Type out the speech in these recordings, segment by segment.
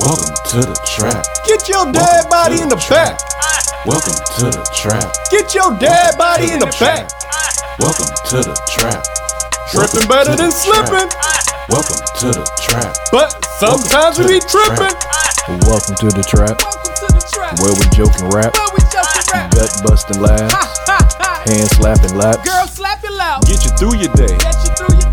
Welcome to the trap. Get your dead body in the back. Welcome to the trap. Get your dead body in the back. Welcome to the trap. Tripping better than slipping, Welcome to the trap. but sometimes we be tripping. Welcome to the trap, Welcome to the trap. where we joke and rap, Where we just a rap. gut busting laughs, hand slapping laps. Girl, slap your loud. Get you through your day,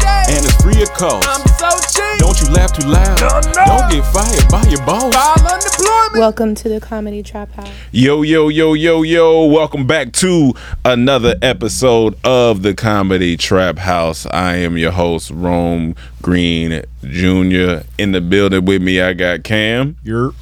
Get you through your day. and it's free of cost. I'm so cheap. Don't you laugh too loud. No, no. Don't get fired by your boss. File unemployment. Welcome to the Comedy Trap House. Yo, yo, yo, yo, yo. Welcome back to another episode of the Comedy Trap House. I am your host, Rome Green Jr. In the building with me, I got Cam. You're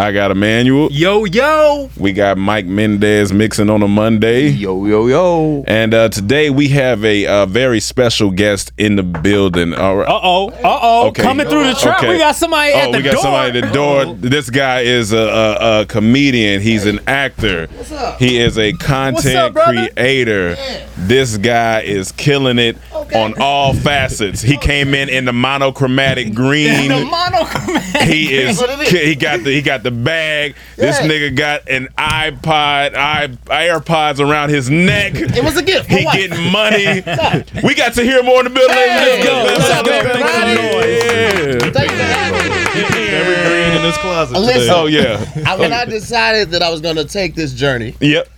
I got Emmanuel. Yo, yo. We got Mike Mendez mixing on a Monday. yo yo yo. And uh, today we have a uh, very special guest in the building. All right. Uh oh, uh oh. Okay. Coming through the trap, Okay. we got somebody Oh, at the door. we got door. somebody at the door. This guy is a, a, a comedian. He's an actor. What's up? He is a content up, brother? creator. This guy is killing it on all facets. He came in in the monochromatic green. The monochromatic. He is. He got the. He got the bag. This nigga got an iPod, i AirPods around his neck. It was a gift. He what? getting money. we got to hear more in the building. Hey, Let's go. what's Let's up, go. everybody? Yeah. Thank you for having me. Every green in his closet. Listen, Oh yeah. I, when I decided that I was going to take this journey, Yep.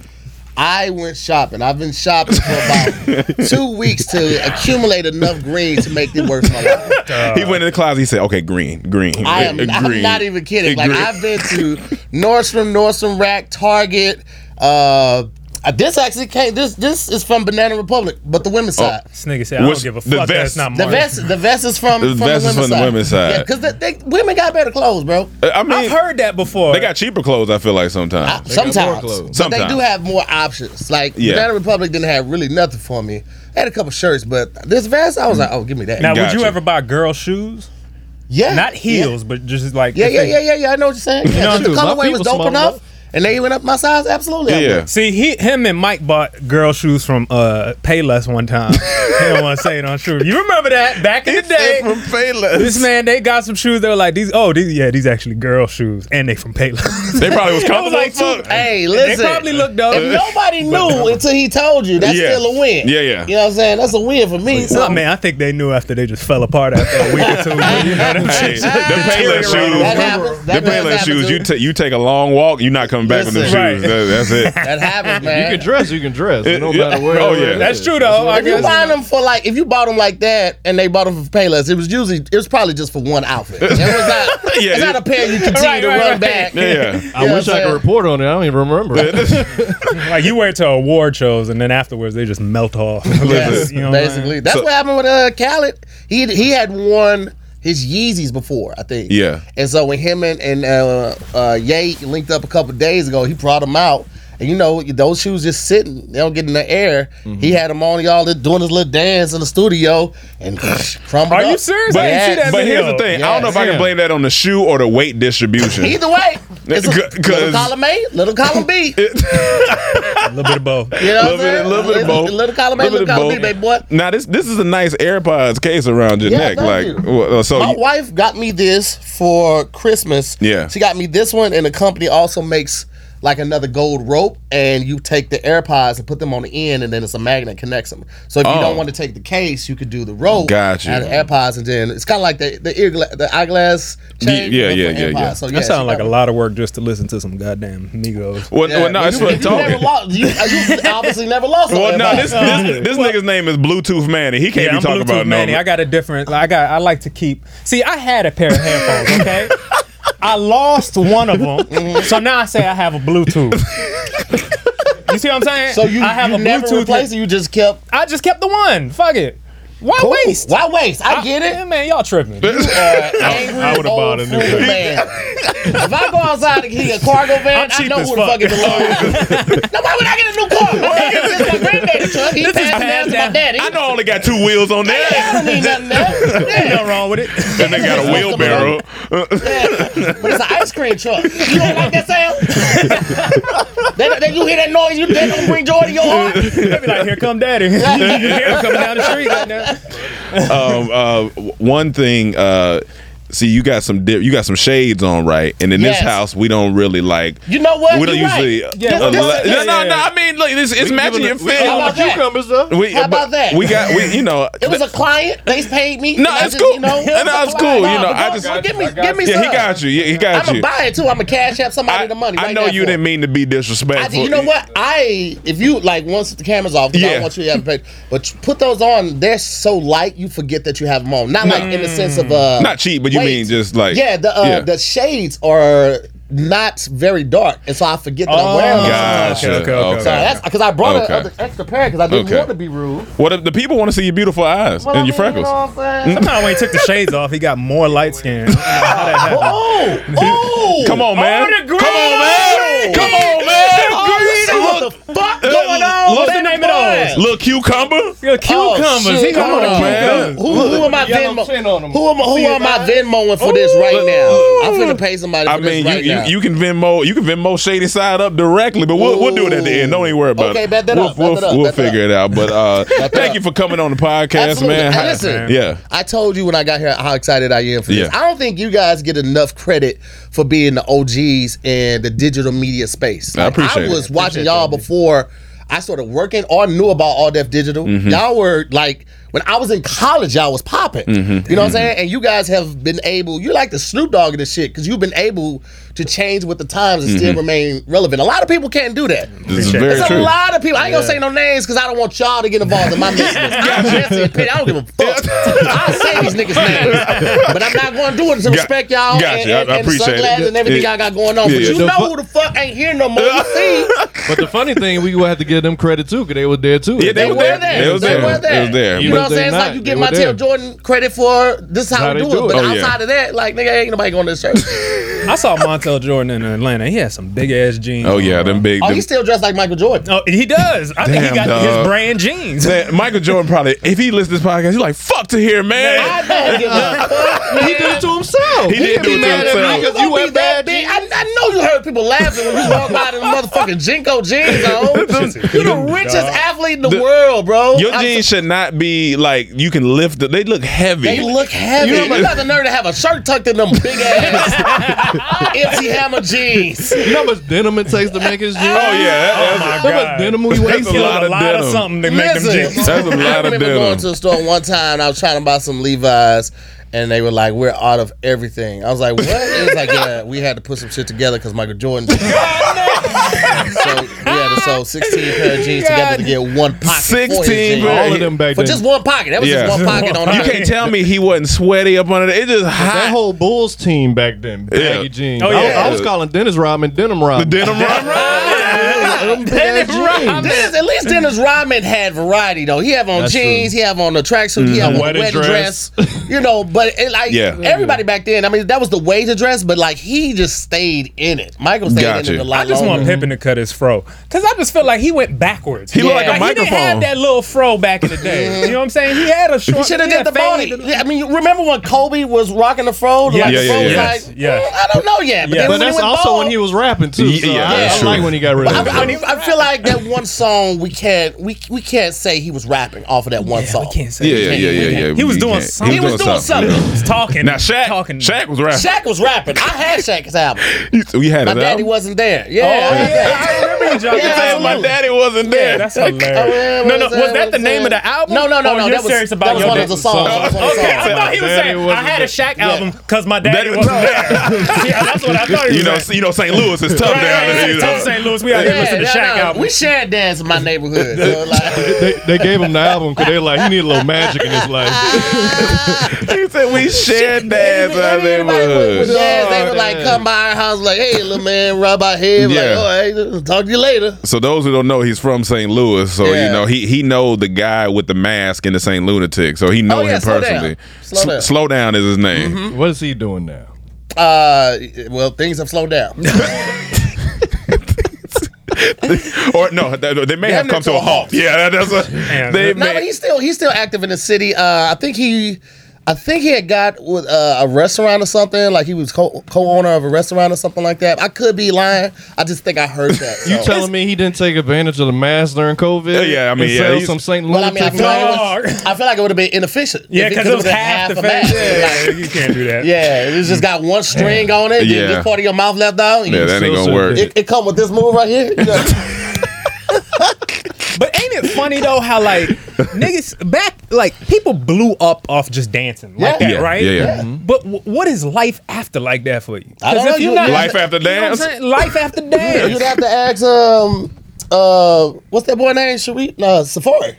I went shopping. I've been shopping for about two weeks to accumulate enough green to make it worth my life. he went in the closet. He said, "Okay, green, green." I am Uh, I'm not even kidding. Like Green. I've been to Nordstrom, Nordstrom Rack, Target. Uh, uh, this actually came. This this is from Banana Republic, but the women's side. This nigga said, I What's don't give a the fuck. vest? That's not The mine. vest, the vest is from, The from, vest the is women's from the side. women's side. Yeah, because they, they, women got better clothes, bro. Uh, I mean, I've heard that before. they got cheaper clothes. I feel like sometimes. Sometimes, clothes. but Sometimes. they do have more options. Like Yeah. Banana Republic didn't have really nothing for me. They had a couple shirts, but this vest, I was like, oh, give me that. now, would Gotcha. you ever buy girl shoes? yeah, Not heels, but just like. Yeah, if yeah, they- yeah, yeah, yeah. I know what you're saying. Yeah, know, if the dude, my colorway was was dope small enough, enough. And they went up my size. Absolutely, I Yeah. See, he, him and Mike bought girl shoes from uh, Payless one time. he don't want to say it on true. You remember that back in the day? from Payless. This man, they got some shoes. They were like these. Oh, these yeah, these actually girl shoes, and they from Payless. They probably was It was comfortable. like two- Hey, listen, they probably looked dope. If nobody knew until he told you, that's Yeah. still a win. Yeah, yeah. You know what I'm saying? That's a win for me. So, Oh, man, I think they knew after they just fell apart after a week or two. But you know them Hey, shits- them Payless shoes. that happens. The That does Payless shoes. You take you take a long walk. You're not coming back with them shoes. Right. That- that's it. that happens, man. You can dress, you can dress. No Yeah. matter where. Oh, yeah. That's true, though. I If you guess. buy them for like, if you bought them like that and they bought them for Payless, it was usually, it was probably just for one outfit. It was not, Yeah, it's not a pair you continue Right, to right, run right. back. Yeah. I wish I'm could report on it. I don't even remember. Like you wear it to award shows, and then afterwards they just melt off. Yes, You know what I'm basically. That's So- what happened with uh, Khaled. He he had worn his Yeezys before, I think. Yeah. And so when him and, and uh, uh, Ye linked up a couple days ago, he brought them out. And you know, those shoes just sitting, they don't get in the air. Mm-hmm. He had them on, y'all doing his little dance in the studio and crumbled Are you serious? But, I didn't see but here's the video. thing. I don't know if I can blame that on the shoe or the weight distribution. Either way, it's a, Good- little column A, little column B. You know A little bit of both. what little I'm bit, saying? little bit of both. Little column A, Little little bit of column B, both. baby boy. Now this this is a nice AirPods case around your Yeah, neck. thank Like you. well, so My you- wife got me this for Christmas. Yeah. She got me this one, and the company also makes like another gold rope, and you take the AirPods and put them on the end, and then it's a magnet connects them. So if you Oh. don't want to take the case, you could do the rope. Got you. And the AirPods, and then it's kind of like the the ear gla- the eyeglass chain. Yeah, but yeah, yeah, AirPods. yeah. So, yeah, That sounds like a lot of work just to listen to some goddamn Migos. well, Yeah, well, no, but that's you, what I'm you never talking. lost. You, you obviously never lost. Well, no, this AirPods. this, this nigga's name is Bluetooth Manny. He can't Yeah, be I'm talking Bluetooth about Manny. no. I got a different. I got. I like to keep. See, I had a pair of headphones. Okay, I lost one of them, mm-hmm. so now I say I have a Bluetooth. you see what I'm saying? So you, I have you a never Bluetooth. replaced it. You just kept. I just kept the one. Fuck it. Why Cool. waste? Why waste? I get it. man, y'all tripping. Uh, angry I would've bought a new fool man. if I go outside and get a cargo van, I'm I cheap know as who the fuck. fuck it belongs. now, why would I get a new car? this is my granddaddy truck. He This is passed down to my daddy. I know I only got two wheels on Yeah, I don't need nothing there. Ain't nothing wrong with it. and they got a wheelbarrow. Yeah. But it's an ice cream truck. You don't like that sound? then, then you hear that noise, you they don't bring joy to your heart. They be like, "Here come Daddy." you hear him coming down the street. Goddamn. Um, uh, one thing uh, see, you got some dip, you got some shades on, right? And in this house, we don't really like. You know what? We don't You're right. usually. Yeah, uh, this- no, this- no, no, yeah, yeah. I mean, look, it's, it's matching your fit. How about that? cucumbers though. We, How about that? We got, we, you know. It was a client. They paid me. No, it's just, cool. You know, And that's a cool, you know, I just- go give me, give me yeah, he got you. Yeah, he got I'm you. gonna buy it too. I'm gonna cash out somebody I, the money. I right know you didn't mean to be I, disrespectful. you know what? I if you like once the camera's off, 'cause I Yeah. don't want you to have paid. But put those on. They're so light, you forget that you have them on. Not like in the sense of uh, Not cheap, but you weight. mean just like yeah. The uh, yeah. the shades are not very dark, and so I forget that I'm wearing them. Gotcha. Okay, okay, okay, okay. So that's because I brought Okay. an other extra pair because I didn't Okay. want to be rude. What if the people want to see your beautiful eyes Well, and I your mean, freckles? You know what I'm saying? Somehow when he took the shades off, he got more light skin. Oh, oh, Come on, man. Oh, the green Come on, man. Come on, man. What the fuck going on? Look- What's the name of? Little cucumber. Yo, cucumbers. Oh, he shit. got on, man. Who, who am I Yellow tin on 'em. Venmo? Who am, who am I? Venmoing for this right now? I'm finna pay somebody for I mean, this right you, now. you you can Venmo you can Venmo Shady Side up directly, but we'll, we'll do it at the end. Don't even worry about Okay, it. bet that we'll up, bet we'll, up, we'll figure it out. But uh, thank you for coming on the podcast, Absolutely. man. And Hi- listen, yeah. I told you when I got here how excited I am for this. Yeah. I don't think you guys get enough credit for being the OGs in the digital media space. I appreciate I it. was watching y'all before I started working or knew about All Def Digital. Mm-hmm. Y'all were like when I was in college, y'all was popping. Mm-hmm. You know what I'm saying? And you guys have been able. You're like the Snoop Dogg of this shit because you've been able to change with the times and still remain relevant. A lot of people can't do that. This is very There's a lot of people. I ain't gonna say no names because I don't want y'all to get involved in my business. I'm messy and petty. I don't give a fuck. I'll say these niggas' names, but I'm not going to do it to respect y'all got and, you. I- I and appreciate it. sunglasses and everything Yeah. y'all got going on. Yeah, but yeah. you The know fu- who the fuck ain't here no more. You see, But the funny thing, we will have to give them credit too, because they were there too. Yeah, they was were there. there. They was there. were there. They was there. You know what I'm saying? It's not. like you give. Tail Jordan credit for this is how, How we they do it. it. But Oh, yeah. outside of that, like nigga, ain't nobody going to this church. I saw Montel Jordan in Atlanta. He had some big ass jeans. Oh yeah, bro. them big. Oh, them- he's still dressed like Michael Jordan. Oh, he does. I think Damn, he got dog. his brand jeans. Man, Michael Jordan probably, if he listens to this podcast, he's like, "Fuck to hear, I man." don't give a fuck. he did it to himself. He did can't do be it to mad at me himself. because You you wear that bad big. jeans. I, I know you heard people laughing when you walk by in the motherfucking JNCO jeans on. you the richest athlete in the, The- world, bro. Your I'm jeans should not be like you can lift. It. They look heavy. They look heavy. You You, know, got the nerve to have a shirt tucked in them big ass MC Hammer jeans. You know how much denim it takes to make his jeans? Oh yeah, that- Oh that's, my How much God. denim we They wear? That's a lot a of lot of denim. something to make them jeans. That's a lot I of remember denim. going to the store one time and I was trying to buy some Levi's and they were like, we're out of everything. I was like, what? It was like, yeah, we had to put some shit together because Michael Jordan so we had to sew 16 pair of jeans together to get one pocket. 16 jeans. pair. All of them back For just one pocket. That was Yeah. just one pocket on him. You can't tell me he wasn't sweaty up under it. It just That whole Bulls team back then, baggy Yeah. jeans. Oh, I, yeah. I was calling Dennis Rodman Denim the denim Rodman. denim run. Dennis Rodman. Dennis, at least Dennis Rodman had variety though. He have on That's jeans, he have on the tracksuit, he have on a Wedding wedding dress. you know, but it, like Yeah. everybody back then, I mean, that was the way to dress, but like he just stayed in it. Michael stayed Gotcha. in it a lot I just longer. want Pippen to cut his fro. Because I just feel like he went backwards. He looked like a microphone. He didn't have that little fro back in the day. You know what I'm saying? He had a short. He should have did the body. Yeah, I mean, you remember when Kobe was rocking the fro? Like, Yeah, fro yeah, yeah. like, Yes, yes. "Mm, I don't know yet. But Yeah. But that's also bald, when he was rapping too. So Yeah, I, that's I true. like when he got rid of it. I, I feel like that one song we can't we we can't say he was rapping off of that one Yeah, song. we can't say. Yeah, yeah, yeah, yeah, yeah. He was doing something. He was doing something. He was talking. Now Shaq, talking. Shaq was rapping. Shaq was rapping. I had Shaq's album. We had My daddy wasn't there. Oh, yeah, Oh I yeah. I remember you dropped Yeah, the Damn, album. my daddy wasn't there. Yeah, that's Oh, hilarious. what No, no, was was that? that the name of the album? No, no, no, oh, no. You're That was serious about that was your one of the songs. That was one of the Okay, I thought he was Daddy saying I had a there. Shaq album because my daddy Daddy- wasn't there. yeah, that's what I thought he was You know, saying. you know, St. Louis is tough Right, down right, there. right. You Tell know. St. Louis we out here Yeah, listening to no, Shaq no, album. We shared dance in my neighborhood. So like, they, they gave him the album because they were like, he need a little magic in his life. He said we shared dads out of everybody with- with neighborhood. dads, they would like come by our house like, hey, little man, rub our head. Yeah. Like, oh, hey, talk to you later. So those who don't know, he's from St. Louis. So Yeah. you know he he know the guy with the mask and the St. Lunatic. So he know Oh, yeah, him Slow Down. personally. Slow Sl- Down. Slow down is his name. what is he doing now? Uh, well, things have slowed down. or no, they, they may They have haven't come to to a a halt. halt. Yeah, that- that's a. Damn. They no, but he's still he's still active in the city. Uh, I think he. I think he had got with uh, a restaurant or something. Like he was co- co-owner of a restaurant or something like that. I could be lying. I just think I heard that. You telling me he didn't take advantage of the mask during COVID? Yeah, yeah, I mean, and yeah, sell he's- some Saint Well, I mean, I feel, like it, was, I feel like it would have been inefficient. Yeah, if because could've it was been half the mask. Yeah, Like, you can't do that. yeah, it just got one string on it. Yeah. Yeah. This part of your mouth left out. Yeah, that ain't gonna work. it, it come with this move right here. You know? But ain't it funny though how like niggas back like people blew up off just dancing like Yeah. that, Yeah, right? yeah, yeah. But w- what is life after like that for you? I don't 'Cause know, if you're not Life after you know what I'm dance? saying? life after dance. You'd have to ask um uh what's that boy name? Sharif? No, Safaree.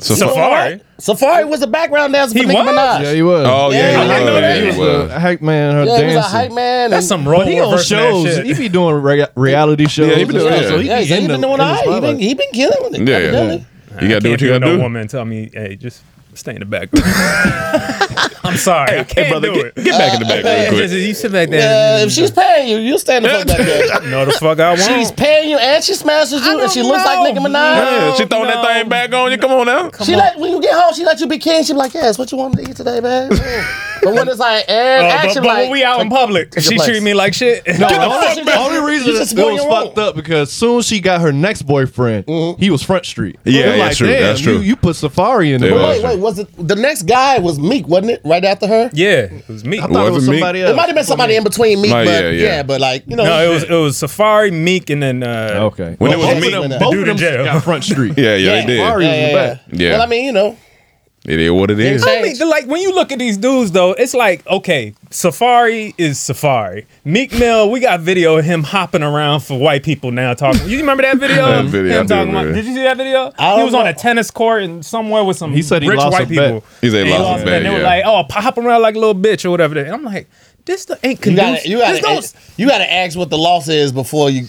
So, Safaree. Safaree was a background dancer for He Nicki was? Minaj. Yeah, he was. Oh yeah, Yeah, he I was. know that. He He was. was a hype man. Her Yeah, he was a dancing. hype man. That's some role But he on reversing that shows. shit. He be doing rea- reality shows. Yeah, he be doing- and yeah. So he yeah, be yeah, in he the, been doing in the all right. He been, he been killing with it. Yeah, yeah. evidently. You gotta do what you gotta no do. woman tell me, hey, just stay in the back. I'm sorry, I can't Hey, brother, do get, it. get back in the back Uh, real quick. Just- you sit back there. Yeah, and- if she's paying you, you'll stand the fuck back there. no, the fuck I won't. She's paying you and she smashes you and she don't looks like know. Nicki Minaj. Yeah, she throwing that thing back on you. Come on now. She let when you get home, she let you be king. She be like, "Yes, what you want to eat today, man. but when it's like, and Uh, but, action, but like, when we out in public, she treat me like shit. No, the the fuck only, back. only reason You it was fucked up because soon she got her next boyfriend, he was Front Street. Yeah, They're yeah, like, true. That's true. You, you put Safaree in there. It wait, wait, was it the next guy was Meek, wasn't it? Right after her, yeah, it was Meek. I thought it was Wasn't me. somebody it might have been somebody in between Meek, Might- but yeah, yeah, yeah. but like you know, No, it was it was Safaree, Meek, and then uh, Okay. When it was both me- them, The both dude of them jail. got Front Street. Yeah, yeah, they did. Safaree was in the yeah, back. Yeah. Well, I mean, you know, It is what it is. Yeah. I mean, like when you look at these dudes, though, it's like okay, Safaree is Safaree. Meek Mill, we got video of him hopping around for white people now talking. You remember that video? That video, I Him talking about, did you see that video? I He don't was on a tennis court and somewhere with some He said he rich lost white a people. bet. He said he And lost a bet. bet, And they were yeah. like, "Oh, hop around like a little bitch or whatever." And I'm like, "This the- ain't you conducive. You got to you got to ask what the loss is before you.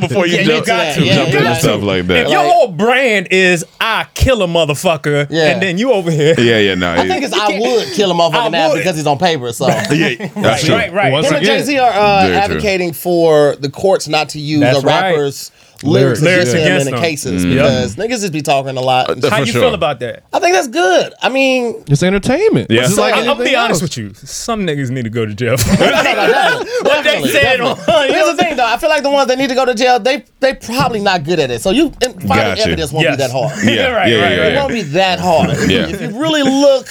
Before you Yeah, jump, you got to. jump Yeah, you into got stuff to. like If that. your Like- whole brand is I kill a motherfucker, Yeah. and then you over here, Yeah, yeah, no. I think it's I would kill a motherfucker now would. because he's on paper. So. yeah, that's true. right, right. Once Him and Jay Z are uh, Very true. advocating for the courts not to use That's a rapper's lyrics, Lyrics against him against in the them. cases Mhm. because niggas just be talking a lot. Uh, How For you sure. feel about that? I think that's good. I mean, It's entertainment. Yeah. Just So, like I- I'll anything be honest else. with you. Some niggas need to go to jail. no, no, What they said Here's the thing, though. I feel like the ones that need to go to jail, they they probably not good at it. So you and finding Gotcha. evidence won't Yes. be that hard. Yeah, Right, yeah, right, yeah, right. It won't be that hard. If, Yeah. you, if you really look,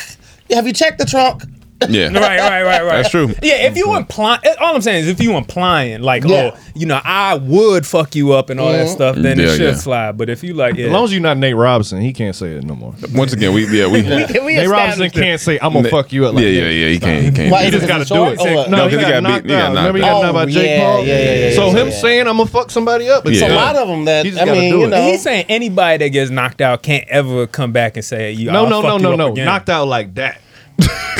have you checked the trunk? Yeah, right, right, right, right. That's true. Yeah, if you implying, all I'm saying is if you implying like, oh, Yeah. oh, you know, I would fuck you up and all that mm-hmm. stuff, then Yeah, it should yeah. slide. But if you like, yeah, As long as you're not Nate Robinson, he can't say it no more. Once again, we yeah we yeah Nate Robinson can't say, I'm going to fuck you up like yeah that. yeah he can't he can't. Why do is just it gotta do it. or what? No, No, he 'cause he got got knocked beat- he got out. knocked Remember he out. got knocked out by Oh, Jake yeah, Paul? yeah, yeah, yeah, So yeah, him yeah. saying, I'm going to fuck somebody up. Yeah. It's a Yeah. lot of them that He just I gotta mean, do you it. know. He's saying anybody that gets knocked out can't ever come back and say, "You No, I'll no, no, fuck no, you up no. again. Knocked out like that.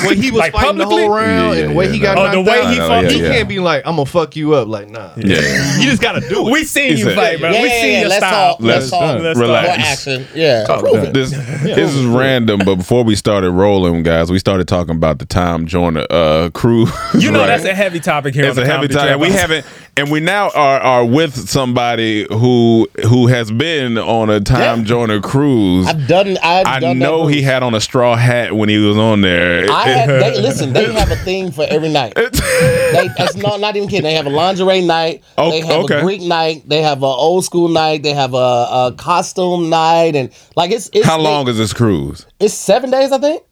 When he was Like fighting the publicly? whole round Yeah, yeah, and the way yeah, he no. got Oh, knocked the way out, he No, fought. yeah, he yeah. can't be like, I'm gonna fuck you up. Like, nah. Yeah. You just gotta do it. We seen you said- fight, bro. yeah, we yeah, seen yeah. your Let's style. talk. Let's Let's talk. Let's relax. More action. Yeah. Prove it. This this is random, but before we started rolling, guys, we started talking about the Tom Joyner uh, crew. You know right? that's a heavy topic here. It's on a heavy Comedy time. Trap And we haven't, and we now are are with somebody who who has been on a Tom Yeah. Joyner cruise. I've done. I've I done know he had on a straw hat when he was on there. I had, they, listen, they have a theme for every night. They, that's not not even kidding. They have a lingerie night. Oh, they have okay. a Greek night. They have a old school night. They have a, a costume night, and like it's, it's How long is this cruise? It's seven days, I think.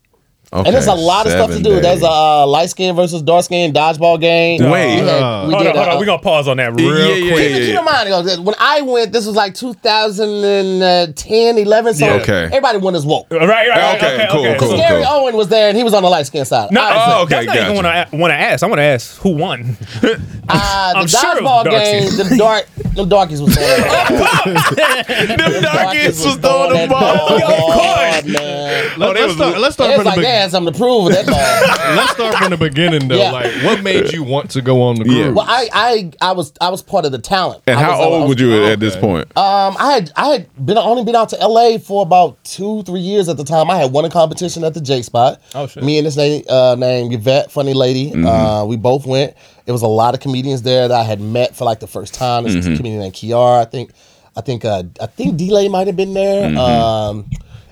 Okay, And there's a lot of stuff to seven do. There's a uh, light skin versus dark skin dodgeball game. Wait. we, had, Uh, we Hold did on, hold a- on. We're gonna pause on that real Yeah, yeah, quick. yeah. Keep, keep in mind, when I went, this was like 2010, 11. So Yeah. Okay. everybody went as woke. Right, right, right. Okay, Okay, cool, okay. cool. So- Gary Owen was there, and he was on the light skin side. No, Obviously. Oh, okay, that's not even what gotcha. I want to ask. I want to ask who won. Uh, the I'm sure dodgeball dark game, the dark, the darkies was throwing Them The darkies was throwing the ball. ball Of course. man. Let's was- start, let's start It's from like the they be- had something to prove with that ball. let's start from the beginning though. Yeah. Like, what made you want to go on the cruise? Yeah. well, I, I, I was, I was part of the talent. And I how was- old was- would you at this point? Um, I had I had been only been out to LA for about two three years at the time. I had won a competition at the J Spot. Oh, shit. Me and this lady uh, named Yvette, funny lady. Uh, we both went. It was a lot of comedians there that I had met for like the first time. This comedian named Kiara. I think I think uh, I think Delay might have been there. Um,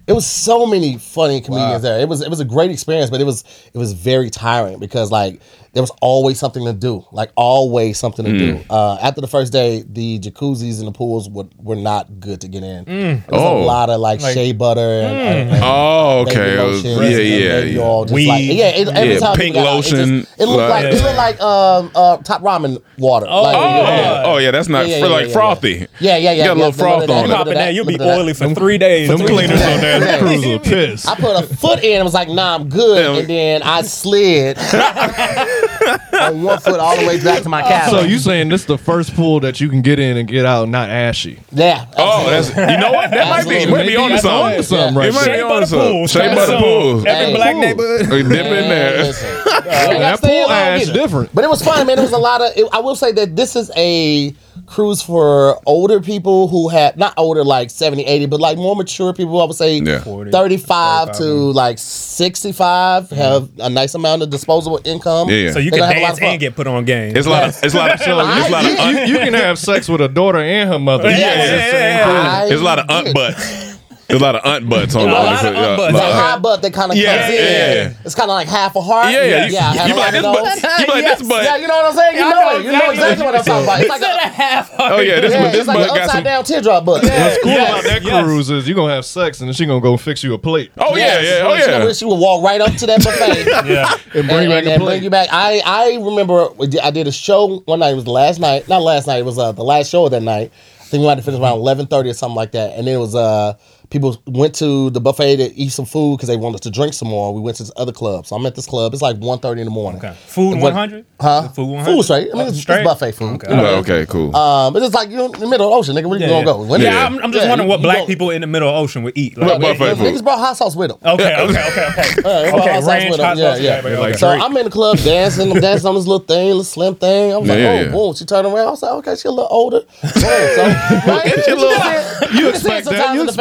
it was so many funny comedians there. It was it was a great experience, but it was it was very tiring because like there was always something to do, like always something to do. Uh, after the first day, the jacuzzis and the pools were, were not good to get in. There was Oh. a lot of like, shea butter and, and- and Oh, baby okay. Was- yeah, and yeah, baby yeah. oil, just Weed. like, yeah, it, every Yeah, time pink you got out, it just- lotion, It, looked like, like- it looked like um uh top ramen water. Oh, like, Oh, oh yeah, that's not Yeah, yeah, for yeah, like yeah, frothy. Yeah, yeah, yeah. You got a little froth on yeah, it. yeah. Pop you'll be Look at that. oily for three days. Them cleaners on that cruiser piss. I put a foot in and was like, nah, I'm good. And then I slid on one foot all the way back to my cabin. So you saying this the first pool that you can get in and get out not ashy? yeah. Oh, that's you know what? That might be Absolutely. might be on to that's something. onto something You right might there. be Shea on to butter something. pools. Shea butter So, pools. Every Hey, black cool. neighborhood. We dip in Man, there. listen. That pool ash is different. But it was fun, man. It was a lot of. It, I will say that this is a cruise for older people who have not older like 70, 80, but like more mature people. I would say Yeah. 35 to like 65 mm-hmm. have a nice amount of disposable income. Yeah, yeah. So you They can gonna have a lot dance of fun. and get put on game. It's a lot of it's a lot of it's a lot of You, un- you can have sex with a daughter and her mother. Yeah, You yeah, yeah, yeah. cruise. I there's a lot of unt did. butts. There's a lot of unt butts on A the lot of yeah, unt butts. That high butt that kind of Yeah, comes in. yeah. It's kind of like half a heart. Yeah, yeah. You, yeah. You, you like this butt? You like this butt? Yeah, you know what I'm saying? You I know, know it. You know exactly exactly what I'm talking about. It's like a, half. Oh yeah, this yeah, this it's like an got upside some. down teardrop butt. What's cool Yes, about that yes. cruise is you're gonna have sex and then she gonna go fix you a plate Oh yeah, yeah, oh She gonna yeah. She would walk right up to that buffet. Yeah. and bring and, back and, a and plate. bring you back. I I remember I did a show one night. It was last night, not last night. It was uh, the last show of that night. I think we might have finished around eleven thirty or something like that. And it was uh people went to the buffet to eat some food because they wanted to drink some more. We went to this other club. So I'm at this club. It's like 1.30 in the morning. Okay. Food 100? Huh? Food 100? Food was straight. I mean, Oh, it's, it's buffet food. Okay. You know, Oh, okay, cool. Um, but it's like you're in the middle of the ocean, nigga. Where you Yeah, gonna go? When yeah, Yeah. I'm, I'm just Yeah, wondering what black people in the middle of the ocean would eat. Well, Like, buffet niggas food. niggas brought hot sauce with them. okay, okay, okay, okay. Yeah, Okay, ranch, hot sauce, yeah. yeah, like so Drake. I'm in the club dancing. I'm dancing on this little thing, little slim thing. I was like, oh, yeah, yeah. boom. She turned around. I was like, okay, she a little older. Boom. So, right? She a little- you, can see it expect that. sometimes You in the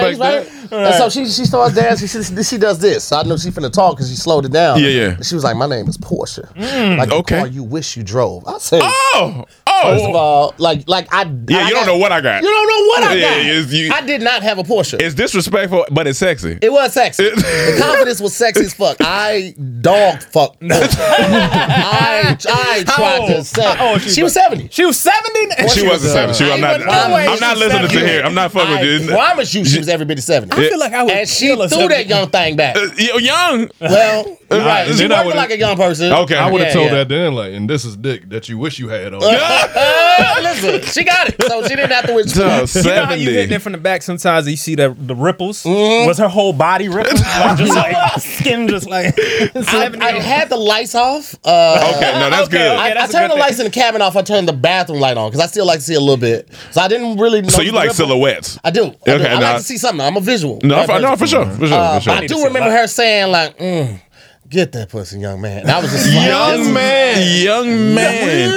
face, expect right? And so she she starts dancing. She, she, she does this. So I knew she finna talk because she slowed it down. Yeah, yeah. And she was like, my name is Portia. Mm, like the okay. car you wish you drove. I said, oh, first of oh. all, like like I Yeah, I you don't know what I got. You don't know what I Yeah, got. yeah, you- I did not have a Porsche. It's disrespectful, but it's sexy. It was sexy. the confidence was sexy as fuck. I dog fucked. I I tried to old? say. How she, she was seventy. She was 70? She wasn't seven. She, I'm not. No way I'm not she's listening to 70. here. I'm not fucking I with you. I promise you, she was every bit of seventy. I feel like I would and she kill a threw that young thing back. Uh, young. Well, right. She then I working like a young person. Okay. I would have Yeah, told yeah. that then, like, and this is dick that you wish you had on. Uh, listen, she got it, so she didn't have to wait. So, You know how you Seventy. hitting it from the back sometimes and you see the, the ripples? Mm-hmm. Was her whole body ripples? like, just like skin just like I, I had the lights off. Uh, Okay, no, that's Okay, good. okay. I, I turned good the lights in the cabin off. I turned the bathroom light on because I still like to see a little bit. So I didn't really. Know So you like ripple. silhouettes? I do. I, do. Okay, I nah. like to see something. I'm a visual. No, for, no, for sure, for sure, Uh, for sure. I need to do remember her saying like, mm, "Get that pussy, young man." And I was just like, Young this- man, young man,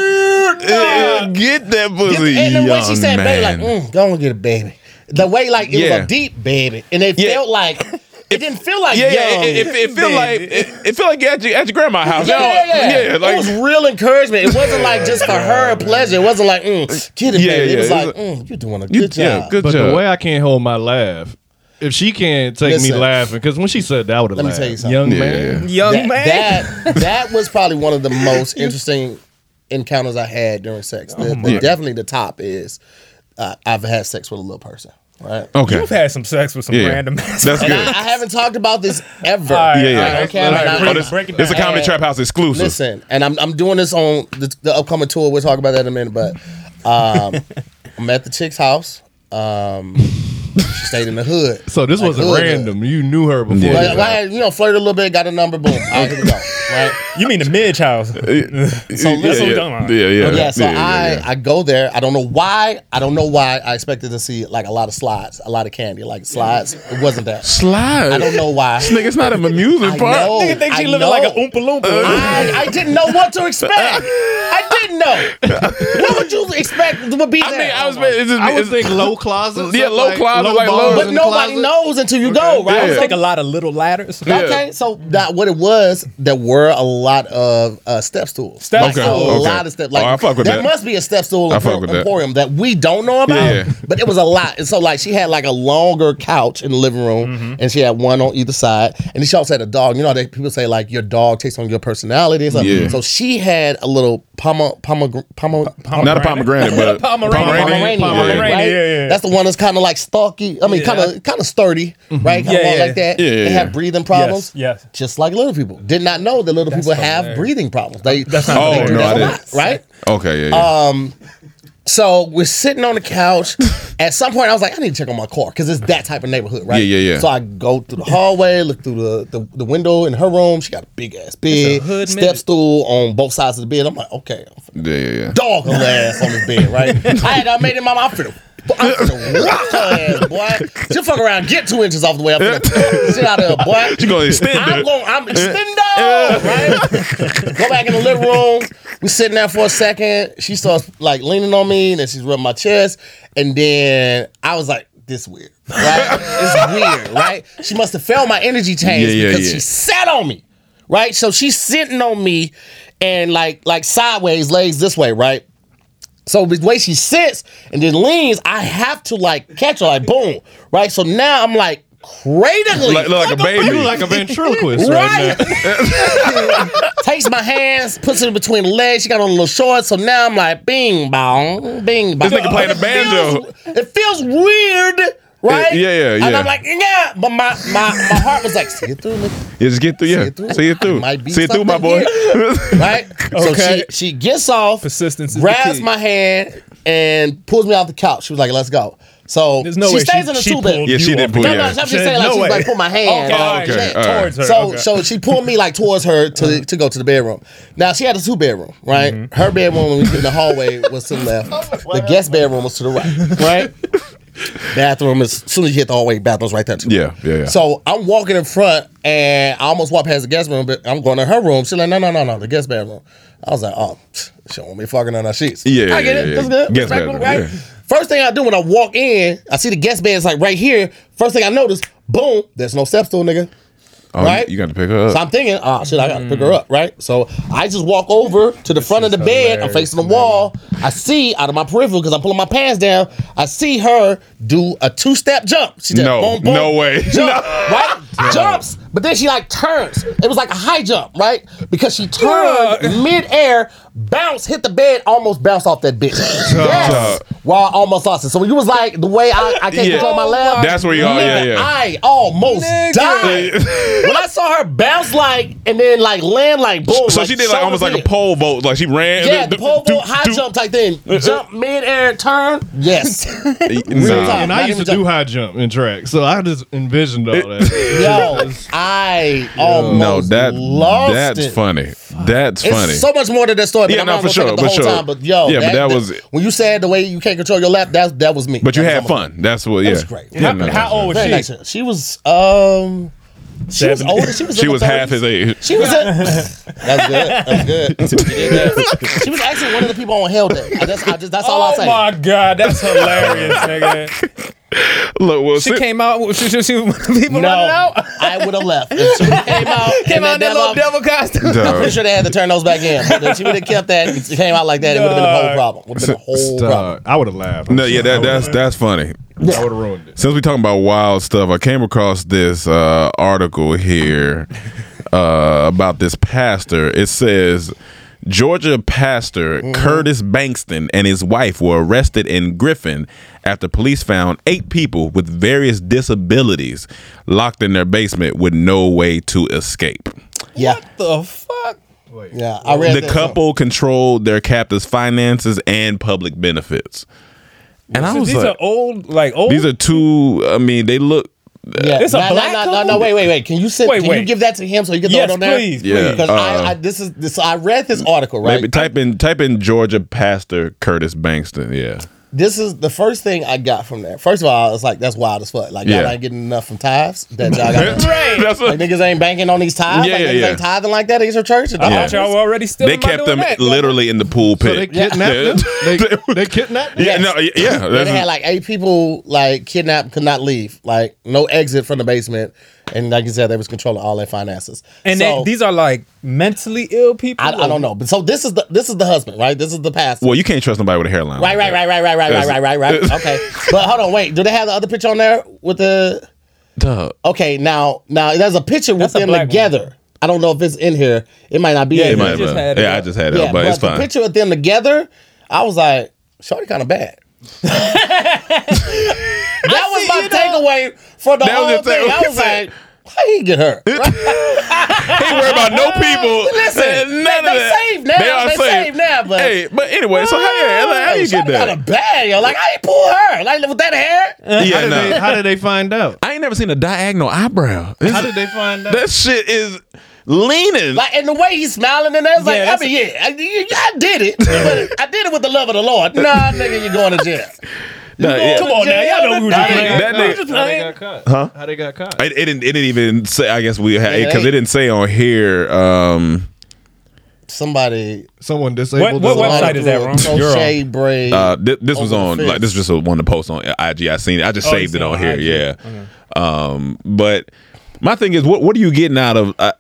Uh, get that pussy, And the way she young said, "Baby," like, man. mm, "Go and get a baby." The way like it Yeah. was a deep baby, and it Yeah. felt like it didn't feel like Yeah, young. it, it, it feel like it, it feel like at your, at your grandma's house. Yeah, yeah, yeah. yeah, like it was real encouragement. It wasn't like just for her pleasure. It wasn't like, mm, get it, Yeah, baby. It yeah, was it like, was- mm, you're doing a you, good yeah, job. good But job. the way I can't hold my laugh, if she can't take me laughing, because when she said that, I would have Let me laughed. tell you something. Young Yeah, man. young that, man. That that was probably one of the most interesting encounters I had during sex. The, the, definitely the top is uh, I've had sex with a little person. Right. okay, You've had some sex with some Yeah. random that's And good. I, I haven't talked about this ever. All right, yeah, yeah. all right, Okay, all but I- break Oh, this, break it this is a down. comedy trap house exclusive. Listen, and I'm I'm doing this on the, the upcoming tour. We'll talk about that in a minute. But um, I'm at the chick's house. Um, she stayed in the hood. So this Like wasn't hood, random. You knew her before. Yeah. Like, this. like, you know, flirt a little bit, got a number, boom, out here we go. Right. You mean the Midge house? So So that's what yeah, we're talking about. yeah, yeah, Yeah, so yeah, yeah, I yeah. I go there. I don't know why. I don't know why I expected to see like a lot of slides, a lot of candy, like slides. It wasn't that. slides. I don't know why. This nigga's not an amusement I park. know. Nigga think she I living know. like an Oompa Loompa. I, I didn't know what to expect. I didn't know. what would you expect would be I there? mean, I was. It's just, I would it's- think low closets. Yeah, something low closet, like bars but in nobody closet. knows until you go, right? I would So- think a lot of little ladders. Yeah. Okay, so that what it was, there were a lot of uh, step stools. Step like, Okay, a lot of step. Like Oh, I fuck with there that. must be a step stool I fuck with that. emporium that. we don't know about. Yeah. But it was a lot. And so like she had like a longer couch in the living room, Mm-hmm. and she had one on either side. And then she also had a dog. You know, they people say like your dog takes on your personality. and stuff. Yeah. So she had a little pomo pomo pomo. not a pomegranate, but Pomeranian. Pomeranian, Pomeranian, right? yeah, yeah. That's the one that's kind of like stalky. I mean, kind of kind of sturdy, right? Kind of Yeah, yeah. like that. Yeah, yeah, they yeah. have breathing problems. yes. Just like little people. Did not know that little people have hilarious. breathing problems. They, That's not Oh, they no, that I a didn't. lot, right? okay, yeah, yeah. Um, So we're sitting on the couch. At some point, I was like, I need to check on my car because it's that type of neighborhood, right? Yeah, yeah, yeah. So I go through the hallway, look through the, the, the window in her room. She got a big ass bed, hood step minute. stool on both sides of the bed. I'm like, okay, I'm yeah, yeah, yeah. dog her ass on this bed, right? I had I made it my I'm finna, I'm finna rock her ass, boy. She'll fuck around, get two inches off the way. Finna pull shit out of her, boy. She gonna extend I'm going, I'm extendo, right? Go back in the living room. We sitting there for a second. She starts like leaning on me, and then she's rubbing my chest, and then I was like. This weird, right? it's weird, right? She must have felt my energy change Yeah, yeah, because yeah. she sat on me, right? So she's sitting on me and like like sideways, legs this way, right? So the way she sits and then leans, I have to like catch her, like boom, right? So now I'm like cradling, Like, look like a baby. You look like a ventriloquist right, right? now. Takes my hands, puts it between the legs. She got on a little shorts, so now I'm like bing bong, bing bong. This nigga playing the It banjo. feels- It feels weird. Right? Yeah, yeah, yeah. And. I'm like, yeah, but my my, my heart was like, see it through, nigga. Yeah, just get through. Yeah, it through. see it through. Might be See it through, my boy. something right? So Okay. she she gets off, Persistence is the grabs key. my hand, and pulls me off the couch. She was like, "Let's go." So There's no she way stays she- in the two bed. Yeah, she did off pull you No, no. I'm just She saying said, like no she was way. like pull my hand. Okay, Oh, okay, shit. Towards her. So okay. so she pulled me like towards her to to go to the bedroom. Now she had a two bedroom, right? Mm-hmm. Her bedroom when we was in the hallway was to the left. the guest bedroom was to the right, right? bathroom is as soon as you hit the hallway, bathroom's right there too. Yeah, yeah, yeah. So I'm walking in front and I almost walked past the guest room, but I'm going to her room. She's like, no, no, no, no, the guest bedroom. I was like, oh, she don't want me fucking on her sheets. Yeah, I get yeah, it. yeah. That's good. Guest bedroom, right? yeah. First thing I do when I walk in, I see the guest bed is like right here. First thing I notice, boom, there's no step stool, nigga. Oh, Right? You got to pick her up. So I'm thinking, oh shit, I gotta pick her up, right? So I just walk over to the front of the bed. I'm facing the wall. I see out of my peripheral because I'm pulling my pants down. I see her do a two step jump. She just No, boom, boom, no way. jump, right? Jumps, but then she like turns. It was like a high jump, right? Because she turned mid air, bounce, hit the bed, almost bounce off that bitch. Yes. While I almost lost it. So you was like the way I, I can't Yeah. control my left. That's where you are. Yeah, yeah. I almost died. when I saw her bounce like and then like land like boom. So she did like almost like a pole vault. Like she ran. Yeah, the pole vault, high do- jump type thing. Uh, uh, jump mid air, turn. Yes. Nah. time. And I used to even do high jump in track, so I just envisioned all that. Yo, I almost No, that lost that's it. funny. That's It's funny. so much more to that story. But Yeah, I'm no, not for sure, the for whole sure. time. But yo, Yeah, but that was- it. when you said the way you can't control your lap. That that was me. but you That had was on fun. That's what. Yeah. was great. Yeah, How, no, how old was she? nice. She was um. She was Seven. older. She was. She was half his age. She was. A, that's good. That's good. She did that. She was actually one of the people on Hell Day. I just, I just, that's all I Oh say. Oh my god, that's hilarious, nigga. Look, well, She sit- came out. She, she, she was one of the people No, running out. I would have left. If she came out, Came out in that little devil costume. I'm Dog. pretty sure they had to turn those back in. But if she would have kept that, it came out like that, it would have been a whole problem. Would have been a whole problem. Uh, I would have laughed. No, yeah, that, that's that's funny. I would have ruined it. Since we're talking about wild stuff, I came across this uh, article here uh, about this pastor. It says Georgia pastor mm-hmm. Curtis Bankston and his wife were arrested in Griffin after police found eight people with various disabilities locked in their basement with no way to escape. Yeah, the fuck? yeah. I read The that. couple controlled their captive's finances and public benefits. And I was These like, are old, like old. these are two. I mean, they look. Yeah. It's a no, black no, no, no, no, wait, wait, wait. Can you sit? Wait, can you give that to him so he can throw yes, it on there? please, Yeah. please. Because Uh, I, I, this is this. I read this article right. Maybe type in type in Georgia pastor Curtis Bankston. Yeah. This is the first thing I got from there. First of all, it's like that's wild as fuck. Like y'all Yeah. ain't getting enough from tithes. That y'all got. Right. That's what, Like niggas ain't banking on these tithes. Yeah, like yeah, niggas yeah. ain't tithing like that at your church. I thought y'all were already still. they kept them literally in the pool So they pit. kidnapped them. They, they kidnapped them. yeah, no, yeah, yeah. They had like eight people like kidnapped, could not leave, like no exit from the basement, and like you said, they was controlling all their finances. And so, they, these are like mentally ill people. I, I don't know, but so this is the this is the husband, right? This is the pastor. well, you can't trust nobody with a hairline. Right, right, right, right, right, right, right, right, right, right. Okay, but hold on, wait. Do they have the other picture on there with the? Duh. Okay, now now there's a picture with That's a them black together. I don't know if it's in here. It might not be Yeah, in It might here. have just been. had it Yeah, I just had it Yeah, up, but, it's the picture of them together, I was like, "Shorty kind of bad." That was my takeaway for the That was whole your thing. I takeaway. was like, "How he get hurt?" He ain't worried about no people. Listen, none they- of they that. saved now. They saved now, but- hey, but anyway, so how, yeah, like, how you get that? Kind of bad, yo. Like, how you pull her? Like with that hair? Yeah, How did, no. they, how did they find out? I ain't never seen a diagonal eyebrow. This- How did they find out? that shit is leaning. Like, and the way he's smiling and that's like, Yeah, I that's mean, yeah, I, I did it, but I did it with the love of the Lord. Nah, nigga, you going to jail. Nah, yeah. Come on now, y'all know who was That playing. That We nigga- was just How they playing. got caught? Huh? How they got caught? It, it didn't. It didn't even say. I guess we had because they- it didn't say on here. Um, Somebody. Someone disabled. What- what website is that, Ron? You're on. Crochet braid. uh, thi- this was on. fence. Like this was just one of the posts on IG. I seen it. I just Oh, saved it on on here. IG. Yeah. Um, but my thing is, what what are you getting out of? Uh,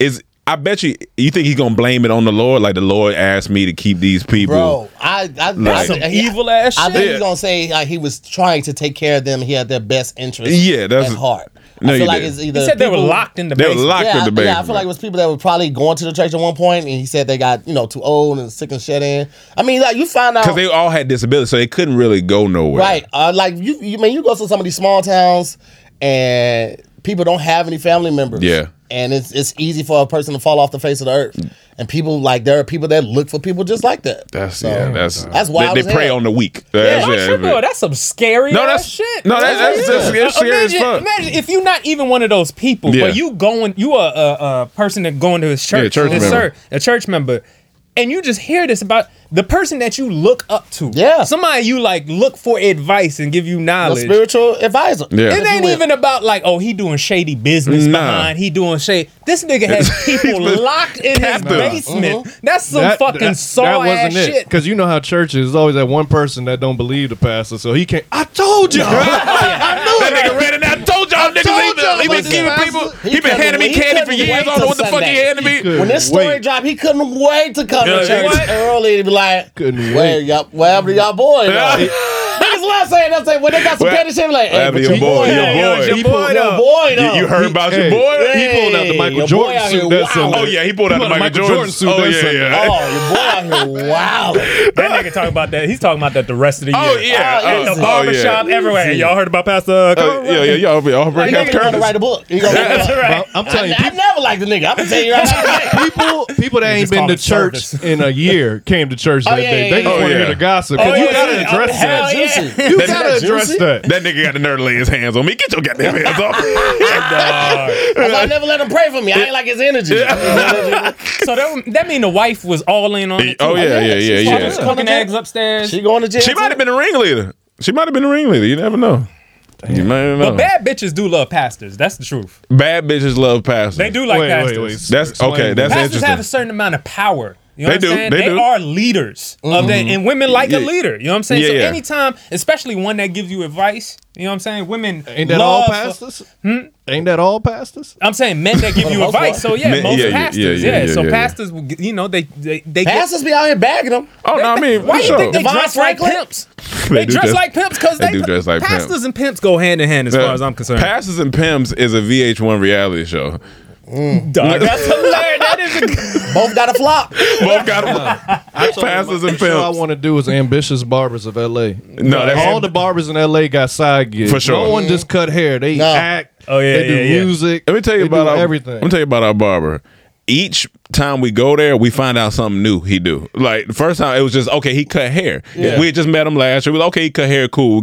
is I bet you you think he's gonna blame it on the Lord? Like the Lord asked me to keep these people. Bro, I, I, That's I some he- evil ass I shit. think Yeah. he's gonna say like he was trying to take care of them. He had their best interest. Yeah, that's- at heart. No, I feel like did. it's either He said they were locked in the basement. They were locked Yeah, in the basement. yeah, I feel like it was people that were probably going to the church at one point, and he said they got you know too old and sick and shut in. I mean, like you find out because they all had disabilities, so they couldn't really go nowhere. Right. Uh, like you, you mean you go to some of these small towns and people don't have any family members. Yeah. And it's it's easy for a person to fall off the face of the earth. And people like there are people that look for people just like that. That's So, yeah. That's that's They, wild they prey on the weak. That's, Why yeah, should- that's- that's some scary No, that's- shit. no, that's- that's- that's- that's scary as fuck. Imagine if you're not even one of those people, Yeah. but you going, you are a, a person that going to his church, Yeah, church his member. sir- a church member, and you just hear this about the person that you look up to. Yeah. somebody you like look for advice and give you A knowledge. spiritual advisor. Yeah. It ain't even about like, oh, he doing shady business Nah. behind. He doing shady. This nigga has people locked in his captive. basement. Uh-huh. Uh-huh. That's some That- fucking that- saw that ass wasn't it. shit. Because you know how church is. Always that one person that don't believe the pastor, so he can't. I told y'all. I knew That it. nigga read it. I told y'all niggas. told he been, he been giving people. He He been handing me candy for years. I don't know what the fuck he Sunday. handed me. When this story Wait. dropped, he couldn't wait to come to church early to be like, Couldn't "Where wait. y'all, where happened to y'all boy?" Yeah. though?" Niggas love saying that. When they got some Where- petty shit, like, where "Hey, happened your boy? Your boy. your He boy, pulled- your though. boy, You, though." you heard about Hey, your boy? He pulled out the Michael Jordan out suit here that wild. Sunday. Oh yeah, he pulled out the Michael Jordan. suit Oh that yeah, Sunday. yeah. Oh, your boy out here wild. That nigga talking about that. He's talking about that the rest of the oh, year. Oh yeah. Oh, At Oh, the barbershop, yeah. everywhere. Y'all heard about Pastor? Oh, yeah, yeah, y'all, y'all break He half gonna write a book. That's right. I'm telling you, I, I never liked the nigga. I'm gonna tell you right now. people people that ain't been to church service. in a year came to church oh, that yeah, day. yeah, They yeah, just oh, want to yeah. hear the gossip. 'cause Oh, you yeah, gotta yeah. address Oh, hell that. Yeah. Juicy. You That gotta nigga address juicy. that. That nigga got the nerve to lay his hands on me. Get your goddamn hands off. That's why I never let him pray for me. I ain't like his energy. So that, that mean the wife was all in on it. Oh, too. Oh yeah, yeah, yeah, She's yeah. fucking Cooking eggs upstairs. She going to jail. She might have been a ringleader. She might have been a ringleader. You never know. You might know. but bad bitches do love pastors. That's the truth. Bad bitches love pastors. They do like Wait, pastors. wait, wait. That's Explain okay. That's me. Pastors interesting. have a certain amount of power. You know They what do, I'm saying? they do. are leaders of that, mm-hmm. and women like a leader. You know what I'm saying? Yeah, so yeah. anytime, especially one that gives you advice, you know what I'm saying? Women Ain't that all love- pastors? Hmm? Ain't that all pastors? I'm saying men that give you advice. So yeah, Men- most yeah, yeah, pastors, yeah, yeah. yeah, so yeah, yeah. pastors, will you know, they they they get. Pastors be out here bagging them. oh no, I mean, Why for you sure. think they Devon dress like Franklin? pimps? They They, dress dress- like pimps because they they, do dress like pastors pimps. and pimps go hand in hand as far as I'm concerned. Pastors and Pimps is a VH1 reality show. Mm. Dog, that's hilarious. That is a, Both got a flop. Both got them. Pastors and Next show I want to do is ambitious barbers of L.A. No, that's all the barbers in L.A. got side gigs. For sure. No one just cut hair. They No. act. Oh, yeah, They do yeah, yeah. music. Let me tell you they about our, everything. Let me tell you about our barber. Each time we go there, we find out something new he do. Like the first time, it was just okay. He cut hair. Yeah. We had just met him last year. We was okay. He cut hair, cool.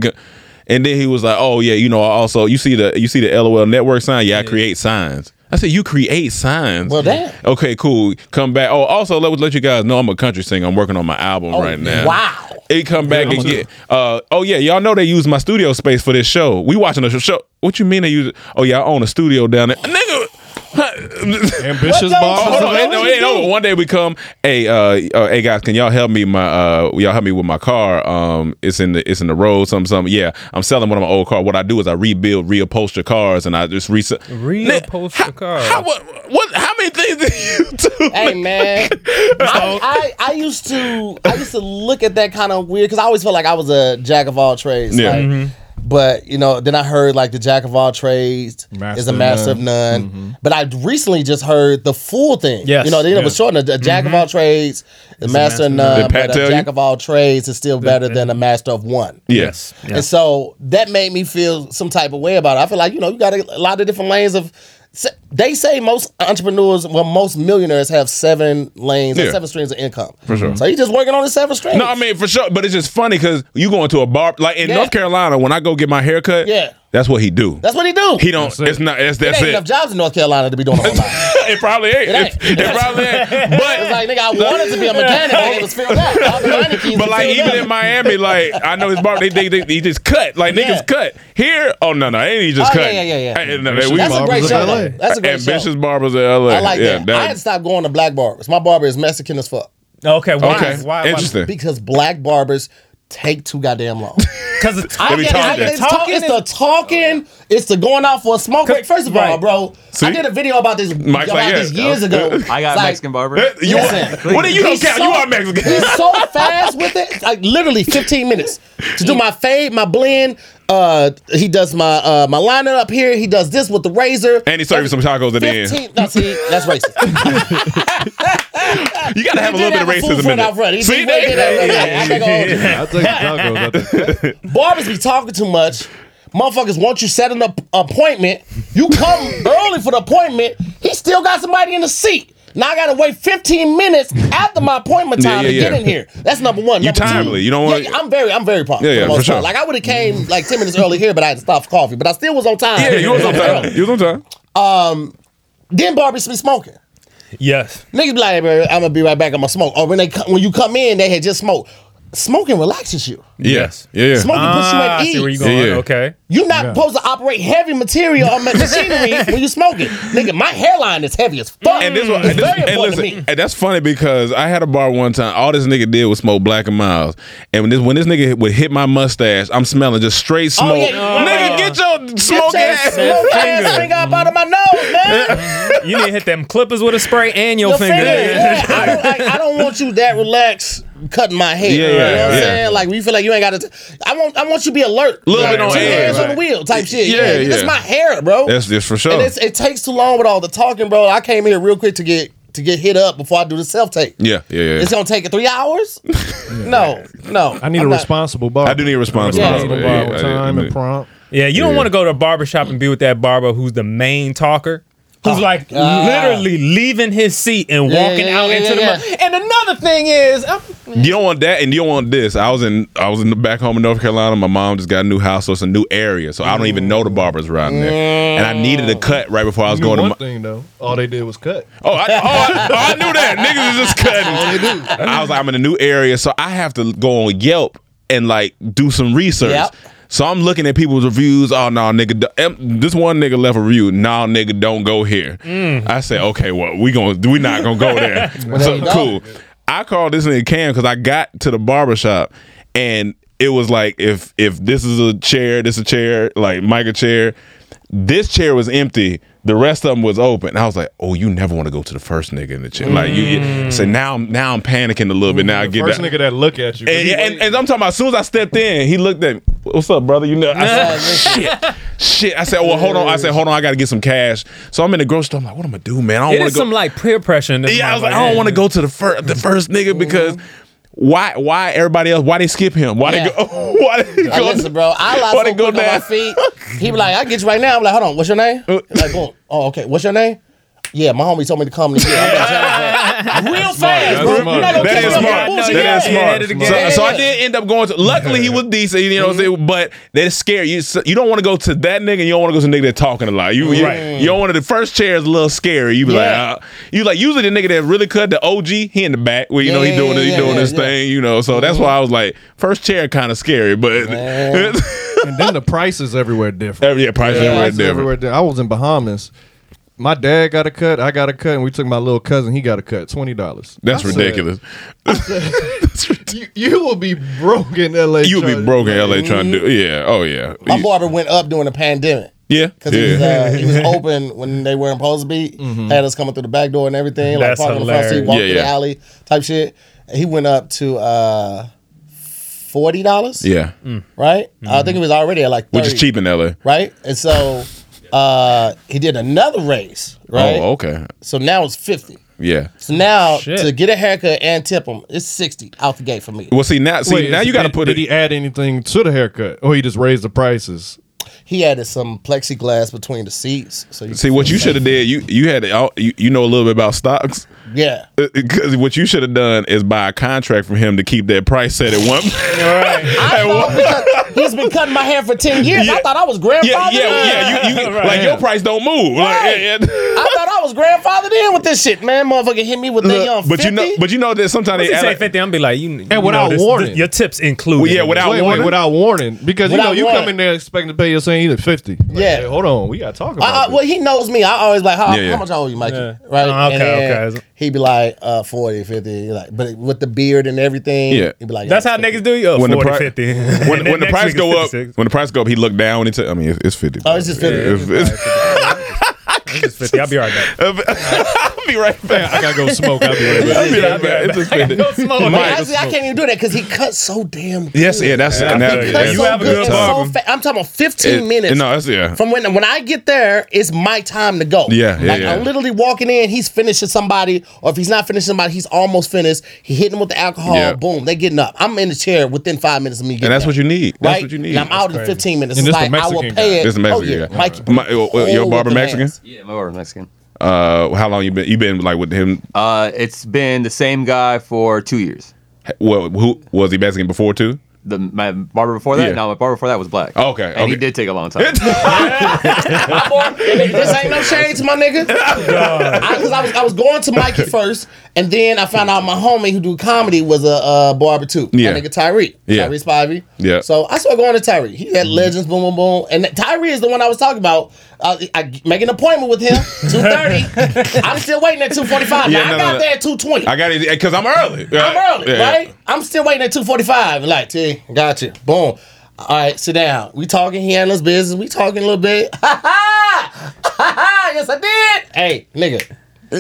And then he was like, "Oh yeah, you know, I also you see the you see the LOL network sign. Yeah, I create signs." I said, "You create signs." Well, damn. Okay, cool. Come back. Oh, also let let you guys know I'm a country singer. I'm working on my album right now. Wow. He come back and get. Uh, oh yeah, y'all know they use my studio space for this show. We watching a show. What you mean they use? it? Oh yeah, I own a studio down there, nigga. Ambitious What boss. Oh, hold on, hey, no, hey, no. One day we come, hey, uh, uh, hey guys, can y'all help me? My, uh, y'all help me with my car. Um, it's in the, it's in the road. Something, something. Yeah, I'm selling one of my old cars. What I do is I rebuild, reupholster cars, and I just resell. Reupholster cars. How, what, what? How many things do you do? Hey man, I, I I used to I used to look at that kind of weird because I always felt like I was a jack of all trades. Yeah. like, But you know, then I heard like the jack of all trades is Master a of master none. of none. Mm-hmm. But I recently just heard the full thing. Yes. you know, they Yeah. was short. A jack of mm-hmm. all trades, the master of none. But a jack you? of all trades is still better than a master of one. Yes. And so that made me feel some type of way about it. I feel like, you know, you got a, a lot of different lanes of. Se- They say most entrepreneurs, well, most millionaires have seven lanes Yeah. and seven streams of income. For sure. So you just working on the seven streams. No, I mean for sure, but it's just funny because you go into a bar like in Yeah. North Carolina when I go get my hair cut. Yeah. that's what he do. that's what he do. he don't. That's it. It's not. It's, There that's ain't it. enough jobs in North Carolina to be doing a whole lot. it probably ain't. It, ain't. it probably ain't. But It's like, nigga, I wanted to be a mechanic, but it was filled up. All the mannequins But like even up. in Miami, like I know his bar, they they, they, he just cut like Yeah. niggas cut here. Oh no no, ain't he just Oh, cut? yeah, yeah, yeah, yeah. Hey, no, they- we- That's a great Barbers show. of LA. though. That's a great ambitious show. barbers in L.A. I like yeah, that. I had to stop going to black barbers. My barber is Mexican as fuck. Okay, why? okay, Why, why? interesting. Because black barbers take too goddamn long. Because it's I be get it. I talking. It's, it's the talking. It's the going out for a smoke break. First of all, Right. bro, See? I did a video about this Mike's about like, yeah. this years ago. I got like, Mexican barber. You Listen, what do you don't count? so- you are Mexican. He's so fast with it. Like literally 15 minutes to do my fade, my blend. Uh, he does my uh my liner up here. He does this with the razor. And he serves some tacos at the end. No, see, that's racist. You gotta have a little bit of have a food racism in out front. it. He See, did did that. Yeah, I'm not gonna hold you. I'll take tacos. Barbers be talking too much. Motherfuckers want you set an ap- appointment. You come early for the appointment. He still got somebody in the seat. Now I gotta wait 15 minutes after my appointment time yeah, to get yeah. in here. That's number one. You Number two- timely. You don't wanna- Yeah, yeah, I'm very, I'm very pumped. Yeah, yeah, the most for sure. Like I would have came like 10 minutes early here, but I had to stop for coffee. But I still was on time. Yeah, you was on time. You was on time. Um, Then barbers be smoking. yes. Niggas be like, hey, bro, I'm gonna be right back. I'm gonna smoke. Or when they co- when you come in, they had just smoked. Smoking relaxes you. Yes. Yeah. Yeah. Smoking puts you Ah, I at see where you ease. going. Yeah, yeah. Okay. You're not supposed to operate heavy material or ma- machinery when you're smoking. Nigga, my hairline is heavy as fuck. And this one, it's and, this, very and important listen, to me. and that's funny because I had a bar one time. All this nigga did was smoke Black and Milds, and when this when this nigga would hit my mustache, I'm smelling just straight smoke. Oh, yeah. Nigga, Oh. get your Get smoke your ass. smoke ass finger up out of my nose, man. You need to hit them clippers with a spray and your, Your finger. finger. Yeah, I, don't, like, I don't want you that relaxed cutting my hair. Yeah, you know yeah, what I'm yeah. saying? Like, you feel like you ain't got to. I want, I want you to be alert. Little bit on two edge, hands on the wheel type shit. Yeah, Yeah, yeah. That's my hair, bro. That's just for sure. and it's, it takes too long with all the talking, bro. I came here real quick to get to get hit up before I do the self tape. yeah, yeah, yeah. It's gonna take three hours? no, no. I need I'm a not- responsible bar. I do need a responsible Yeah. responsible barber. bar Yeah, with I- time and prompt. Yeah, you don't want to go to a barber shop and be with that barber who's the main talker. Who's like ah. literally leaving his seat and Yeah, walking yeah, out yeah, into yeah, the yeah. mud. And another thing is, I'm- You don't want that, and you don't want this. I was in, I was in the back home in North Carolina. My mom just got a new house, so it's a new area. So I don't even know the barbers around there, and I needed a cut right before I was You knew going to. My, thing though, all they did was cut. Oh, I, oh, I, oh, I knew that. Niggas is just cutting. I was like, I'm in a new area, so I have to go on Yelp and like do some research. Yep. So I'm looking at people's reviews. Oh no, nigga, this one nigga left a review. No, nigga, don't go here. Mm. I said, okay, well, we going we not gonna go there. so you go. cool. I called this nigga Cam because I got to the barbershop and it was like if if this is a chair, this is a chair, like Micah chair. This chair was empty. The rest of them was open. I was like, "Oh, you never want to go to the first nigga in the chair." Like you, you mm. so now, I'm now I'm panicking a little bit. Now I The get first that. nigga that look at you. And, he and, waiting. and I'm talking about as soon as I stepped in, he looked at me. What's up, brother? You know, I said, shit, shit. I said, well, hold on. I said, hold on. I got to get some cash. So I'm in the grocery store. I'm like, what am I do, man? I don't it want to go. some like peer pressure. In this yeah, I was like, motherfucker. I don't want to go to the first, the first nigga because mm-hmm. Why, why everybody else? Why they skip him? Why Yeah. they go? Why they go? listen, bro, I why so quick on my feet. He be like, I get you right now. I'm like, hold on, what's your name? Uh, Like, boom. Oh, okay. What's your name? Yeah, my homie told me to come to you. I'm like, Jennifer. real fast, That's bro. smart. You're not gonna That catch is me on smart. bullshit. That is smart. ahead of the So, I did end up going to. Luckily, he was decent. You know, what I'm saying? but they scare you. You don't want to go to that nigga. And you don't want to go to the nigga that talking a lot. You, you, Right. you don't want to. The first chair is a little scary. You be Yeah. like, uh, you like usually the nigga that really cut the OG. He in the back where you know he doing he doing yeah, his thing. You know, so that's why I was like, first chair kind of scary, but and then the prices everywhere different. yeah, price Yeah, everywhere prices different. everywhere different. I was in Bahamas. My dad got a cut. I got a cut, and we took my little cousin. He got a cut. Twenty dollars. That's ridiculous. You, you will be broke in L.A. You'll be trying- broke in LA trying to do. Yeah. Oh yeah. My barber went up during the pandemic. Yeah. Because he, was, Yeah. uh, he was open when they weren't supposed to be. Had us coming through the back door and everything. That's like parking on the front seat, hilarious. walk Yeah, through the yeah. alley type shit. And he went up to uh, $40, Yeah. right? I think it was already at like 30, Which is cheap in LA. Right? And so uh, he did another raise, right? Oh, okay. So now it's 50 Yeah. So now Shit. to get a haircut and tip him, it's 60 out the gate for me. Well, see now, see Wait, now you got to put Did it. he add anything to the haircut, or he just raised the prices? He added some plexiglass between the seats. So you See what you should have did. You you had to, you, you know a little bit about stocks. Yeah. Because what you should have done is buy a contract from him to keep that price set at one. I thought because he's been cutting my hair for 10 years. I thought I was grandfather. yeah, yeah, yeah. You, you Right. like your price don't move. Like, Right. yeah, yeah. I was grandfathered in with this shit, man. Motherfucker hit me with the young 50. But you know, but you know that sometimes He they say like- 50, I'm be like, you, you without know, this- warning. this- your tips included. Well, yeah, without- this. Wait, warning? wait, without warning, because you know you warning. come in there expecting to pay your saying either fifty. Like, Yeah. hey, hold on, we gotta talk about. I, I, this. well, he knows me. I always like, how, Yeah, yeah. how much I owe you, Mikey? Yeah. Right? Oh, okay, and then okay. He'd be like, uh, 40, 50. Like, but with the beard and everything, Yeah. he'd be like, That's how niggas do you. when the 40, pri- 50. when, when the next price go up, when the price go up, he look down. and He tell, I mean, it's, it's fifty. Oh, it's just 50. It's- it's- It's 50. I'll be right back. I'll be right back. I gotta go smoke. I'll be right back. I'll be right back. It's just 50. Go smoke. But Mike. honestly, I can't even do that because he cuts so damn good. Yes, yeah, that's and that, feel you. that's- You have a good good and so barber. fa- I'm talking about 15 it- minutes. No, that's yeah. From when when I get there, it's my time to go. Yeah, yeah, like yeah. I'm literally walking in, he's finishing somebody, or if he's not finishing somebody, he's almost finished. He hitting them with the alcohol. Yeah. Boom, they getting up. I'm in the chair within five minutes of me getting And that's there. what you need. That's right? what you need. And I'm out in crazy. 15 minutes. And it's this the like I will Mexican pay guy. it. This is oh Mexican yeah, guy. Mikey. My- uh, your barber with the Mexican? hands. Yeah, my barber Mexican. Uh, how long you been? You been like with him? Uh, it's been the same guy for two years. Well, who was he Mexican before too? The my barber before that, Yeah. no, my barber before that was black. Okay, and he did take a long time. this ain't no shades, my nigga. Because I, was I was going to Mikey first, and then I found out my homie who do comedy was a uh, barber too. Yeah. My nigga Tyree. Yeah. Tyree Spivey. Yeah. So I started going to Tyree. He had legends, boom, boom, boom. And Tyree is the one I was talking about. Uh, I make an appointment with him, 2.30. I'm still waiting at 2.45. Yeah, now, no, I got no. there at 2.20. I got it because I'm early. I'm early, right? I'm still waiting at 245. Like, T, got you. Boom. All right, sit down. We talking, he handles business. We talking a little bit. Ha ha! Ha ha! Yes, I did. Hey, nigga.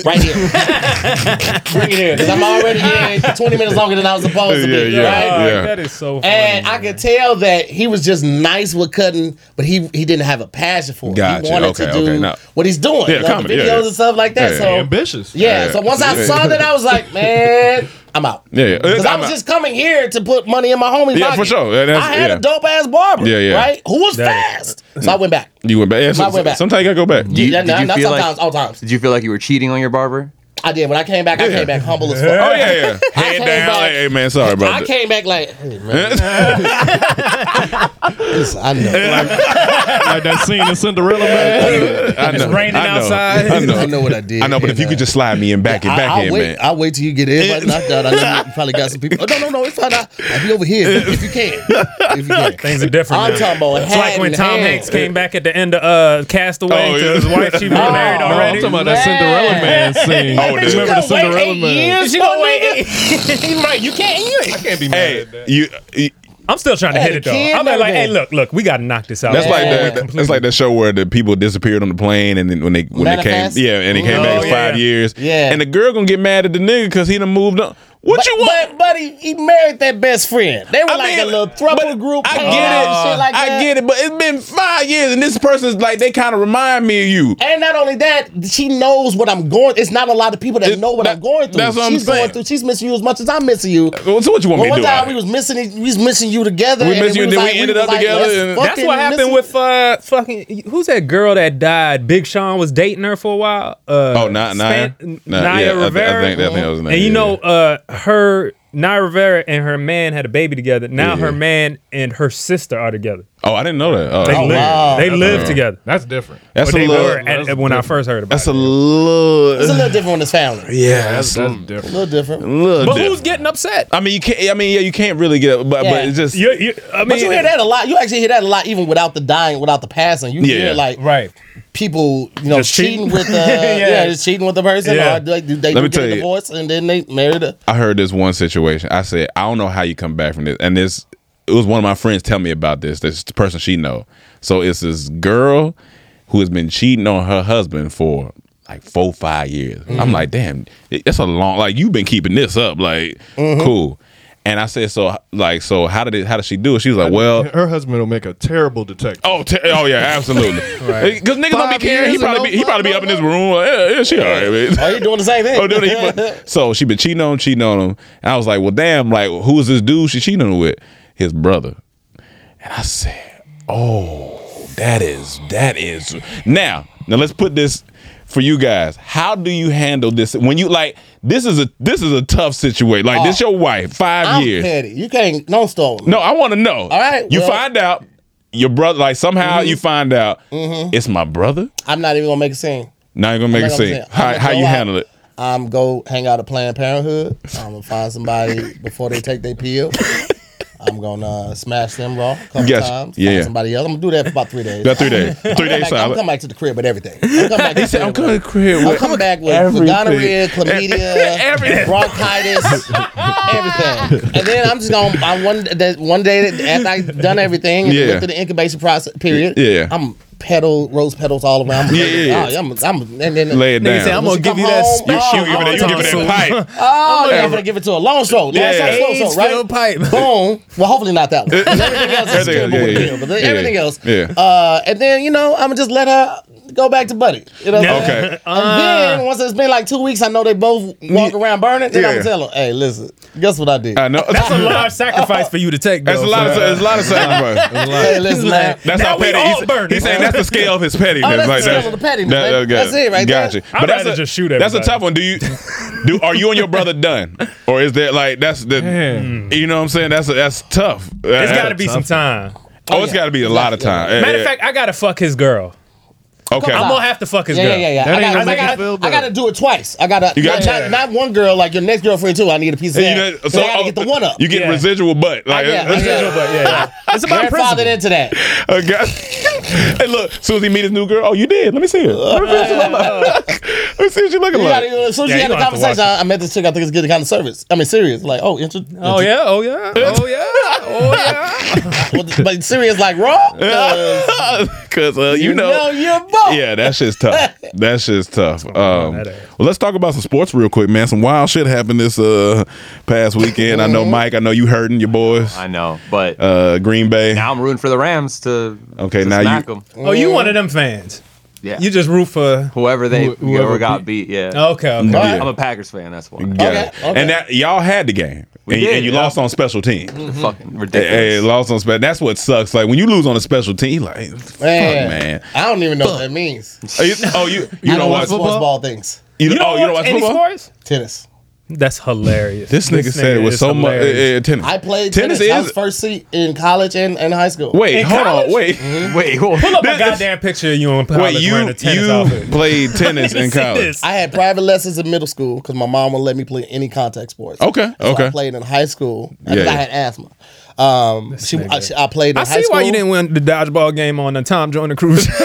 Right here. Bring it here. Because I'm already here 20 minutes longer than I was supposed to be. Yeah, yeah. Right? Yeah. That is so funny. And I could tell that he was just nice with cutting, but he he didn't have a passion for it. Gotcha. He wanted Okay, to do okay, now- what he's doing. Yeah, you know, comedy, the videos yeah. and stuff like that. Yeah, so ambitious. Yeah, Yeah. so once I saw that, I was like, man, I'm out. Yeah, yeah. Because I was out. just coming here to put money in my homie's Yeah, pocket. for sure. Yeah, I had yeah. a dope ass barber. Yeah, yeah. Right? Who was That fast. So I went back. You went back. Yeah, so, I went back. Sometimes you gotta go back. You- yeah, did not, you not feel sometimes, like- all times. Did you feel like you were cheating on your barber? I did. When I came back, I came back humble as fuck. Oh yeah, yeah. I Head came down. back- Like, hey man, sorry about I that. came back like, hey, man. Listen, I know. like that scene in Cinderella, man. I know. raining I know. outside. I know. I know what I did. I know, but if you could just slide me in back and I, back I'll in, wait. man. I'll wait till you get everybody knocked out. I know you probably got some people. Oh, no, no, no. It's fine. I, I'll be over here if you can. If you can. Things are different. I'm now. talking about It's like hand when in Tom hand. Hanks came back at the end of uh, Castaway Oh, to yeah. his wife. She was Oh, married no, No, I'm already. talking about that Cinderella man scene. Oh, Bitch, dude. you Remember the gonna wait Cinderella eight man? years She for gonna wait right, you can't. You ain't. Can't be mad Hey, at that. you. you I'm still trying to Had hit it though. I'm and like, hey, look, look, we got to knock this out. That's like Yeah. the that's like the show where the people disappeared on the plane and then when they when Manifest? they came yeah and they came Oh, back yeah. five years Yeah. and the girl gonna get mad at the nigga because he done moved on. What But, you want? but, but he, he married that best friend. They were I like mean, a little throuple group. I get it. shit like I that. get it, but it's been five years, and this person's like they kind of remind me of you. And not only that, she knows what I'm going. It's not a lot of people that It- know what that- I'm going through. that's what I'm she's going saying. through. She's missing you as much as I'm missing you. So what you want Well, me to do? one time we was missing, we was missing you together. We and missed you, and then we like- ended was up like, together, and- That's what happened miss- with uh fucking who's that girl that died? Big Sean was dating her for a while. Uh, Oh, not Naya. Span- Nah, Naya yeah, I thi- I Rivera. think- I think that was her And you know, uh, her Naya Rivera and her man had a baby together. Now Yeah. her man and her sister are together. Oh, I didn't know that. Oh, They that's- live. wow. They live Uh, together. That's different. That's Or a they little. were at- that's when I different. first heard about That's a it. little. It's a little different when it's family. Yeah, That's, that's a that's different. A little different. little. But different. who's getting upset? I mean, you can't. I mean, yeah, you can't really get. But Yeah. but it's just. You, you, I mean, But you hear that a lot. You actually hear that a lot, even without the dying, without the passing. You Yeah. hear like right? people, you know, Just cheating, cheating? with the Yeah. yeah. just cheating with the person, Yeah. or they, they Let me do tell get a you. divorce and then they married her. I heard this one situation. I said, I don't know how you come back from this. And this it was one of my friends tell me about this. This person she know. So it's this girl who has been cheating on her husband for like four, five years. Mm-hmm. I'm like, damn, it's a long like you've been keeping this up. Like, Mm-hmm. cool. And I said, so like, so how did it how did she do it? She was like, Well, her husband will make a terrible detective. Oh, te- oh yeah, absolutely. Because niggas don't be caring. He probably be, he probably be up in his room. Like, yeah, yeah, she all right. Man. Oh, you doing the same thing? Oh, doing it. He- so she been cheating on him, cheating on him. And I was like, well, damn, like, who is this dude she cheating on with? His brother. And I said, oh, that is, that is. Now, now let's put this for you guys. How do you handle this when you like? This is a this is a tough situation. Like this, oh. your wife, 5 I'm years. petty. You can't stole me. No, I want to know. All right, you well- find out your brother. Like somehow you mm-hmm. find out mm-hmm. it's my brother. I'm not even gonna make a scene. Now you're gonna make a scene. gonna How how you out. handle it? I'm go hang out at Planned Parenthood. I'm gonna find somebody before they take their pill. I'm gonna uh, smash them raw a couple Gotcha. times. Yeah. Somebody else. I'm gonna do that for about three days. About three days. Three I'm days back, I'm solid. coming back to the crib with everything. I'm coming back He said, "I'm coming with to the crib I'm with coming back with, with everything. gonorrhea, chlamydia, Everything. bronchitis, everything. And then I'm just gonna I one that one day after I done everything and Yeah. went through the incubation process period. Yeah. I'm petal rose petals all around. Yeah, yeah, yeah. Oh, I'm, I'm, and then Lay it down. say, I'm When gonna give you that. home, spit oh, shoot you giving it, you tongue giving it soup. pipe. Oh, yeah, I'm gonna give it to a long stroke. Yeah. Yeah, yeah. slow stroke, right? pipe. Boom. Well, hopefully not that one. 'Cause Everything else is Everything terrible with yeah, but everything else. Yeah. Uh, and then you know, I'm gonna just let her go back to Buddy. You know. What I'm Okay. saying? And uh, then once it's been like two weeks, I know they both walk around burning. Then I'm Yeah. gonna tell her, "Hey, listen, guess what I did? I know. That's a large sacrifice for you to take. That's though, a lot of so- it's a lot of sacrifice. hey, listen, man." That's Now how we petty. all He's, burning. he's saying that's the scale of his pettiness. Oh, that's the scale of the pettiness, man. okay. That's it right Gotcha. there. I'd that's rather a- just shoot That's a everybody. tough one. Do you do? Are you and your brother done, or is that like that's the? Man. You know what I'm saying? That's that's tough. It's got to be some time. Oh, it's oh, got to be a lot of time. Matter of fact, I gotta fuck his girl. Okay. I'm gonna have to fuck his Yeah, girl. yeah, yeah, yeah. That I ain't gotta, I, gotta, I gotta do it twice. I gotta You got- not, not, not one girl, like your next girlfriend too. I need a piece of You that. know, So, I gotta oh, get the one up. You get Yeah. residual butt. Like, yeah, I get- uh, But yeah, yeah. it's about Grandfathered into that. Okay. hey, look. As soon as he meet his new girl, oh, you did. Let me see her. Let me see what she look like. Let me see what she looking You like. gotta, as soon as Yeah, you you had the gonna have to watch conversation, I, I met this chick. I think it's good kind of service. I mean, serious. Like, oh, inter- Oh inter- yeah, oh yeah, oh yeah, oh yeah. Well, but serious like raw. 'Cause Because uh, you, you know, know you're both. yeah, that shit's tough. that shit's tough. Um, that well, let's talk about some sports real quick, man. Some wild shit happened this uh, past weekend. I know, Mike. I know you hurting your boys. I know, but Uh, Green Bay. now I'm rooting for the Rams to Okay, to now smack you- 'em. Oh, you one of them fans? Yeah, You just root for? whoever they Who- whoever whoever got beat- beat. Yeah, oh, Okay, okay. Yeah. I'm a Packers fan. That's why. Got Okay, okay. And that y'all had the game, We and, you- did, and you yeah. lost on special teams. Fucking mm-hmm. ridiculous. hey, lost on special. That's what sucks. Like when you lose on a special team, you like, fuck, Man, man. I don't even know what that means. Oh, you, oh, you, you I don't watch sports football? ball things. You, You don't, oh, you don't watch watch any football? sports? Tennis. That's hilarious. This nigga said it is was so much. hilarious. Uh, tennis. I played tennis. tennis. I was is. first seat in college and, and high school. Wait, In hold college? on. Wait, Wait, hold Pull up a goddamn picture of you in college wait. You wearing a tennis you outfit. played tennis in college? this? I had private lessons in middle school because my mom wouldn't let me play any contact sports. Okay, So okay. I played in high school because Yeah, I yeah. had asthma. Um, she, I, she- I played in I high see school. why you didn't win the dodgeball game on the Tom Joyner Cruise.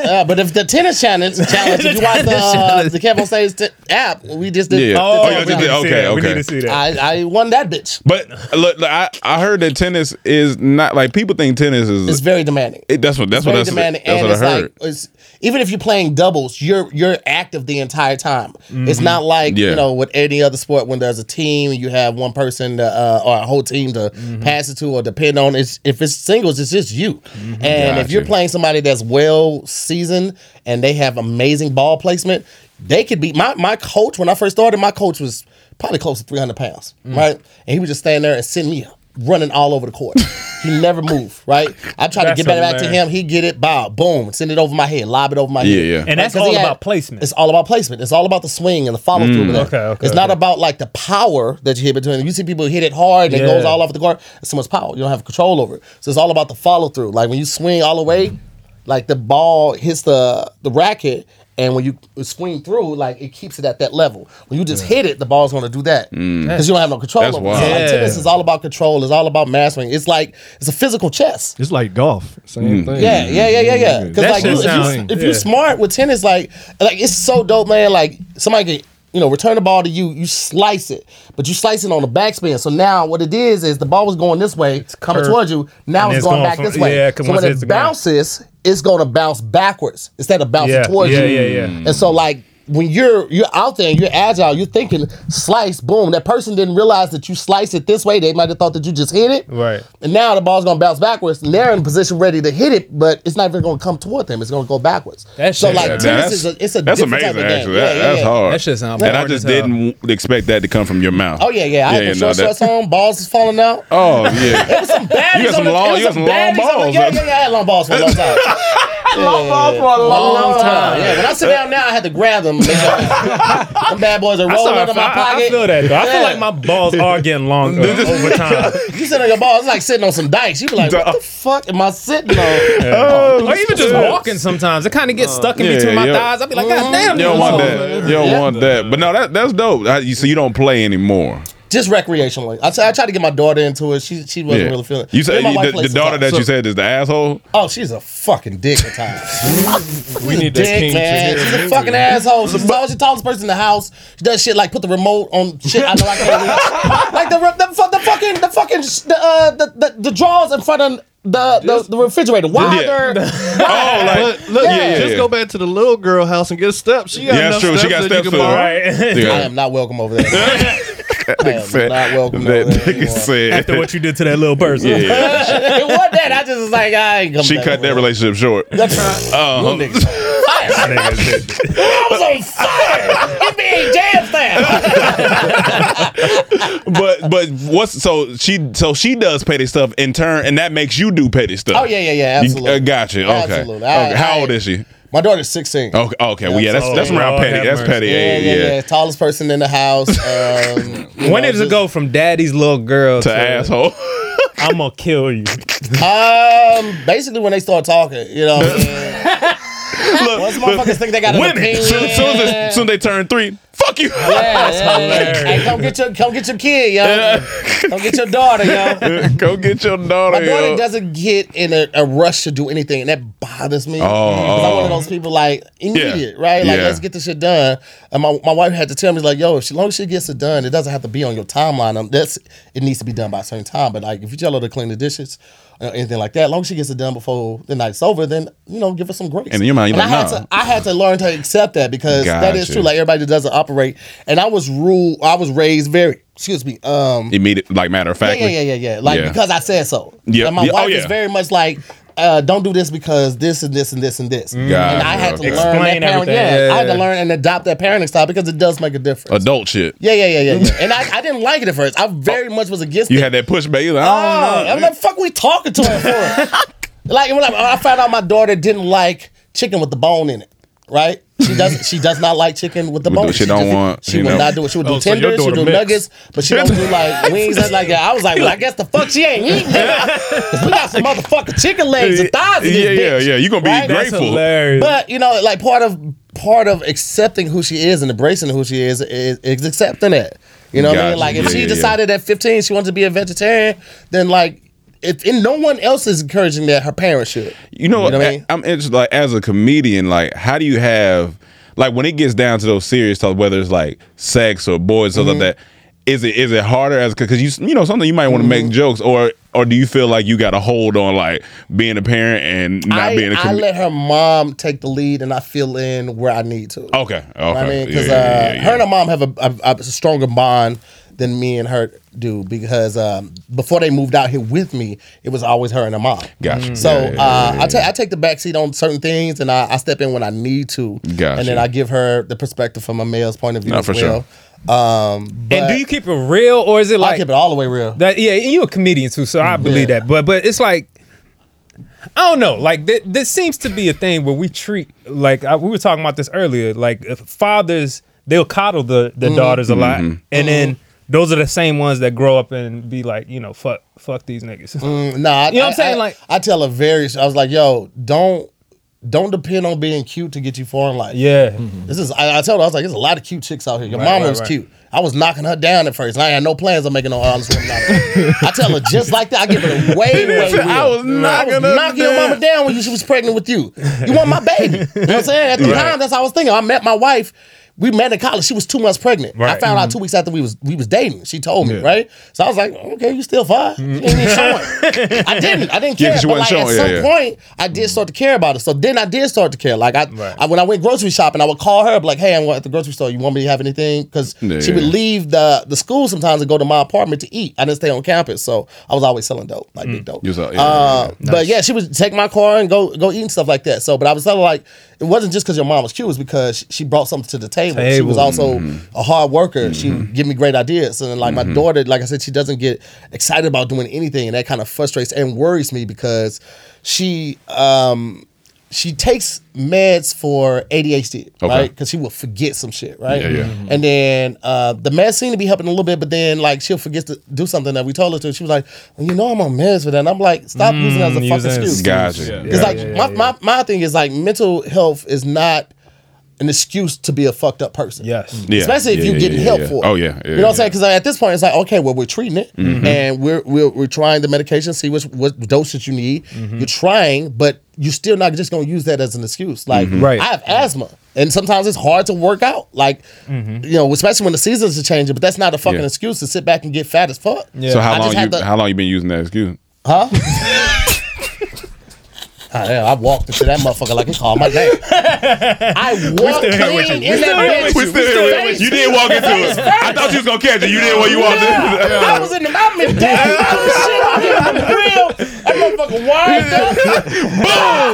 Uh, but if the tennis challenge, challenge if you watch the, uh, challenge. the Kev on t- app, we just did. Yeah. oh, Oh, we did- to see okay. We okay. need to see that. I, I won that bitch. But look, look, I I heard that tennis is not like people think tennis is. It's very demanding. it, that's what that's It's what very that's, demanding, that's and what I it's heard. like it's, even if you're playing doubles, you're you're active the entire time. It's not like Yeah. you know with any other sport when there's a team and you have one person to, uh, or a whole team to Mm-hmm. pass it to or depend on. It's if it's singles, it's just you. Mm-hmm. And if you're playing somebody that's well seasoned and they have amazing ball placement, they could be my my coach when I first started. My coach was probably close to 300 pounds, mm. right? And he would just stand there and send me running all over the court. he never moved, right? I tried to That's get back, back to hilarious. him. He get it, bow, boom, send it over my head, lob it over my Yeah, head. yeah. And that's 'Cause all he had- about placement. It's all about placement. It's all about the swing and the follow through. Mm. with. Okay, okay, It's not okay. about like the power that you hit between. You see people hit it hard and it Yeah. goes all off the court. It's so much power. You don't have control over it. So it's all about the follow through. Like when you swing all the way, like the ball hits the the racket. And when you swing through, like it keeps it at that level. When you just hit it, the ball's going to do that mm. because you don't have no control That's over it. wild. So, like, tennis is all about control. It's all about mastering. It's like it's a physical chess. It's like golf. Same mm. thing. Yeah, yeah, yeah, yeah, yeah. Because like, you, if, you, if yeah. you're smart with tennis, like, like it's so dope, man. Like somebody can, you know, return the ball to you, you slice it, but you slice it on the backspin. So now what it is is the ball was going this way, it's coming curved. towards you. Now it's it's going going back from- this way. yeah, so when it bounces, it's going to bounce backwards instead of bouncing Yeah, towards yeah, you. yeah, yeah. And so like. When you're you're out there and you're agile, you're thinking slice, boom. That person didn't realize that you slice it this way. They might have thought that you just hit it. Right. And now the ball's gonna bounce backwards, and they're in position ready to hit it, but it's not even gonna come toward them. It's gonna go backwards. That so shit- like Yeah, tennis that's, is a, it's a that's different amazing. type of Actually, game. that, yeah, yeah, that's yeah. hard. That shit sound And I just didn't expect that to come from your mouth. Oh yeah, yeah. I had the short that- shorts on, balls is falling out. Oh yeah. Some baddies You got some the- long- it you got some long baddies on the- balls, Yeah, yeah, yeah. I had long balls for a long time. long balls for a long, time. Yeah, when I sit down now, I had to grab them. Make sure them bad boys are I, rolling saw- out of my I- I- pocket. I feel that though. I feel like my balls are getting longer over time. You sit on your balls, it's like sitting on some dice. You be like, what the fuck am I sitting on? Oh, or even just walking sometimes. It kind of gets uh, stuck in yeah, between my yeah. thighs. I'll be like, God mm-hmm. damn, You don't want that. You don't want that. But no, that that's dope. I- you- So you don't play anymore. Just recreationally. I, t- I tried to get my daughter into it. She she wasn't Yeah. really feeling it. You said Me and my wife the, play the daughter sometimes. that you said is the asshole. Oh, she's a fucking dick at times. We need that dick, king man. She's a fucking asshole. She's always the tallest person in the house. She does shit like put the remote on shit I know I can't reach. like the, re- the, fu- the fucking the fucking sh- the uh the, the, the drawers in front of the the, the refrigerator. Wider. Oh, like But look, Yeah, yeah, just yeah. go back to the little girl house and get steps. She got Yeah, enough that's true. She steps got that you steps can too. borrow. Right. Yeah. I am not welcome over there. I am Said- not welcome that over there nigga anymore. said. After what you did to that little person. yeah, it wasn't that. I just was like, I ain't coming she back cut that there. relationship short. That's right. Little niggas on fire. I was on fire. It being jam fast. but but what's so she so she does petty stuff in turn, and that makes you do petty stuff. Oh yeah, yeah, yeah. You- Absolutely. uh, gotcha. Okay. Absolutely. I- okay. How I- old is she? My daughter's 16. Okay. Okay. Well, yeah, that's Oh, that's around Lord petty. That's mercy. petty. Yeah, age, yeah, yeah. yeah. Tallest person in the house. Um, When know, does it just- go from daddy's little girl to, To asshole. I'm gonna kill you? Um, basically when they start talking, you know. What I'm saying? Once motherfuckers think they got an Women. opinion. Soon, soon as soon as they turn three, fuck you. yeah, yeah, yeah. Hey, come get your come get your kid, yo. come get your daughter, yo. Go get your daughter. My daughter yo. doesn't get in a, a rush to do anything, and that bothers me. Oh, 'Cause I'm one of oh. those people like immediate, right? Like Yeah. let's get this shit done. And my, my wife had to tell me like, yo, if she, as long as she gets it done, it doesn't have to be on your timeline. Um, that's it needs to be done by a certain time. But like if you tell her to clean the dishes. Anything like that. As long as she gets it done before the night's over, then you know, give her some grace. And in your mind, like, I had nah. to, I had to learn to accept that because that is true. Like everybody doesn't operate, and I was ruled. I was raised very, excuse me, um, Immediate, like matter of fact. yeah, yeah, yeah, yeah. Like Yeah. because I said so. Yeah. And my Yeah. Oh, wife yeah. is very much like, uh, don't do this because this and this and this and this. And I had to Gotcha. learn Explain that parent. everything. Yeah, Yeah, I had to learn and adopt that parenting style because it does make a difference. Adult shit. yeah, yeah, yeah, yeah, yeah. And I, I didn't like it at first. I very much was against it. You it. had that pushback. You like, Oh, I don't I'm know. like, fuck, we talking to her for? like, when I, I found out my daughter didn't like chicken with the bone in it. Right? She doesn't. She does not like chicken with the Would bone. do- she don't just- want, She you will know. not do it. She would do Oh, so tenders. She would do mixed. nuggets, but she don't do like wings. and like that. I was like, well, I guess the fuck she ain't eating. it. 'Cause we got some motherfucking chicken legs and thighs in this Yeah, yeah, bitch. yeah. You gonna be Right? Grateful. hilarious. But you know, like part of part of accepting who she is and embracing who she is is, is accepting it. You know what I mean? Like if Yeah, she yeah, decided at 15 she wanted to be a vegetarian, then like if and no one else is encouraging that, her parents should. You know, You know what I mean? I'm interested. Like as a comedian, like how do you have like when it gets down to those serious talk, whether it's like sex or boys, or Mm-hmm. like that. Is it is it harder as because you you know something you might want to Mm-hmm. make jokes or or do you feel like you got a hold on like being a parent and not I, being a comedian? I let her mom take the lead and I fill in where I need to. okay, okay. I mean, because Yeah, yeah, uh, yeah, her and her mom have a, a, a stronger bond than me and her do because um, before they moved out here with me, it was always her and her mom. Gotcha. So Yeah, yeah, uh, yeah, I take I take the back seat on certain things, and I, I step in when I need to, Gotcha. and then I give her the perspective from a male's point of view No, as for well. Um, but And do you keep it real or is it like I keep it all the way real. that? Yeah, and you a comedian too, so I believe Yeah. that. But but it's like I don't know. Like th- this seems to be a thing where we treat like I, we were talking about this earlier. Like if fathers, they'll coddle the the daughters a lot, and then those are the same ones that grow up and be like, you know, fuck fuck these niggas. Mm, nah, I, You know what I'm saying? I- Like- I tell her very. I was like, yo, don't don't depend on being cute to get you far in life. Yeah. Mm-hmm. This is I, I told her I was like, there's a lot of cute chicks out here. Your Right, mama right, was right. cute. I was knocking her down at first. and I had no plans on making no honest women out of her. I tell her just like that. I give her a way, way real. I was knocking I was knocking your down. mama down when she was pregnant with you. You want my baby. You know what I'm saying? At the time, that's how I was thinking. I met my wife. We met in college. She was two months pregnant. I Right. found out mm-hmm. two weeks after we was we was dating. She told me, right? So I was like, okay, you still fine. You ain't even showing. I mm-hmm. didn't. I didn't Yeah, care. 'cause but wasn't like showing. at Yeah, some yeah. point, I did start to care about it. So then I did start to care. Like I, Right. I when I went grocery shopping, I would call her, like, "Hey, I'm at the grocery store. You want me to have anything?" Because Yeah, she would leave the the school sometimes and go to my apartment to eat. I didn't stay on campus, so I was always selling dope, like big mm. dope. You was out- yeah, uh, yeah, But yeah, she would take my car and go go eat and stuff like that. So, but I was telling like it wasn't just because your mom was cute; it was because she- she brought something to the table. She was also Mm-hmm. a hard worker. She would give me great ideas, and like my daughter, like I said, she doesn't get excited about doing anything, and that kind of frustrates and worries me because she um she takes meds for ADHD, Okay. right? Because she will forget some shit, right? Yeah, yeah. And then uh, the meds seem to be helping a little bit, but then like she'll forget to do something that we told her to. She was like, well, "You know, I'm on meds for that." And I'm like, "Stop using it as a Mm, fucking using it as excuse." Gotcha. Because Yeah, like yeah, my, yeah, my my thing is like mental health is not an excuse to be a fucked up person. Yes. Yeah, Especially if yeah, you're yeah, getting yeah, help yeah. for it. Oh, yeah, yeah, you know what I'm saying? Because at this point, it's like, okay, well, we're treating it Mm-hmm. and we're, we're we're trying the medication, see which what dosage you need. Mm-hmm. You're trying, but you're still not just gonna use that as an excuse. Like, Mm-hmm. Right. I have asthma, and sometimes it's hard to work out. Like, you know, especially when the seasons are changing. But that's not a fucking Yeah. excuse to sit back and get fat as fuck. Yeah. So how I long you to- how long you been using that excuse? Ah, yeah, I walked into that motherfucker like it called my name. I walked still here with you. in that bitch. We still here with you. You didn't walk into it. I thought you was gonna catch it. You didn't when you walked in. I was in the mountain down. I was shit out here on the grill. That motherfucker wired up. Boom!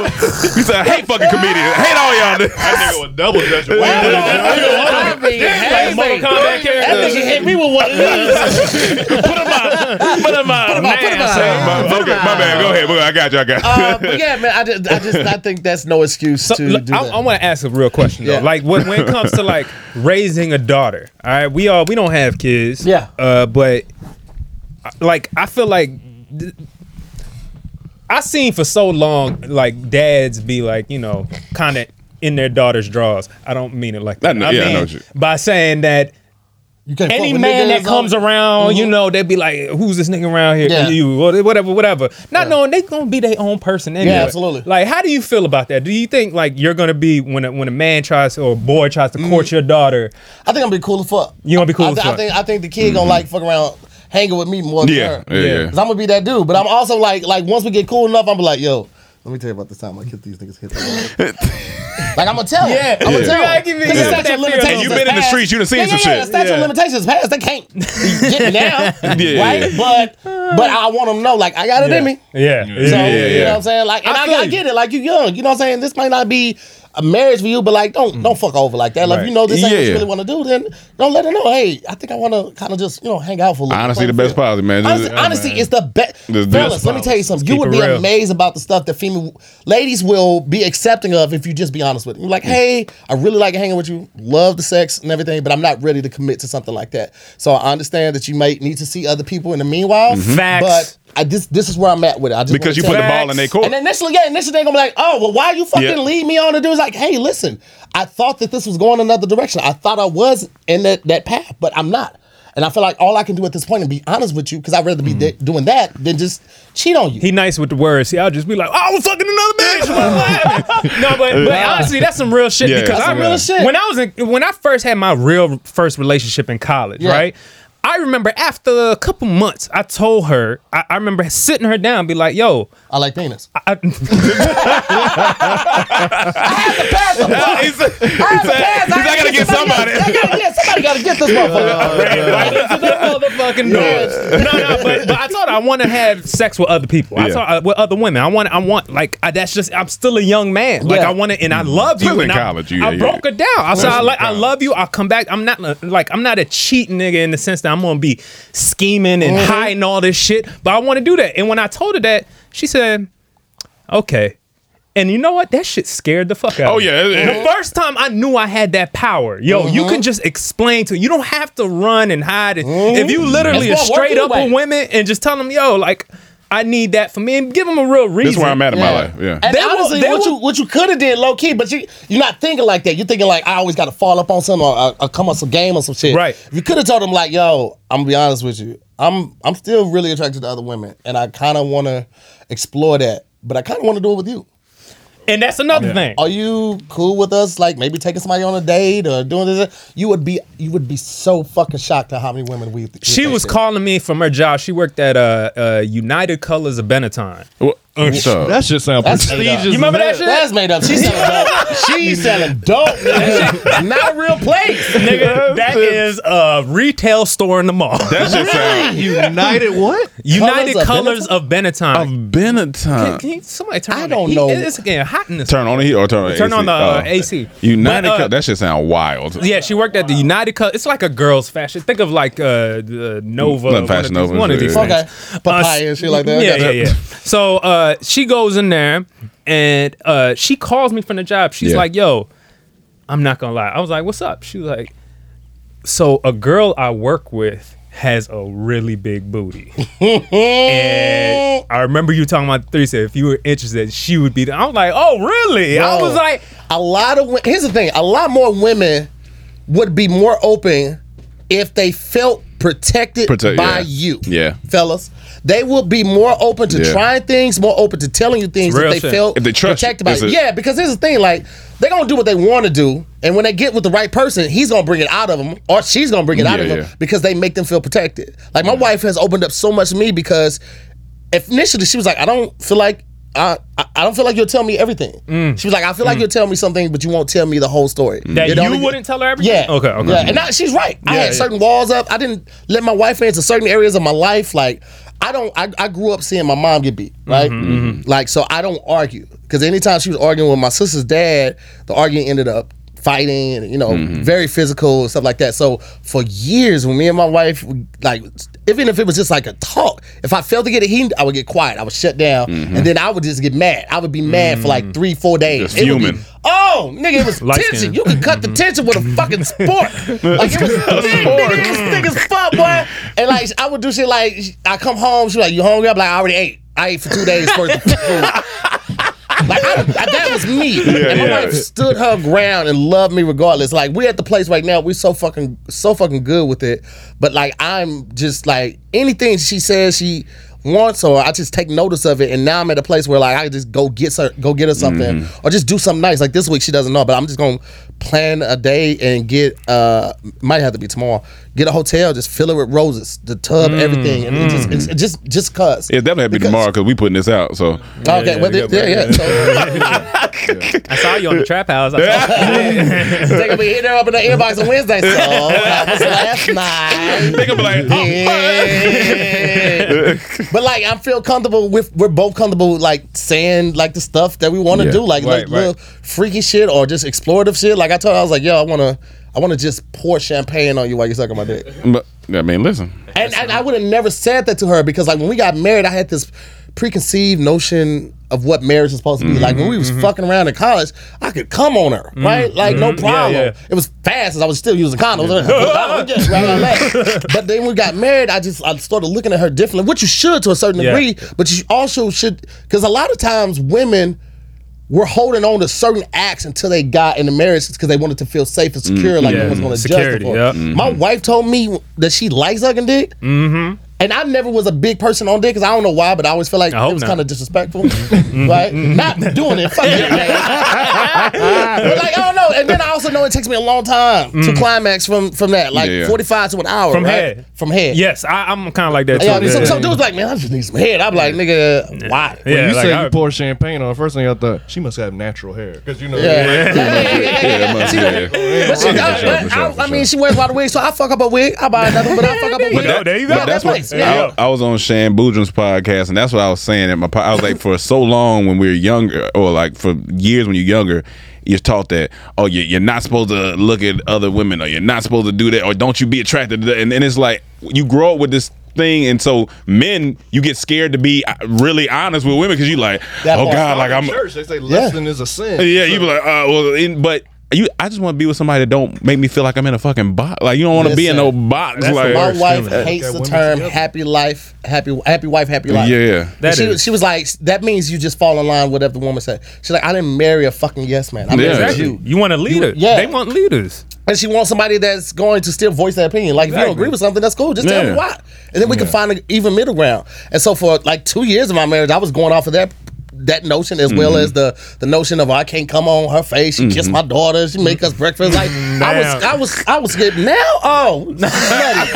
He said, I hate fucking comedians. I hate all y'all. niggas." That nigga was double dutching. I mean, hey, Mortal that nigga hit me with one of these. Put him out. Put him out. My- Okay, my bad. Go ahead. I got you. I got you. Uh, but yeah, man, I just, I just, I think that's no excuse to Look, do I, that. I want to ask a real question though. Yeah. Like when, when it comes to like raising a daughter, all right, we all we don't have kids. Yeah. Uh, but like I feel like th- I seen for so long like dads be like you know kind of in their daughter's drawers. I don't mean it like I that. know- I yeah, I mean know what you- by saying that you can't fuck any with man that comes on- around, you mm-hmm. know, they'd be like, "Who's this nigga around here?" Yeah. You, whatever, whatever. Not knowing they gonna be their own person anyway. Yeah, absolutely. Like, how do you feel about that? Do you think like you're gonna be when a, when a man tries or a boy tries to court mm. your daughter? I think I'm gonna be cool as fuck. You gonna be cool I, as I fuck? think I think the kid gonna mm-hmm. like fuck around hanging with me more than Yeah, her. yeah, yeah. Cause I'm gonna be that dude. But I'm also like like once we get cool enough, I'm be like, yo, let me tell you about this time I killed these niggas. Hit them. like I'm gonna tell them. Yeah. I'm gonna tell You gotta them. give me- 'Cause you the got statute that of fear. limitations you is been in the streets, you done seen yeah, some yeah, shit. Yeah, the statute Yeah. of limitations passed. They can't get me now, Yeah, right? yeah. But but I want them to know, like I got it in me. Yeah, So Yeah, you know what I'm saying? Like, and I I, I, get it. Like you young, you know what I'm saying? This might not be a marriage for you, but like don't don't mm. fuck over like that. Like if Right. you know this ain't what Yeah. you really want to do, then don't let her know. Hey, I think I want to kind of just you know hang out for a little. Honestly, the best policy, man. Honestly, Just- honestly uh, it's the best. The best Fellas, let me tell you something. You would be real. amazed about the stuff that female ladies will be accepting of if you just be honest with them. Like, mm. hey, I really like hanging with you, love the sex and everything, but I'm not ready to commit to something like that. So I understand that you might need to see other people in the meanwhile. Mm-hmm. Facts. But I this this is where I'm at with it. I just because you put the ball in their court. and initially, yeah, initially they're gonna be like, oh, well, why you fucking Yeah. lead me on to do? It's like, hey, listen, I thought that this was going another direction. I thought I was in that, that path, but I'm not. And I feel like all I can do at this and be honest with you because I'd rather be Mm. de- doing that than just cheat on you. He nice with the words. See, I'll just be like, "Oh, I'm fucking another bitch." No, but, but honestly, that's some real shit Yeah, because that's I some real shit. When I was in, when I first had my real first relationship in college, Yeah. right? I remember after a couple months, I told her. I, I remember sitting her down, be like, "Yo, I like penis. I, He said, he said, he's not gonna get somebody. I gotta, yeah, somebody got to get this motherfucker. right into the motherfucking doors. No, no, but, but I told her I want to have sex with other people. I Yeah. told her, uh, with other women. I want, I want, like I, that's just. I'm still a young man. Like Yeah. I want to, and I mm-hmm. love you. Especially in and I- college, you- I, yeah, broke yeah. it down. I said, I, like, I love you. I'll come back. I'm not like I'm not a cheat nigga in the sense that I'm gonna be scheming and Mm-hmm. hiding all this shit. But I want to do that. And when I told her that, she said, "Okay." And you know what? That shit scared the fuck out. Oh, of me. yeah, it- The first time I knew I had that power, yo, you Mm-hmm. can just explain to. You don't have to run and hide. If you literally gonna work straight up with women and just tell them, yo, like, I need that for me, and give them a real reason. This is where I'm at in my life. Yeah. And They will- honestly, they what will- you what you could have did low key, but you you're not thinking like that. You're thinking like I always got to fall up on something or, or, or come on some game or some shit. Right. You could have told them like, yo, I'm gonna be honest with you. I'm I'm still really attracted to other women, and I kind of want to explore that, but I kind of want to do it with you. And that's another thing. Are you cool with us? Like maybe taking somebody on a date or doing this? You would be you would be so fucking shocked at how many women we. we She was that. calling me from her job. She worked at uh, uh, United Colors of Benetton. What- what's? That shit sound That's made up. prestigious. You remember that hell. shit? That's made up. She's selling dope. She's selling dope. nigga. Not a real place. Nigga, that is a retail store in the mall. That shit sound United what? United Colors of Colors of Benetton. of Benetton. Can you, somebody turn I on don't the heat? know. It's getting hot in this. Turn on the heat or turn on the Turn AC? on the uh. AC. United But, uh, Cup. That shit sound wild. Yeah, she worked at the United Colors. It's like a girl's fashion. Think of like uh, the Nova. Not one of Fashion these- Nova, One of yeah. these. Okay. things. Papaya and shit like that. Yeah, yeah, yeah. So uh, she goes in there and uh, she calls me from the job. She's Yeah. like, "Yo, I'm not gonna lie." I was like, "What's up?" She was like, "So a girl I work with." Has a really big booty, and I remember you talking about three. Said if you were interested, she would be. There. I was like, "Oh, really?" I was like, a lot of here's the thing: a lot more women would be more open if they felt protected Protect- by yeah. you. Yeah. fellas, they will be more open to Yeah. trying things, more open to telling you things It's if they shit. felt If they trust you. protected by you. Yeah, because here's the thing: like they're gonna do what they want to do, and when they get with the right person, he's gonna bring it out of them, or she's gonna bring it out Yeah, of them because they make them feel protected. Like my wife has opened up so much to me because initially she was like, I don't feel like I, I I don't feel like you'll tell me everything. She was like, I feel like you'll tell me something, but you won't tell me the whole story. Mm. "That you only- wouldn't tell her everything." Yeah. Okay. Okay. Yeah, and that, she's right. I had yeah. certain walls up. I didn't let my wife into certain areas of my life. Like I don't. I, I grew up seeing my mom get beat. Right. Mm-hmm, Like so, I don't argue because anytime she was arguing with my sister's dad, the argument ended up fighting and you know Mm-hmm. very physical and stuff like that. So for years, when me and my wife like. Even if it was just like a talk, if I failed to get a heat, I would get quiet. I would shut down, Mm-hmm. and then I would just get mad. I would be mad for like three, four days. Just It would be, oh, nigga, it was Light tension. skin. You could cut the tension with a fucking sport. Like it was thick, nigga. It was thick as fuck, boy. And like I would do shit like I come home, she like, you hungry? I'm like, I already ate. I ate for two days worth of food. Like I, I- that was me, and my yeah. wife stood her ground and loved me regardless. Like we're at the place right now, we're so fucking so fucking good with it. But like I'm just like anything she says she wants, or I just take notice of it, and now I'm at a place where like I just go get her, go get her something, Mm-hmm. or just do something nice. Like this week she doesn't know, but I'm just gonna plan a day and get uh might have to be tomorrow. Get a hotel, just fill it with roses, the tub, mm, everything, and it just it's, it's just just cause. It definitely have to be tomorrow because we putting this out. So oh, Okay, yeah, well, yeah, yeah, yeah. So, I saw you on the trap house. I saw- they gonna be hitting her up in the inbox on Wednesday. So that was last night. they gonna be like, oh, Yeah. but like I feel comfortable with we're both comfortable with, like saying like the stuff that we want to Yeah. do, like, Right, like little freaky shit or just explorative shit. Like I told her, I was like, yo, I wanna I wanna just pour champagne on you while you're sucking my dick. but I mean, listen. And, and I would have never said that to her because like when we got married, I had this preconceived notion of what marriage is supposed to be. Like when we was mm-hmm. fucking around in college, I could come on her, mm-hmm. right? Like no mm-hmm. problem. yeah. It was fast as I was still using condoms. Just right on that. but then we got married, I just I started looking at her differently, which you should to a certain Yeah. degree, but you also should because a lot of times women were holding on to certain acts until they got in the marriage because they wanted to feel safe and secure, mm, like Yeah. no one's going to mm. judge them for. yeah. it. My mm-hmm. wife told me that she likes sucking dick. Mm-hmm. And I never was a big person on dick because I don't know why, but I always feel like it was kind of disrespectful. right? Not doing it. Fuck it, man. but like, I don't know. And then I also know it takes me a long time to climax from from that. Like Yeah. 45 to an hour. Mm. From right? head. From head. Yes, I, I'm kind of like that too. Yeah, I mean, some, some dudes like, man, I just need some head. I'm like, nigga, why? Yeah, When you like, say I- you pour champagne on, first thing I thought she must have natural hair because you know. Yeah. Yeah, must be. But she, For I, sure, but for sure, I, for I mean, sure. she wears a lot of wigs, so I fuck up a wig. I buy another, but I fuck up a wig. go, there you go. Yeah, that's that what place. Yeah. I, I was on Shan Boudreaux's podcast, and that's what I was saying. At my, po- I was like, for so long when we were younger, or like for years when you're younger, you're taught that oh, you- you're not supposed to look at other women, or you're not supposed to do that, or don't you be attracted to that. And then it's like you grow up with this thing, and so men, you get scared to be uh, really honest with women because you like, That oh. God, like I'm, church. They say lesson is a sin. yeah, you be like, uh, well, in, but. You, I just want to be with somebody that don't make me feel like I'm in a fucking box. Like you don't want to be in no box. like, My oh, wife hates the term together. happy life, happy happy wife, happy life. yeah. That she, is. she was like, that means you just fall in line with whatever the woman said. She's like, I didn't marry a fucking yes man. I Yeah. married Exactly. you. You want a leader? yeah. They want leaders. And she wants somebody that's going to still voice their opinion. Like, if you don't agree with something, that's cool. Just tell me why. And then we can find an even middle ground. And so for like two years of my marriage, I was going off of that that notion as well as the the notion of I can't come on her face. She kiss my daughter. She make us breakfast. Like I was I was I was getting now. Oh, slutty.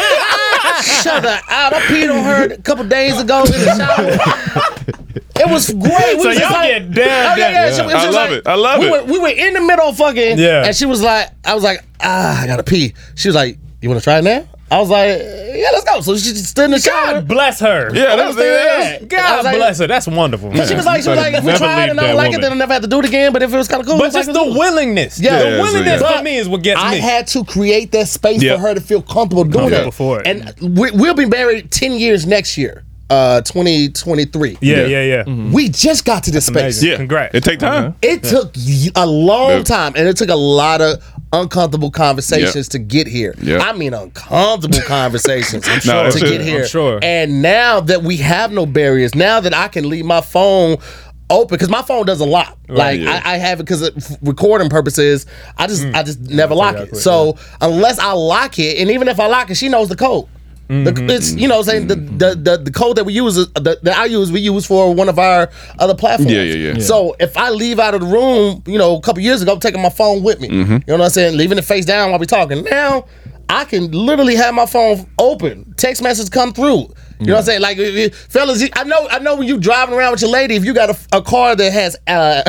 shut her out. I peed on her a couple days ago in the shower. It was great. We So was just y'all like- get down, Oh, yeah, yeah. down. She- was I love like- it. I love we it. Were, we were in the middle of fucking. Yeah. And she was like, I was like, ah, I gotta pee. She was like, you want to try it now? I was like, yeah, let's go. So she stood in the shower. God bless her. Yeah, that's Yeah. it. God I was like- bless her. That's wonderful. But she was like, she was like, if we Never try it and I don't like it, woman. then I never have to do it again. But if it was kind of cool, But it's like, just the cool. willingness. Yeah. the Yeah, so willingness yeah. for me is what gets I me. had to create that space Yeah. for her to feel comfortable doing Comfortable that. for it. And we, we'll be married 10 years next year, uh, 2023. yeah, Yeah. yeah, yeah. We just got to this space. amazing. Yeah. Congrats. It take time. It took a long Yep. time, and it took a lot of uncomfortable conversations to get here. Yep. I mean, uncomfortable conversations No, to get it. here. I'm sure. And now that we have no barriers, now that I can leave my phone open because my phone does a lot. Like yeah. I, I have it because recording purposes. I just hmm. I just never lock it. So unless I lock it, and even if I lock it, she knows the code. The, it's you know what I'm saying the, the the the code that we use the, that I use we use for one of our other platforms. Yeah, yeah, yeah. So if I leave out of the room, you know, a couple years ago, I'm taking my phone with me. Mm-hmm. You know what I'm saying? Leaving it face down while we talking. Now I can literally have my phone open, text messages come through. You know what I'm saying? Like, if- if- fellas, I know, I know when you driving around with your lady, if you got a, a car that has uh,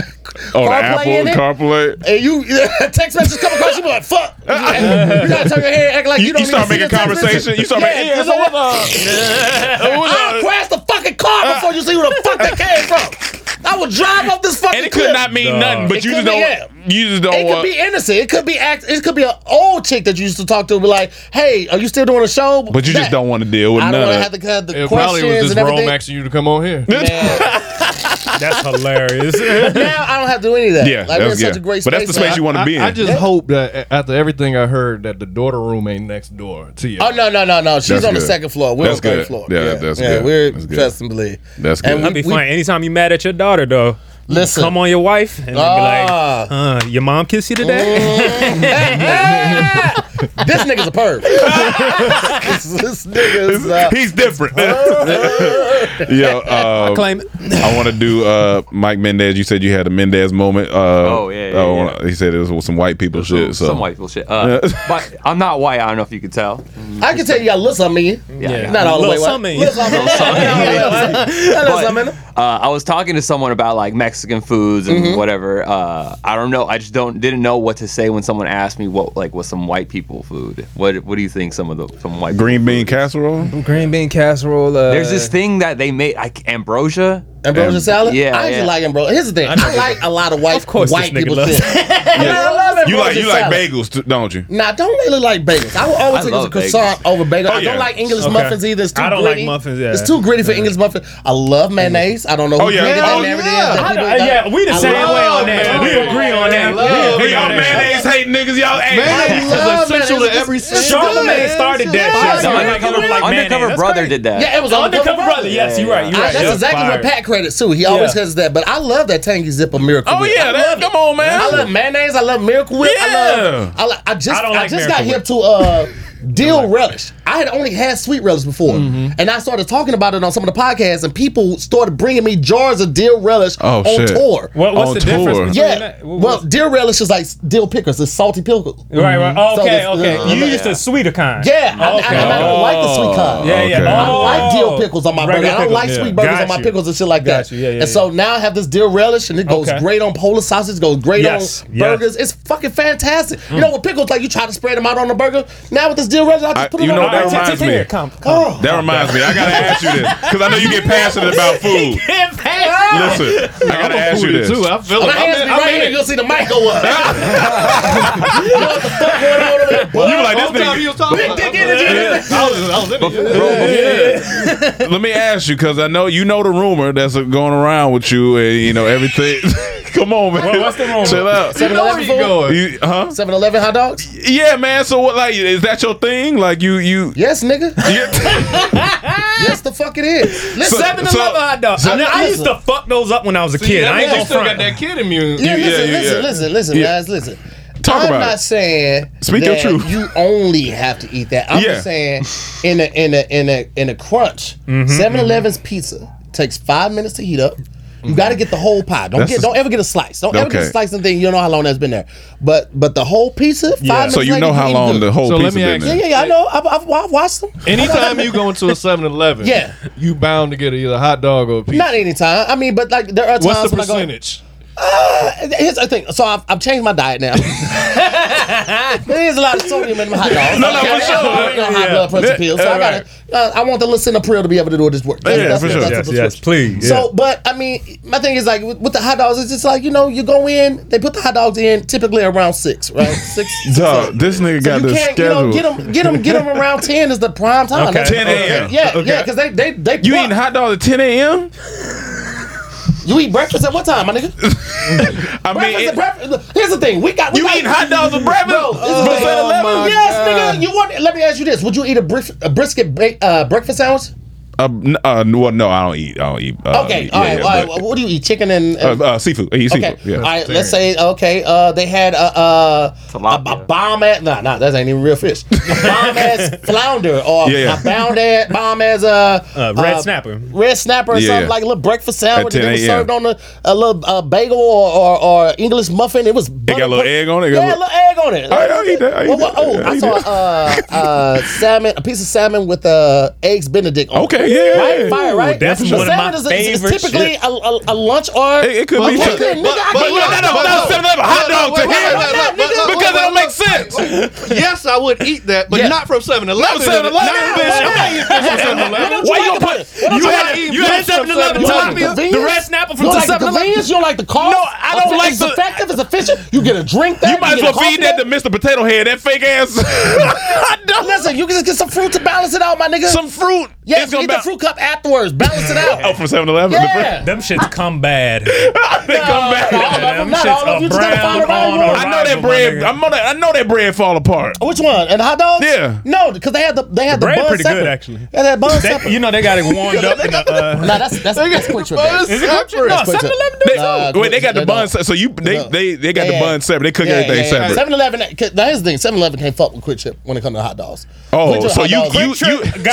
Oh, CarPlay Apple in it, CarPlay. and you text messages come across, you be like, "Fuck!" you gotta turn your head, act like you, You, don't you start making conversation. You start Yeah, making. Yeah, so like- what up? What I'll crash the fucking car before you see where the fuck that came from. I would drive off this fucking And it cliff. could not mean nothing, but It you just don't. yeah. You just don't It could want. be innocent. It could be act. It could be an old chick that you used to talk to. Be like, "Hey, are you still doing a show?" but you just don't want to deal with I don't none want to of have to have the It probably questions was and just everything. Rome asking you to come on here. That's hilarious. now I don't have to do any of that. Yeah, like we're that's such a great But that's the space now. you want to be in. I, I just hope that after everything I heard, that the daughter room ain't next door to you. Oh no no no no! She's That's on the second floor. We're That's on the third floor. Yeah, that's yeah, good. We're That's good. trust and believe. That's good. we- That'd be fine. Anytime you mad at your daughter, though, Listen. come on your wife and then Ah. be like, uh, "Your mom kiss you today?" this nigga's a perv. this, this nigga's. Uh, He's different. Yo, uh, Claim it. I want to do uh, Mike Mendez. You said you had a Mendez moment. Uh, Oh, yeah, yeah, oh, yeah. He said it was with some white people shit. So Some white people shit. Uh, but I'm not white. I don't know if you could tell. I can tell you got a little something in you. Yeah. Not all the way white. something. Little something. Little But, something. uh, I was talking to someone about like Mexican foods and Mm-hmm. whatever. Uh, I don't know. I just don't didn't know what to say when someone asked me what like was some white people food. What What do you think some of the some white green bean food is? casserole. Green bean casserole. Uh, There's this thing that they made like ambrosia. Ambrosia salad? Yeah. I actually yeah. like ambrosia. Here's the thing. I, like a lot of white of course white people yeah. I love ambrosia You like you like bagels, too, don't you? Nah, don't really like bagels. I will always take a croissant bagels. over bagel. Oh, yeah. I don't like English okay. muffins either. It's too I don't gritty. like muffins, yeah. It's too gritty for English muffins. I love mayonnaise. I don't know oh, who oh, yeah. created oh, that yeah. yeah. yeah, we the same way on that. We agree on that. We agree mayonnaise hating niggas, y'all ain't essential to every started that shit. Undercover brother did that. Yeah, it was undercover brother. Yes, you're right. You're right. That's exactly what Pat credits too. He always has that. But I love that tangy zipper miracle. Oh yeah, come on, man. I love mayonnaise. I love Miracle Whip. Yeah. I love. I, like, I just I, I like just got Whip. hip to uh dill relish. I had only had sweet relish before, mm-hmm. and I started talking about it on some of the podcasts, and people started bringing me jars of dill relish oh, on shit. tour. What, what's on the tour. difference? Yeah, what, well, dill relish is like dill pickers, it's salty pickle. Right, right. Mm-hmm. Okay, so okay. Uh, you used the sweeter kind. Yeah, okay. I, I, I, don't like the sweet oh, kind. Yeah, yeah. I don't like dill oh. pickles on my burger. I don't like yeah. sweet burgers Got on my you. pickles and shit like Got that. Yeah, yeah, and so now I have this dill relish, and it goes okay. great on Polish sausage, goes great yes. on burgers. It's fucking fantastic. You mm. know, with pickles, like you try to spread them out on a burger. Now with this still. I just put I, you know that right, reminds me. Come, come. That reminds me. I gotta ask you this because I know you get passionate about food. Listen, I gotta ask you this too. I feel like I'm here. You'll see the mic go up. What the fuck going on over there? You were like this nigga? You was talking big dick energy. I was, I was in it. Yeah. Let me ask you because I know you know the rumor that's going around with you, and you know everything. Come on, man. Well, what's the rumor? Chill out. 7-Eleven you huh? Seven Eleven hot dogs? Yeah, man. So what? Like, is that your thing? Like you you Yes, nigga. yes, the fuck it is. Listen, Seven so, Eleven hot dogs. I, I used to fuck those up when I was a kid. I ain't gonna still front. got that kid immune. Yeah, yeah, listen, yeah, listen, yeah. listen, listen, yeah. guys, listen. Talk I'm not it. saying Speak that your truth. you only have to eat that. I'm yeah. just saying in a in a in a in a crunch, mm-hmm, 7 mm-hmm, Eleven's mm-hmm. pizza takes five minutes to heat up. You got to get the whole pie. Don't get, a- don't ever get a slice. Don't ever get a slice and thing. You don't know how long that's been there. But but the whole pizza. Five Yeah. minutes So you know how long good. the whole So let piece has me been ask Yeah, there. yeah, yeah. I know. I've, I've, I've watched them. Anytime you go into a 7-Eleven, Yeah. you bound to get either a hot dog or a pizza. Not anytime. I mean, but like there are times What's the when I go- percentage? Uh, here's the thing. So I've, I've changed my diet now. there is a lot of sodium in my hot dogs. No, no, for sure. I don't high blood pressure pills. So I gotta. Uh, I want the lisinopril to be able to do this work. That's, yeah, that's, for sure. That's, yes, yes, please. So, but I mean, my thing is like with, with the hot dogs, it's just like you know, you go in, they put the hot dogs in typically around six, right? Six. Dog, this nigga so got the schedule. You know, get them, get them, get them around ten is the prime time. Okay. Ten a.m. Yeah, okay. yeah, because they they they. You eating hot dogs at ten a.m. You eat breakfast at what time, my nigga? I mean, it, breakfast. Here's the thing: we got we you got, eating hot dogs for breakfast. Bro, uh, oh, yes, God. nigga. You want? Let me ask you this: Would you eat a, a brisket uh, breakfast sandwich? Uh, uh, well, no, I don't eat. I don't eat. Uh, okay, eat, yeah. Yeah, but, what do you eat? Chicken and, uh, uh, seafood. I eat okay. Yeah. All right. Let's say okay. Uh, they had a, a, a bomb ass. Nah, nah, that ain't even real fish. A bomb ass flounder or yeah, a bomb ass bomb as a red snapper. Red snapper or something like a little breakfast sandwich that was served on a, a little bagel or, or, or, English muffin. It was. It got a little egg on it. Yeah, a little egg on it. I, I eat that. I eat that. Oh, I, saw saw salmon, a piece of salmon with a eggs Benedict. Okay yeah. Right? Fire, right? That's, that's one of my is, favorite is typically a, a, a, lunch or it, it could be. But, but, but, but, but, but, no, no, no, no, no, hot dog to him because that makes sense. Yes, I would eat that, but not from 7-Eleven. 7-Eleven, bitch. Why you gonna put? You had you had 7-Eleven tilapia. The red snapper from 7-Eleven. You don't like the cost? No, I don't like the effective. It's efficient. You get a drink. That you might as well feed that to Mr. Potato Head. That fake ass. Listen, you can just get some fruit to balance it out, my nigga. Some fruit. Yes, it's you get bounce. the fruit cup afterwards. Balance it out. oh, from 7 Eleven? Yeah. Them shits come bad. they no, come bad. Them shits. I know that bread. I know that, I know that bread fall apart. Which one? And hot dogs? Yeah. No, because they had the they had the, the bread bun pretty separate. good actually. Yeah, that bun separate. You know they got it warmed up. In the, uh, no, that's that's that's QuikTrip. Is it QuikTrip? Wait, they got the bun. So you they they they got the bun separate. They cook everything separate. 7 Eleven. Uh, that is the thing. 7 Eleven can't fuck with QuikTrip when it comes to hot dogs. Oh, so you you you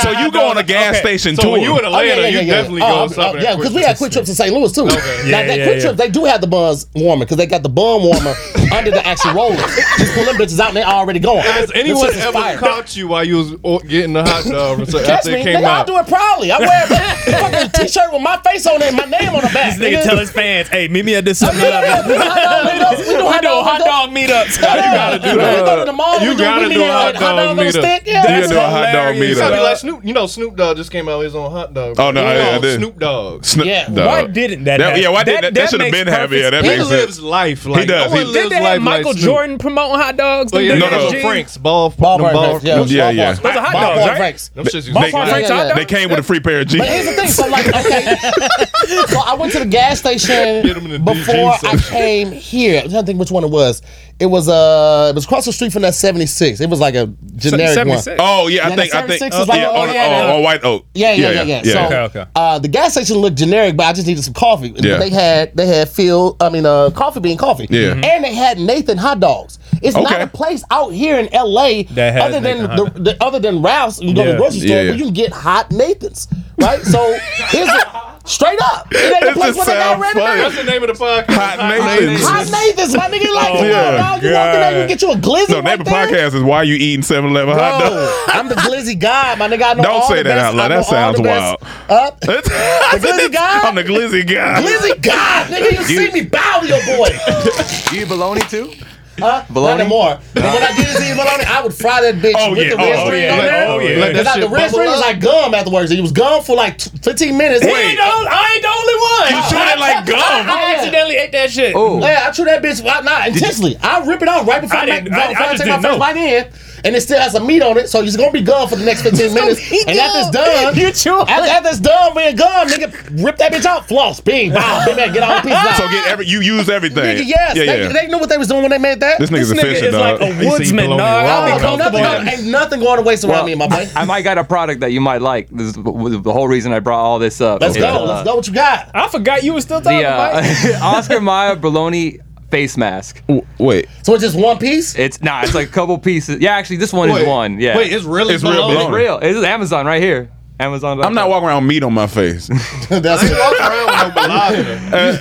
so you go on a game gas okay. station so tour. you in Atlanta, oh, yeah, yeah, yeah, you definitely go uh, Yeah, because we had QuikTrips to St. Louis too. Okay. now that QuikTrip, they do have the buns warmer because they got the bun warmer under the actual roller. Just pull them bitches out and they already going. Has anyone ever fire. caught you while you was getting the hot dog so Catch after me, came out? I do it proudly. I wear a fucking t-shirt with my face on it, and my name on the back. This nigga tell his fans, "Hey, meet me at this meetup. we do hot dog meetups. You gotta do that. You gotta do a hot dog meetup. You gotta do a hot dog meetup. You know Snoop. Dogg just came out with his own hot dog. Oh no, I, I did. Snoop Dogg. Snoop yeah, why didn't that? that yeah, why didn't that? That, that, should have been happy. Yeah, that he makes lives sense. life. Like, he does. No he, did they Michael like Jordan promoting hot dogs? Oh, well, yeah, no, no, no. Franks ball, ball, ball, ball, yeah, yeah, yeah. Those are hot dogs, right? Franks. Ball Franks. They came with a free pair of jeans. But here's the thing. So like, okay, so I went to the gas station before I came here. I'm trying to think which one it was. It was uh, it was across the street from that 76. It was like a generic one. 76. Oh yeah, I Yeah, think the I think 76 was like- yeah, oh, on, yeah, on- yeah. on White Oak. Yeah, yeah, yeah, yeah. So, Okay, okay. Uh, the gas station looked generic, but I just needed some coffee. Yeah. They had they had Phil, I mean, uh, coffee bean coffee. Yeah. Mhm. and they had Nathan hot dogs. It's not Okay. a place out here in L.A. That has other than Nathan the, hot the other than Ralph's. You go to Yeah. the grocery store, Yeah, yeah. where you can get hot Nathans, right? So here's it. Straight up, it ain't a It place where they got sounds ready funny. That's the name of the podcast. Hot Nathan's. Hot Nathans, my nigga, like, come yeah. on, dog. You walk in there, you get you a glizzy No, right name of there. podcast is why you eating 7-Eleven hot Bro, dogs. I'm the glizzy guy, my nigga. I know Don't all say the that best- out loud. That sounds all the best- wild. Huh? the glizzy guy? I'm the glizzy guy. Glizzy God, nigga, you see me bow to your boy. Do you bologna too? Huh? Bologna? Not anymore. But when I did see bologna, I would fry that bitch Oh, with yeah. the red Oh, string yeah. on there. Oh, yeah. Let that Because the shit red string was like gum afterwards. He was gum for like 15 minutes. He ain't the I ain't the only one. You chew it like gum. I accidentally ate that shit. Oh, Yeah, I chew that bitch why not intentionally. I rip it out right before I I, make, didn't- I- before I I, take my didn't first bite in, and it still has some meat on it, so it's gonna be gone for the next 15 minutes. and after it's done, You chew it. after, after it's done being gone, nigga, rip that bitch out, floss, bing, bow, bing, bang, get all the pieces out. So get every you use everything. Nigga, yes, Yeah, they, yeah. they knew what they was doing when they made that. this nigga's This a nigga fisher, is like dog. a see woodsman, bologna dog. raw. I'll be Oh, comfortable. nothing, ain't nothing going to waste around Well, me, my boy. I might got a product that you might like. This is the the whole reason I brought all this up. Let's is, go. uh, Let's go. What you got? I forgot you were still talking The about uh, Oscar Mayer bologna face mask. Wait, So it's just one piece? It's nah, it's like a couple pieces. Yeah, actually, this one Wait, is one. Yeah, Wait, it's really It's real bologna? bologna. real. It's Amazon right here. Amazon. I'm not walking around with meat on my face. that's, I ain't walking around with no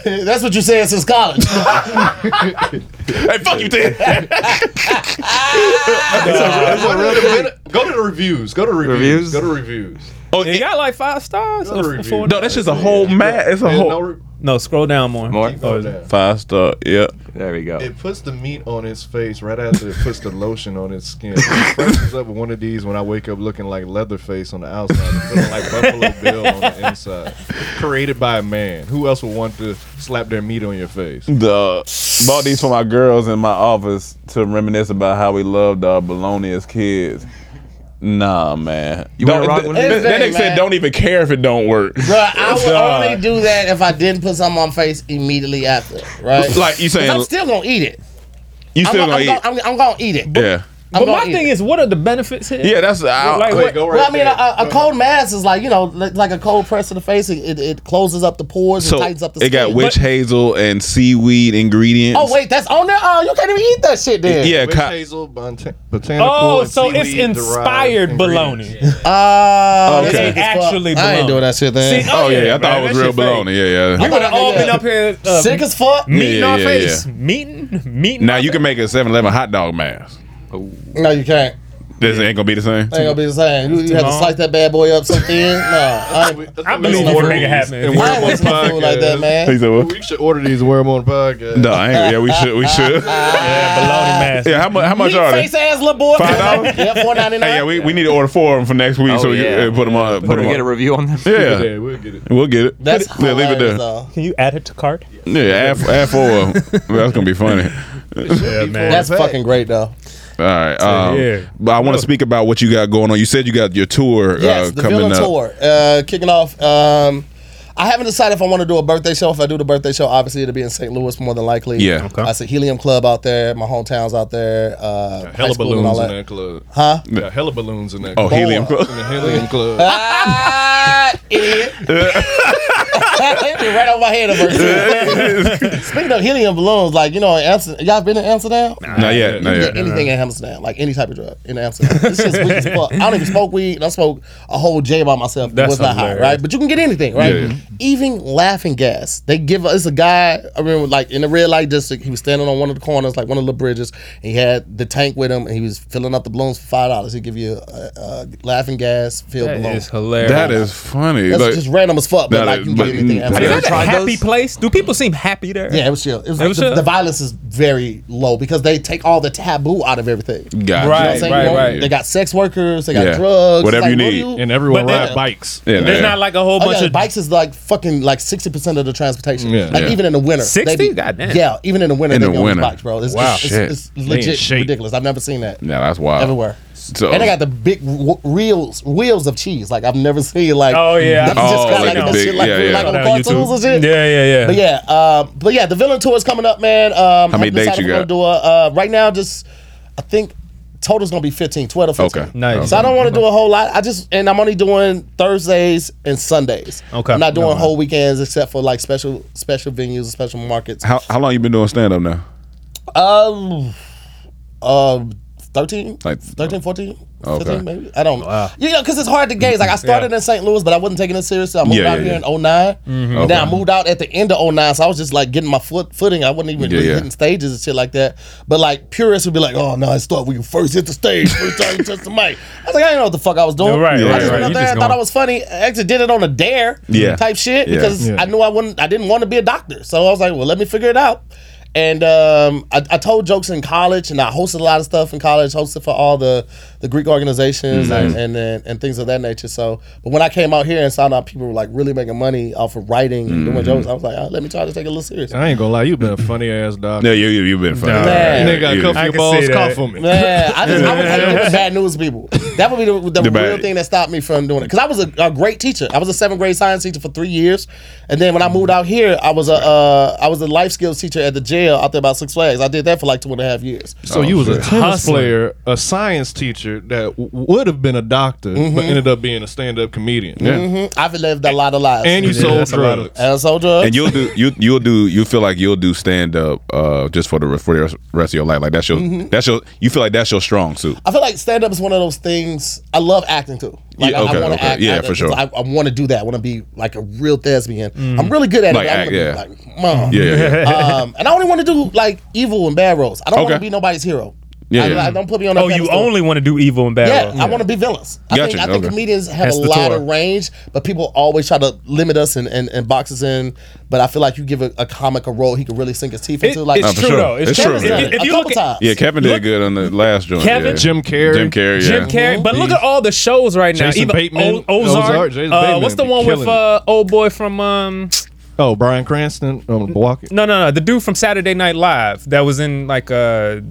bologna. that's what you said since college. hey, fuck you, Ted. It's a real- Go to the reviews. Go to reviews. Reviews? Go to reviews. Oh, You it- got like five stars? Or reviews. four? no, that's just a whole mat. It's a There's whole no re- No, scroll down more. More? Keep going oh, down. five star. Yeah. There we go. It puts the meat on his face right after it puts the lotion on his skin. It freshes up with one of these when I wake up looking like Leatherface on the outside and feeling like Buffalo Bill on the inside. Created by a man. Who else would want to slap their meat on your face? The bought these for my girls in my office to reminisce about how we loved our bologna as kids. Nah, man. You wanna Don't- rock with th- it? That nigga said don't even care if it don't work. Bro, I would Dog. only do that if I didn't put something on my face immediately after, right? Like you saying, I'm still gonna eat it. you I'm, still gonna, gonna I'm, eat? gonna, I'm, I'm gonna eat it. yeah, I'm But my eat thing it. is, what are the benefits here? yeah. That's I, Like, Wait, what- go right Well, I mean, a, a cold mask is like you know, like, like a cold press to the face. It, it, it closes up the pores so and tightens up the it skin. got witch hazel and seaweed ingredients. Oh wait, that's on there. Oh, you can't even eat that shit then. yeah. Witch co- hazel, bota- botanical, Oh, so it's inspired bologna. ingredients. Uh, Okay. that's Ain't as actually I ain't doing that shit then. See, Oh yeah, I thought it was real shit fake. bologna. Yeah, yeah. We would have all Yeah. been up here uh, Sick as fuck. meeting our face, meeting, meeting. Now you can make a 7-Eleven hot dog mask. No, you can't. This ain't gonna be the same. Ain't gonna be the same. You, you have to slice that bad boy up so thin. No, I ain't, I believe no we can food. make it happen. And I ain't wasting no food like that, He man. said, what? We should order these and wear them on the podcast. No, I ain't, yeah, we should. We should. Yeah, bologna mask. Yeah, how much? How much Meat are they? face ass little boy. Five dollars? Yep, four ninety nine. Hey, yeah, we, we need to order four of them for next week, Oh, so we yeah. can uh, put them on. Put Put them get a review on them. Yeah, Yeah, we'll get it. we'll get it. That's yeah, leave it there. though. Can you add it to cart? Yeah, add, add four. of 'em. That's gonna be funny. Yeah, man. That's fucking great though. All right. Um, yeah. But I want to speak about what you got going on. You said you got your tour Yes, uh, the coming Villain up. tour uh, kicking off. Um, I haven't decided if I want to do a birthday show. If I do the birthday show, obviously it'll be in St. Louis more than likely. Yeah. Okay. I see Helium Club out there. My hometown's out there. Uh, high Hella school and all balloons in that. that club. Huh? Yeah, hella balloons in that Oh, club. helium. Club. In the helium club. Ah, idiot. right over my head. First. Speaking of helium balloons, like you know, in Amsterdam, y'all been in Amsterdam? Not yet. Not yet. get anything in Amsterdam, like any type of drug in Amsterdam. It's just weak as fuck. I don't even smoke weed. I smoke a whole J by myself. It That's was not high, hilarious. right? But you can get anything, right? Yeah. Even laughing gas. They give us a guy. I remember, like in the red light district, he was standing on one of the corners, like one of the bridges. And he had the tank with him, and he was filling up the balloons for five dollars. He give you a, a laughing gas filled That balloon. is hilarious. That is funny. That's Like, just random as fuck, but like is- you can but get anything. Everything. Have Is you for- that a happy those? place? Do people seem happy there? yeah, it was chill. It was, It was the, chill? the violence is very low because they take all the taboo out of everything. You Gotcha. know what I'm Right, saying? right, You know, right. They got sex workers, they got Yeah. drugs, Whatever you what do need. And everyone But ride then- bikes. Yeah, There's yeah. not like a whole Oh bunch yeah, of bikes is like fucking like sixty percent of the transportation. Yeah. Like Yeah. even in the winter. 60? they be- Goddamn. Yeah, even in the winter In they the be on these winter. bikes, bro. It's, Wow. it's, Shit. it's, it's They in legit shape. ridiculous. I've never seen that Yeah, that's wild. everywhere. So, and they got the big w- reels wheels of cheese. Like I've never seen like Oh, yeah. That's Oh, just kinda like like, big- shit like, yeah, yeah. like on On cartoons YouTube. and shit. Yeah, yeah, yeah. But yeah, um, but yeah, the villain tour is coming up, man. Um, How many dates you got? do a, uh, right now, just I think total's gonna be 15, 12 to 15. Okay. Nice. So I don't want to do a whole lot. I just and I'm only doing Thursdays and Sundays. Okay. I'm not doing No. whole weekends except for like special special venues and special markets. how how long you been doing stand up now? Um, uh, 13, Like- 13, 14, Okay. 15 maybe. I don't know. You know, because it's hard to gauge. Like I started Yeah. in St. Louis, but I wasn't taking it seriously. I moved Yeah, out yeah, here yeah. in 09. And then I moved out at the end of 09, so I was just like getting my foot footing. I wasn't even Yeah, really yeah. hitting stages and shit like that. But like purists would be like, "Oh no, I start when you first hit the stage, first time you touch the mic." I was like, I didn't know what the fuck I was doing. Yeah, right, I just right. went up there just and thought I was funny. I actually did it on a dare Yeah. type shit Yeah. because Yeah. I knew I wouldn't. I didn't want to be a doctor, so I was like, well, let me figure it out. And um, I, I told jokes in college, and I hosted a lot of stuff in college. Hosted for all the, the Greek organizations and, and, and and things of that nature. So, but when I came out here and found out people were like really making money off of writing and doing jokes, I was like, oh, let me try to take it a little serious. I ain't gonna lie, you've been a funny ass dog. Yeah, you you you've been funny. Nah. Man. Nigga got You- a couple I your balls see cough that. for me. Man, I just I would hate it with bad news people. That would be the, the, The real bad- thing that stopped me from doing it. Because I was a, a great teacher. I was a seventh grade science teacher for three years, and then when I moved out here, I was a uh, I was a life skills teacher at the jail out there about Six Flags. I did that for like two and a half years. So you was a shit. tennis Hustling. player, a science teacher that w- would have been a doctor, but ended up being a stand-up comedian. Yeah. Mhm. I've lived a lot of lives. And you Yeah, sold that's a lot of- drugs. and so drugs. And you'll do you you'll do you feel like you'll do stand up uh just for the for the rest of your life like that's your Mm-hmm. that's your you feel like that's your strong suit. I feel like stand up is one of those things. I love acting too. Like Yeah, I, okay, I want okay. to act. Yeah, act, for sure. I, I want to do that. I want to be like a real thespian. I'm really good at Like it. but I act, wanna be yeah. Like, mom. Yeah, yeah, yeah. um, and I only want to do like evil and bad roles. I don't want Okay. to be nobody's hero. Yeah, I, yeah. I don't put me on. that Oh, you pedestal. only want to do evil and bad. Yeah, roles. I want to be villains. I think, Gotcha, I think okay. comedians have That's a the lot tour. of range, but people always try to limit us and, and, and box us in. But I feel like you give a, a comic a role he can really sink his teeth It- into. Like it's Oh, for true sure. though. It's, It's true. true, If, yeah. if a you couple look at times. Yeah, Kevin did Look- good on the last joint. Kevin? yeah. Jim Carrey. Jim Carrey, Jim. Carrey, but look at all the shows right now. Jason Even Bateman, O- Ozark. Ozark, Jason uh, Bateman what's the be one with killing it. uh, old boy from um? Oh, Bryan Cranston, um, Milwaukee. No, no, no. The dude from Saturday Night Live that was in like a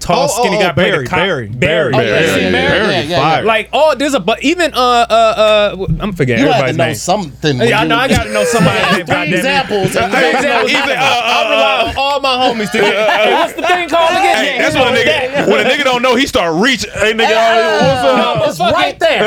tall, Oh, skinny oh, guy. oh, played Barry, a cop. Barry, Barry, Barry, yeah, yeah, yeah, yeah, yeah, Barry, yeah, yeah. Like, oh, there's a but even uh uh uh I'm forgetting You have to everybody's know name. something. when Yeah, I know. I got to know somebody's name. Three goddamn examples. Three examples. none of He's like, them. uh, I rely on all my homies to get. Hey, what's the thing called again? Hey, that's when a nigga when a nigga don't know he start reaching. Hey nigga, Yeah, what's it's up? right there.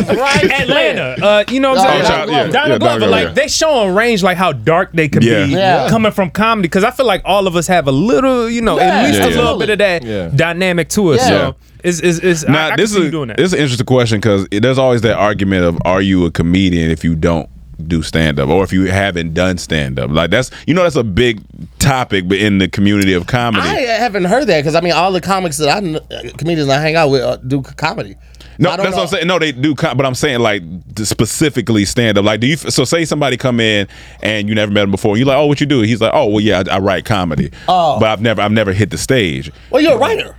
It's right Atlanta, uh, you know what I'm saying? Donald Glover. Yeah, yeah, Glover, like Glover. they showing range, like how dark they could be coming from comedy. Because I feel like all of us have a little, you know, at least a little bit of that Yeah. dynamic to us. Yeah. So it's it's, it's I, I this see is you doing that. this is an interesting question because there's always that argument of are you a comedian if you don't do stand up or if you haven't done stand up like that's you know that's a big topic but in the community of comedy. I haven't heard that because I mean all the comics that I uh, comedians I hang out with uh, do comedy. No, I don't that's what I'm saying. No, they do, but I'm saying like specifically stand up. Like, do you? So, say somebody come in and you never met him before. You're like, oh, what you do? He's like, oh, well, yeah, I, I write comedy. Oh. but I've never, I've never hit the stage. Well, you're a writer.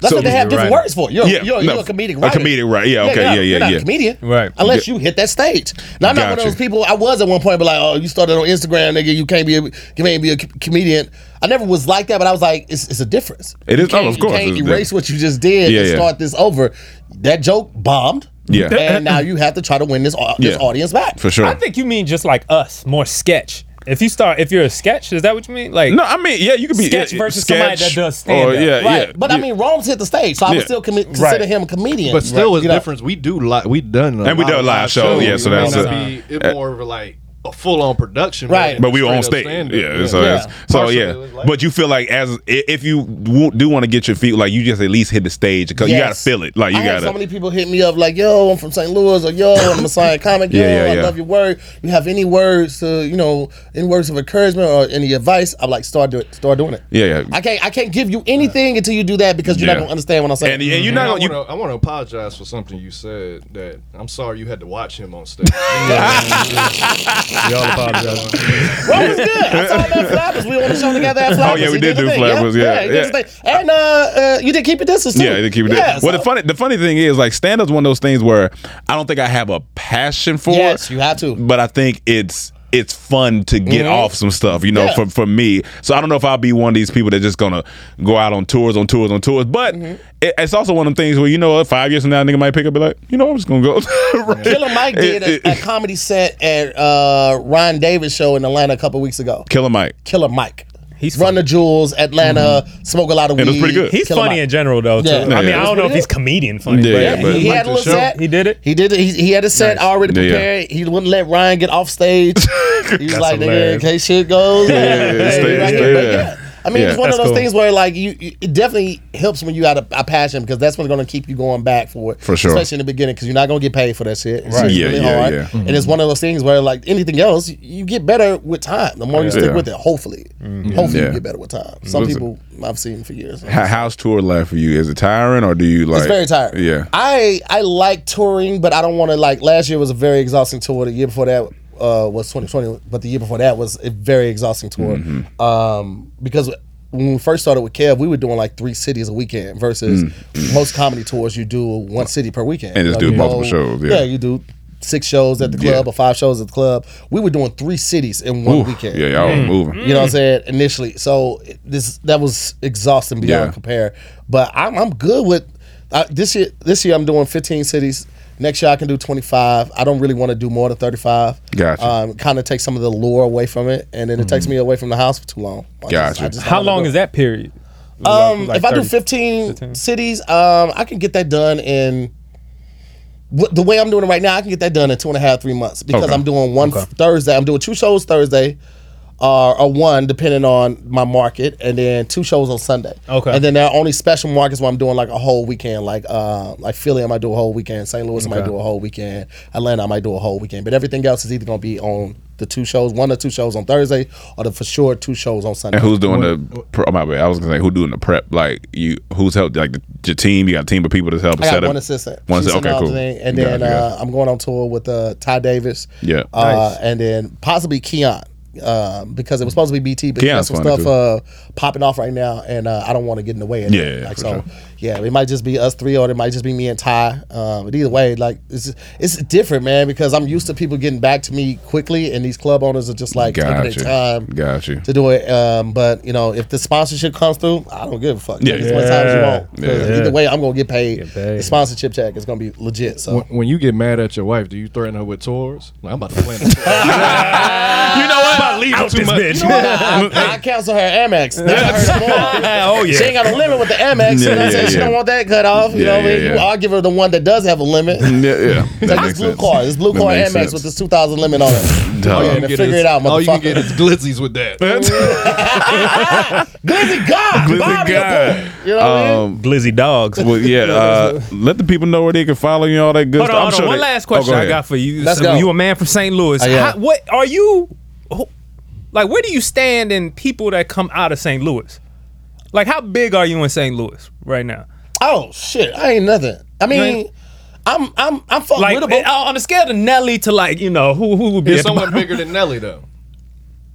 That's So- what they have different Right. words for. You're, Yeah, you're, no, you're a comedic writer. a writer. comedic writer. Yeah, okay, you're yeah, yeah, you're not yeah. a comedian. Right. Unless you hit that stage. Now, I'm not one of those people. I was at one point, but like, oh, you started on Instagram, nigga. You can't be a, you can't be a comedian. I never was like that, but I was like, it's, it's a difference. It You is- oh, can't- of course, You can't it's erase different. what you just did Yeah, and yeah. start this over. That joke bombed. Yeah. And now you have to try to win this, au- this Yeah. audience back. For sure. I think you mean just like us, more sketch. If you start, if you're a sketch, is that what you mean? Like, no, I mean, yeah, you could be Sketch yeah, versus somebody that does stand-up. Oh, yeah, Right. yeah. but yeah. I mean, Rome's hit the stage, so I Yeah. would still commi- consider Right. him a comedian. But still, Right. it's You know? difference. We do li- we done a And we lot done of live shows, yeah, so It may that's not a- be it more of a like a full on production, Right. but we were on stage. up. Yeah, so Yeah. that's- so yeah. like- But you feel like as if you do want to get your feet, like you just at least hit the stage because you gotta feel it. Like you I gotta. so many people hit me up like, "Yo, I'm from St. Louis," or "Yo, I'm a Messiah comic." Yo, Yeah, yeah, I yeah. love your word. You have any words to, you know, any words of encouragement or any advice? I'm like, start do it. Start doing it. yeah, yeah. I can't. I can't give you anything until you do that because you're Yeah. not gonna understand what I'm saying. and, and mm-hmm. you're And I not gonna. You, I want to apologize for something you said that I'm sorry you had to watch him on stage. We all apologize. Well, it was good. I saw him at Flappers. We were on the show together at Flappers. Oh, yeah, we He did the do thing. Flappers, yeah, he did yeah. And uh, uh, you did keep it distance too. Yeah, they keep it. Yeah, well, the funny the funny thing is like stand up's one of those things where I don't think I have a passion for Yes, it. you have to. But I think it's it's fun to get Mhm. off some stuff, you know, Yeah. for for me. So I don't know if I'll be one of these people that just gonna go out on tours, on tours, on tours. But Mm-hmm. it, it's also one of them things where you know, five years from now, a nigga might pick up, and be like, you know, I'm just gonna go. Right. Killer Mike did It- a, it- a comedy set at uh, Ryan Davis show in Atlanta a couple weeks ago. Killer Mike. Killer Mike. He's Run the Jewels, Atlanta, mm-hmm. smoke a lot of weed. And it was pretty good. He's funny in general though. Too. Yeah. I mean, I don't know if he's comedian funny, Yeah, but yeah, He, but- he Like had a little set. he did it. He did it. He, he had a set Nice. already Yeah, yeah. prepared. He wouldn't let Ryan get off stage. He was That's like, nigga, in case shit goes. Yeah, yeah, yeah, stay- right stay here. But there. yeah. I mean, Yeah. it's one of those cool. things where, like, you, you it definitely helps when you got a, a passion because that's what's going to keep you going back for it. For sure. Especially in the beginning because you're not going to get paid for that shit. It's Right. just Yeah, really yeah, hard. yeah. And it's one of those things where, like, anything else, you, you get better with time. The more you stick Yeah. with it, hopefully. Mm-hmm. Hopefully Yeah. you get better with time. Some Listen. people I've seen for years. How, how's tour life for you? Is it tiring or do you like? It's very tiring. Yeah. I I like touring, but I don't want to like. Last year was a very exhausting tour. The year before that uh, was 2020, but the year before that was a very exhausting tour. Mm-hmm. Um, because when we first started with Kev, we were doing like three cities a weekend versus most comedy tours you do one city per weekend. Mm. And just You do you multiple shows, yeah. yeah, you do. Six shows at the Yeah. club or five shows at the club. We were doing three cities in one Oof, weekend. Yeah, y'all Mm. was moving. You know what I'm saying? Initially, so this that was exhausting beyond Yeah. compare. But I'm I'm good with uh, this year. This year I'm doing 15 cities. Next year I can do 25. I don't really want to do more than 35. Gotcha. Um, kind of takes some of the lure away from it, and then it takes me away from the house for too long. I Gotcha. I don't How long is that period? Um, Like if I do 15, 15? cities, um, I can get that done in. The way I'm doing it right now, I can get that done in two and a half, three months because Okay. I'm doing one Thursday. I'm doing two shows Thursday, uh, or one depending on my market, and then two shows on Sunday. Okay. And then there are only special markets where I'm doing like a whole weekend, like uh, like Philly, I might do a whole weekend. St. Louis, I might do a whole weekend. Atlanta, I might do a whole weekend. But everything else is either going to be on the two shows, one or two shows on Thursday, or the for sure two shows on Sunday. And who's doing the? Pro, oh, my bad. I was gonna say who doing the prep? Like you, who's helped? Like the, your team? You got a team of people to help I got set up. one assistant. One assistant. Okay, cool. thing. And Gotcha, then gotcha. uh, I'm going on tour with uh, Ty Davis. Yeah. Uh, Nice. And then possibly Keon. Um, because it was supposed to be BT, but he got some stuff uh, popping off right now, and uh, I don't want to get in the way of Yeah, it. yeah, like so, sure. Yeah, it might just be us three, or it might just be me and Ty. Um, but either way, like it's it's different, man, because I'm used to people getting back to me quickly, and these club owners are just like taking Gotcha. their time Gotcha. to do it. Um, but you know, if the sponsorship comes through, I don't give a fuck. Yeah. Take as much time as you Yeah. want. 'Cause Yeah. Either way, I'm gonna get paid. Get paid. The sponsorship check is gonna be legit. So When, when you get mad at your wife, do you threaten her with tours? Like, I'm about to plan a tour. You know what? About leave out this bitch. I, I cancel her Amex. That's her tomorrow. oh yeah. She ain't got a limit with the Amex. you Yeah, know what I'm yeah, saying? She don't want that cut off. You Yeah, know what I mean? yeah, You- I'll give her the one that does have a limit. Yeah, yeah. That like makes this blue sense. card. This blue That card Amex sense. with this 2000 limit on it. Dog. Oh, yeah, You then get figure is- it out, All you can motherfucker. get is glizzies with that. Glizzy God. Glizzy God. You know what I mean? Um, Glizzy dogs. well, yeah. Uh, let the people know where they can follow you and all that good Hold stuff. on, I'm hold on. sure One they- last Oh, question go I got for you. Let's So go. You a man from St. Louis. Oh, yeah. How- what are you? who- Like, where do you stand in people that come out of St. Louis? Like, how big are you in St. Louis right now? Oh shit, I ain't nothing. I mean, ain't- I'm I'm I'm fucking Like, with uh, on the scale of Nelly to like, you know, who who would be It's at the someone bottom? bigger than Nelly, though.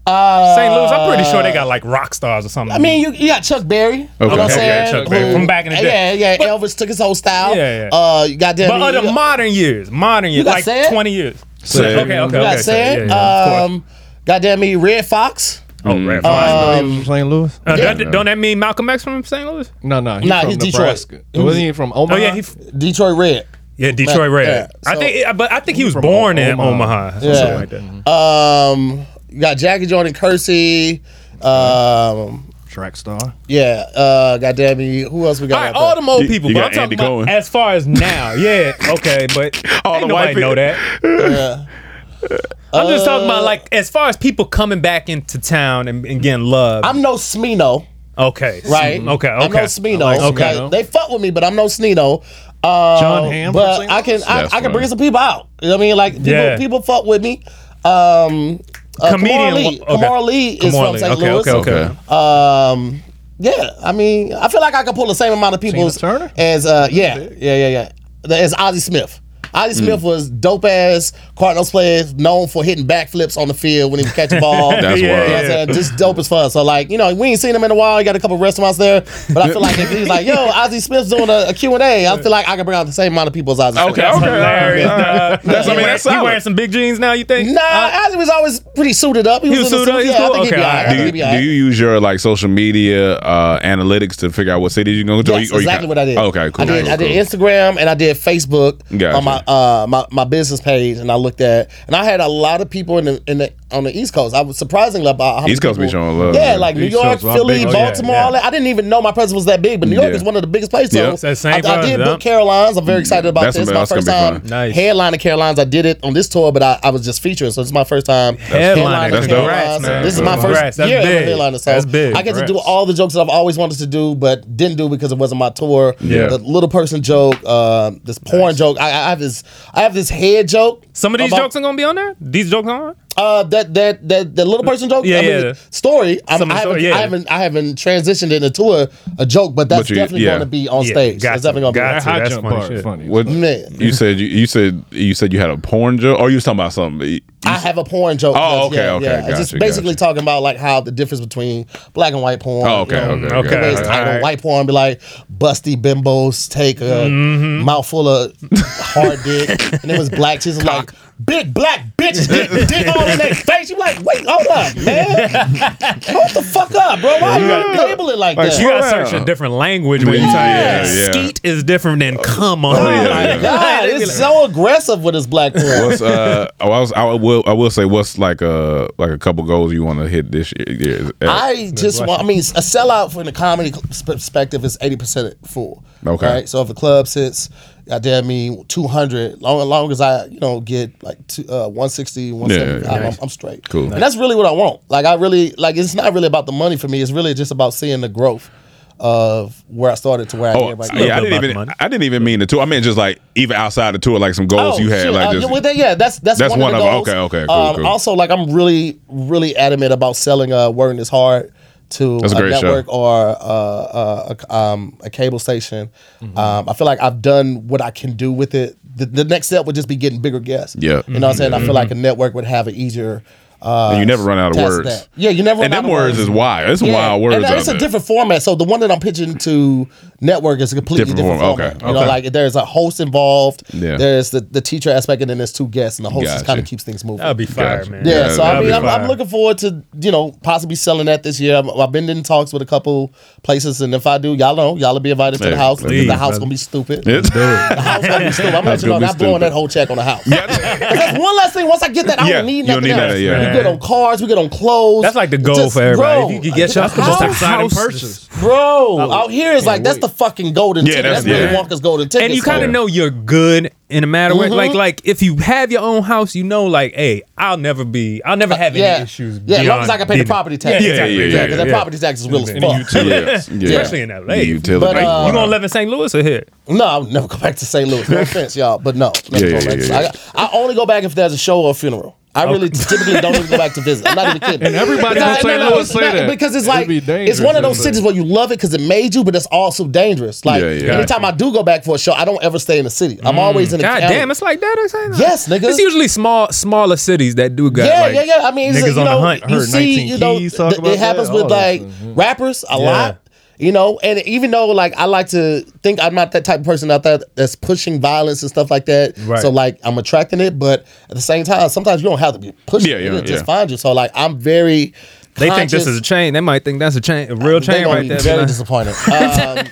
Uh, St. Louis? I'm pretty sure they got like rock stars or something. I mean, you, you got Chuck Berry. You know what I'm Okay. saying? Yeah, Chuck Berry, from back in the day. Yeah, yeah. Elvis took his whole style. Yeah, yeah. Uh, you got but of the modern years, modern years, like Sad? 20 years. Sad. Okay, okay, You got okay. Sad. yeah, yeah, of um, goddamn me, Redd Foxx. oh, Redd uh, Foxx. from St. Louis? Uh, yeah. don't, don't that mean Malcolm X from St. Louis? No, no. He's Nah, from he's Detroit. Nebraska. He was- Wasn't he from Omaha? Oh yeah, he, f- Detroit Red. yeah, Detroit Red. Yeah, I think, but I think he was born in Omaha. Omaha, Yeah. something like that. Um, you got Jackie Joyner-Kersee. Um, Track star. yeah. Uh, goddamn me, who else we got? All right, all there? them old people, you but got I'm talking Andy about Cohen. as far as now. Yeah, okay, but All ain't the nobody white know people. that. I'm just talking about like as far as people coming back into town and, and getting love. I'm no Smino. okay, right? Okay, okay. I'm no Smino. Like okay. Smino. They fuck with me, but I'm no Smino. Uh, Jon Hamm But I can I, I can bring some people out. You know what I mean? Like people, Yeah. people fuck with me. Um, uh, Comedian Kamar Lee. okay. Kamar Lee is Kamar from Lee. St. Okay, Louis. okay, okay. Um, yeah, I mean, I feel like I can pull the same amount of people as, Turner? as uh, yeah, yeah, yeah, yeah, as Ozzie Smith. Ozzie Smith was dope ass Cardinals player is known for hitting backflips on the field when he catch a ball. That's You know what I'm saying? Just dope as fun. So like, you know, we ain't seen him in a while. He got a couple restaurants there, but I feel like if he's like, yo, Ozzie Smith's doing a, a Q&A, I feel like I can bring out the same amount of people as Ozzie. Okay, Smith. okay. Hilarious. all right. dog. That's- I mean, He wear- that's he wearing some big jeans now. You think? Nah, Ozzie was always pretty suited up. He, He was, was in the suited up? suit. He's Yeah, I cool? think he'd be Okay, all right. I Do you, be do you use your like social media uh, analytics to figure out what cities you're gonna go to? Or Yes, you- or exactly got- what I did. Okay, cool. I did. cool, I did cool. Instagram and I did Facebook Gotcha. on my uh my, my business page, and I looked at. And I had a lot of people in the in the on the East Coast. I was surprisingly about how many East Coast be people- showing love, Yeah, man. like New East York, Coast, Philly, big- Oh, yeah, Baltimore, yeah. all that. I didn't even know my presence was that big, but New York Yeah. is one of the biggest places. Yeah. So It's that same I, I did yeah. book Carolines. I'm very excited about That's this. gonna- my first time fun. Nice. headlining Carolines. I did it on this tour, but I, I was just featuring, so it's my first time Headlining. That's dope. Congrats. This is my first That's year big. as a so That's big. I get to do all the jokes that I've always wanted to do, but didn't do because it wasn't my tour. Yeah. The little person joke, uh, this porn joke. I, I have this, I have this head joke. Some of these jokes are gonna be on there. These jokes on. Uh, that that that the little person joke. Yeah, I mean, yeah. story. I'm, I, haven't, story, yeah. I haven't, I haven't transitioned it into a, a joke, but that's But you- definitely yeah. going to be on Yeah, stage. got That's definitely going got to to. high That's jump funny part, funny. What. Man, you said you, you said you said you had a porn joke, or you was talking about something. You- I have a porn joke. Oh, okay, yeah, okay, yeah. It's just gotcha, basically gotcha. talking about like how the difference between black and white porn. Oh, okay, you know, okay, okay. Everybody's title right. white porn be like busty bimbos take a Mm-hmm. mouthful of hard dick, and it was black chicks like big black bitches get dick all in their face. You like, wait, hold up, man, hold the fuck up, bro. Why you gotta label it like, Like, that? You gotta search a different language when you type. yeah. Skeet is different than come on. Oh, yeah, My. God, it's so aggressive with this black porn. What's uh? I was I will I will say what's like a like a couple goals you want to hit this year. I just want. I mean, a sellout from the comedy perspective is eighty percent full. Okay. Right. So if the club sits, goddamn me, two hundred. Long as long as I, you know, get like two, uh, 160, 175, Yeah, yeah. I'm, I'm straight. Cool. And that's really what I want. Like I really like. It's not really about the money for me. It's really just about seeing the growth of where I started to where I Oh, am right yeah. I now. bit didn't even. I didn't even mean the tour. I mean just like even outside the tour, like some goals you had, shit. like Uh, just well, that- yeah, that's that's, That's one, one of the of 'em. goals. Okay, okay, cool, um, cool. Also, like I'm really really adamant about selling uh, "Word is Hard" to That's a a, great show. network or uh, uh, a, um, a cable station. Mm-hmm. Um, I feel like I've done what I can do with it. The, the next step would just be getting bigger guests. Yeah. you know what I'm saying. I feel like a network would have an easier. Uh, you never run out of words. that. Yeah, you never. and run them out of words And them words is wild. It's some wild words and out it's there. a different format. So the one that I'm pitching to network is a completely Different different, form- format. okay, You know, like there's a host involved. Yeah. There's the, the teacher aspect, and then there's two guests, and the host just Gotcha. kind of keeps things moving. That'll be fire, Gotcha. man. yeah, Yeah, so I mean, I'm, I'm looking forward to you know possibly selling that this year. I've, I've been in talks with a couple places, and if I do, y'all know, y'all will be invited to Hey, the house. please, the house brother. gonna be stupid. It's- The house gonna be stupid. I'm House letting you know, gonna not blowing that whole check on the house. Yeah. That's one last thing. Once I get that, I Yeah, don't need you don't nothing else. yeah. We good on cars. We get on clothes. That's like the goal Just- for everybody. bro, if you could get a your house- most exciting House purchase. Bro, out here is like that's the fucking golden Yeah, ticket. that's- That's, Willy. Wonka's golden ticket. and you kind of know you're good in a matter where, Mhm. like, like if you have your own house, you know, like, hey, I'll never be, I'll never have any yeah, issues. yeah. As long beyond as I can pay the property tax. Yeah, Yeah, exactly, yeah, yeah, exactly. because that yeah. property tax is real as fuck. yeah, yeah. Especially in LA. The utility. But, uh, You gonna live in St. Louis or here? No, I'll never go back to St. Louis. No offense, y'all, but no. Yeah, yeah, yeah, I, I only go back if there's a show or a funeral. I really typically don't even go back to visit. I'm not even kidding. And everybody Because- in St. no, no, Louis say not- that. because it's like be it's one of those cities where you love it because it made you, but it's also dangerous. Like Yeah, yeah. anytime I do go back for a show, I don't ever stay in the city. I'm mm. always in the God county. damn, it's like that. It's like Yes, nigga. It's usually small, smaller cities that do got yeah, like yeah, yeah. I mean, it's, niggas you on know, the hunt. you Heard see, 19 you know, th- it happens that, with all that like stuff, yeah. rappers a Yeah. lot. You know, and even though like I like to think I'm not that type of person out there that's pushing violence and stuff like that. Right. So like I'm attracting it, but at the same time, sometimes you don't have to be pushing. Yeah, it. yeah, just yeah. find you. So like I'm very. They think this is a chain. They might think that's a chain, a real chain right there. Very disappointed. Um,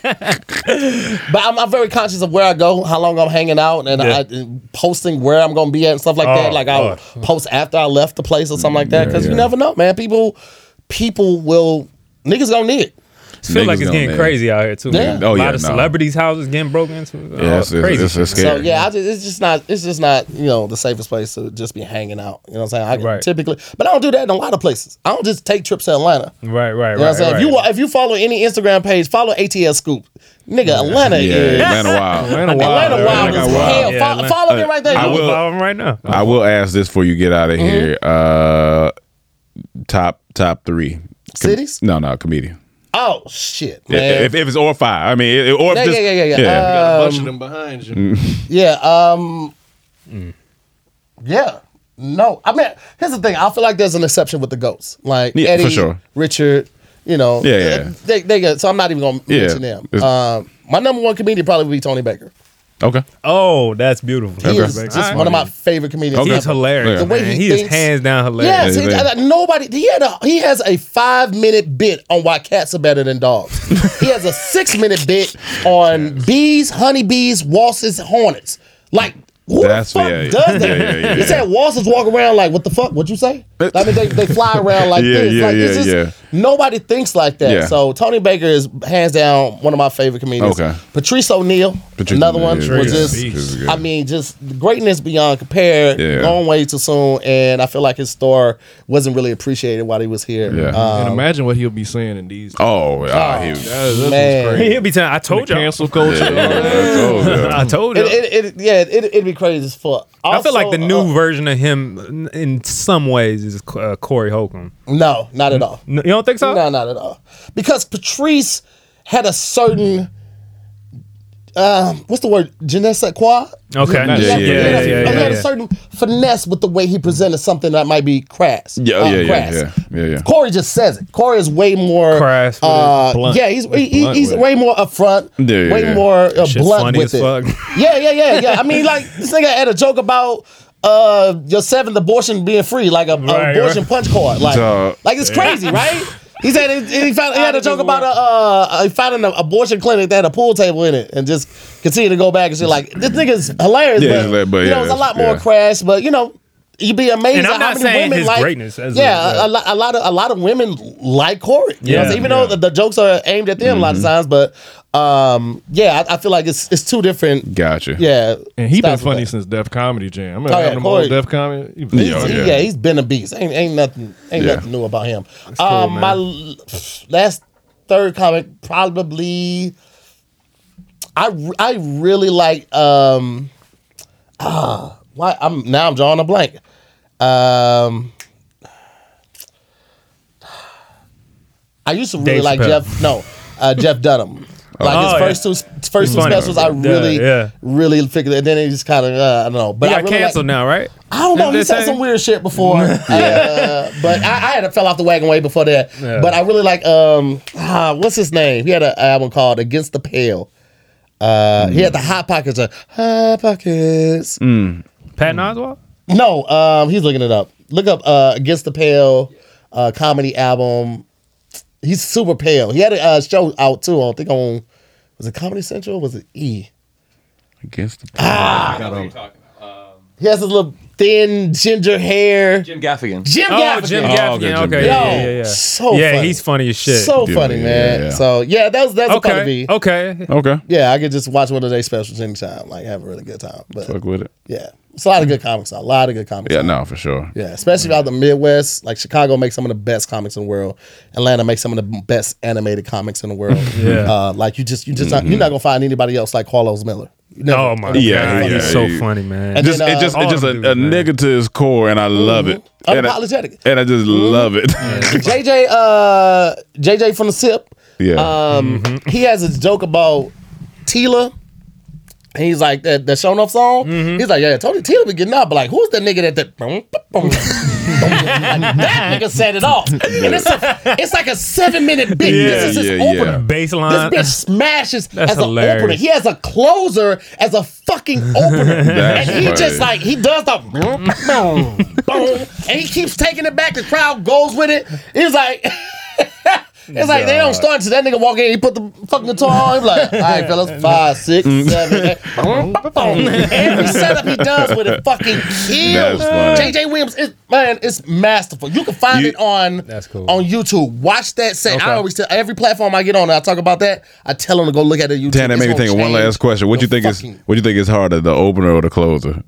but I'm, I'm very conscious of where I go, how long I'm hanging out, and Yeah. I, and posting where I'm going to be at and stuff like Oh, that. Like I'll Lord. post after I left the place or something like that because yeah. you never know, man. People, people will niggas gonna need it. I feel like it's getting man. crazy out here too. Yeah. man. Oh, a yeah, lot of no. celebrities' houses getting broken into. Yeah, Oh, it's, it's, crazy. it's, it's scary. So yeah, I just, it's just not it's just not you know the safest place to just be hanging out. You know what I'm saying? I Right. typically, but I don't do that in a lot of places. I don't just take trips to Atlanta. right, right, You know right. what I'm saying? right. If you if you follow any Instagram page, follow ATL Scoop. Nigga, Atlanta Yeah, is Atlanta Wild. Atlanta Atlanta Wild. wild Atlanta as Wild. hell. Yeah, Fo- Atlanta- follow me right there. I I will will- follow them right now. I will ask this before you get out Mm-hmm. of here. Uh, top top three Com- Cities? No, no, comedian. Oh shit, man. If, if it's or five, I mean, it- or if Yeah, just, yeah, yeah, yeah, yeah. Got a bunch Um, of them behind you. yeah. Um. Yeah. No, I mean, here's the thing. I feel like there's an exception with the goats, like Yeah, for Eddie, sure. Richard. You know, Yeah, yeah. They, they get, so I'm not even gonna Yeah. mention them. It's- Um, my number one comedian probably would be Tony Baker. Okay. Oh, that's beautiful. He is All just right. one of my favorite comedians. Okay. He's ever. hilarious. The way man. he he, is hands down hilarious. Yes, he, Yeah, I- nobody. He had a he has a five minute bit on why cats are better than dogs. he has a six minute bit on bees, honeybees, wasps, hornets. Like who That's- the fuck yeah, yeah. does that? Yeah, yeah, yeah, he yeah. said wasps walk around like what the fuck? What you say? I mean they, they fly around like Yeah, this. yeah, like it's yeah, just yeah. Nobody thinks like that. Yeah. So Tony Baker is hands down one of my favorite comedians. Okay. Patrice O'Neal, Patrice another O'Neal, one yeah, was yeah, just. Patrice is good. I mean, just greatness beyond compare. Yeah. Long way too soon, and I feel like his star wasn't really appreciated while he was here. Yeah. And Um, imagine what he'll be saying in these. Oh, ah, he, That- man. crazy. He'll be telling. I told you. Cancel culture. yeah, yeah, I told you. I told you. it, it, it, yeah, it, it'd be crazy as fuck. I feel like the new uh, version of him, in some ways, is uh, Corey Holcomb. no, not at all. No, you don't think so? No, not at all. Because Patrice had a certain, um, what's the word, je ne sais quoi? Okay. Yeah, He yeah, had- yeah, he had a- yeah, he yeah, had a certain finesse with the way he presented something that might be crass. Yeah, uh, yeah, yeah, crass. yeah, yeah, yeah. Corey just says it. Corey is way more Crass Uh, blunt. Yeah, he's he, he- Blunt he's way more upfront. Yeah, yeah, way yeah. more uh, Shit's blunt funny with as it. fuck. Yeah, yeah, yeah, yeah. I mean, like this nigga had a joke about uh your seventh abortion being free, like a, a Right, abortion right. punch card. Like, Dog. like it's crazy, right? He said he, he, found, he had a joke about a uh, he found an abortion clinic that had a pool table in it, and just continue to go back and say like this nigga's hilarious, Yeah, but, but you know yeah, it's a lot more yeah. crash. But you know, you'd be amazed And I'm at not how many saying women his like greatness as yeah, yeah. a, lot, a lot of a lot of women like Corey. You know what I'm Yeah, saying? even yeah. though the, the jokes are aimed at them a lot of Mm-hmm. times, but um, yeah, I, I feel like it's it's two different. Gotcha. Yeah, And he been funny since Def Comedy Jam. I remember Oh, yeah, having him Corey. on Def Comedy. He- He's- Yeah, he- yeah. yeah. he's been a beast. Ain't ain't nothing ain't Yeah. nothing new about him. um, my last third comic probably. I I really like um ah why I'm now I'm drawing a blank. Um I used to really Dave like Chappelle. Jeff no, uh, Jeff Dunham. Like Oh, his first two first two funny. specials I Yeah, really yeah. really figured and then he just kind of uh, I don't know. But He I got really like- canceled now, right? I don't know. He they said say? some weird shit before, uh, but I, I had fell off the wagon way before that. Yeah. But I really like um, ah, what's his name? He had an album called Against the Pale. Uh, He had the Hot Pockets. Uh, hot Pockets. Pat Oswalt? No, um, he's looking it up. Look up uh, Against the Pale uh, comedy album. He's super pale. He had a uh, show out too. I think on was it Comedy Central? Was it E? Against the Pale. Ah. got on- He has his little thin ginger hair. Jim Gaffigan. Jim Oh, Gaffigan. Jim Oh, Gaffigan. okay, Jim Okay, Gaffigan. yeah, yeah, yeah. so yeah, funny. he's funny as shit. So Dude, funny, man. yeah. So yeah, that's that's a okay, probably be. okay. Okay. Yeah, I could just watch one of their specials anytime, like have a really good time. But Fuck with it. yeah, it's a lot of good comics out. A lot of good comics. Yeah, out. no, for sure. Yeah, especially out the Midwest. Like Chicago makes some of the best comics in the world. Atlanta makes some of the best animated comics in the world. Yeah. Uh, like you just you just not, you're not gonna find anybody else like Carlos Miller. You never- Oh my never Yeah, god, yeah, he's so funny, man. And Just, then, it uh, just, all it's just a, dudes, a nigga to his core, and I love it. And I, and I just Mm-hmm. love it. JJ, uh, JJ from the SIP. yeah. Um, he has a joke about Tila. And he's like that that show enough song. Mm-hmm. He's like, yeah, Tony Tila be getting up, but like, who's the nigga that that boom, boom, boom. that nigga set it off, and it's a, it's like a seven minute bit. Yeah, this is his yeah, opener. yeah. Baseline. This bitch smashes That's as an opener. He has a closer as a fucking opener, That's and he funny. just like he does the boom, boom, boom, and he keeps taking it back. The crowd goes with it. He's like. It's like they don't start until that nigga walk in. He put the fucking guitar on. He like, all right, fellas, five, six, Mm. seven, eight. Boom, boom. Every setup he does with it fucking kills. JJ Williams, is, man, it's masterful. You can find You- it on That's cool. on YouTube. Watch that set. Okay. I always tell every platform I get on, I talk about that. I tell them to go look at it. YouTube. Dan, that It's made me think of one last question. What you the think is fucking- what you think is harder, the opener or the closer?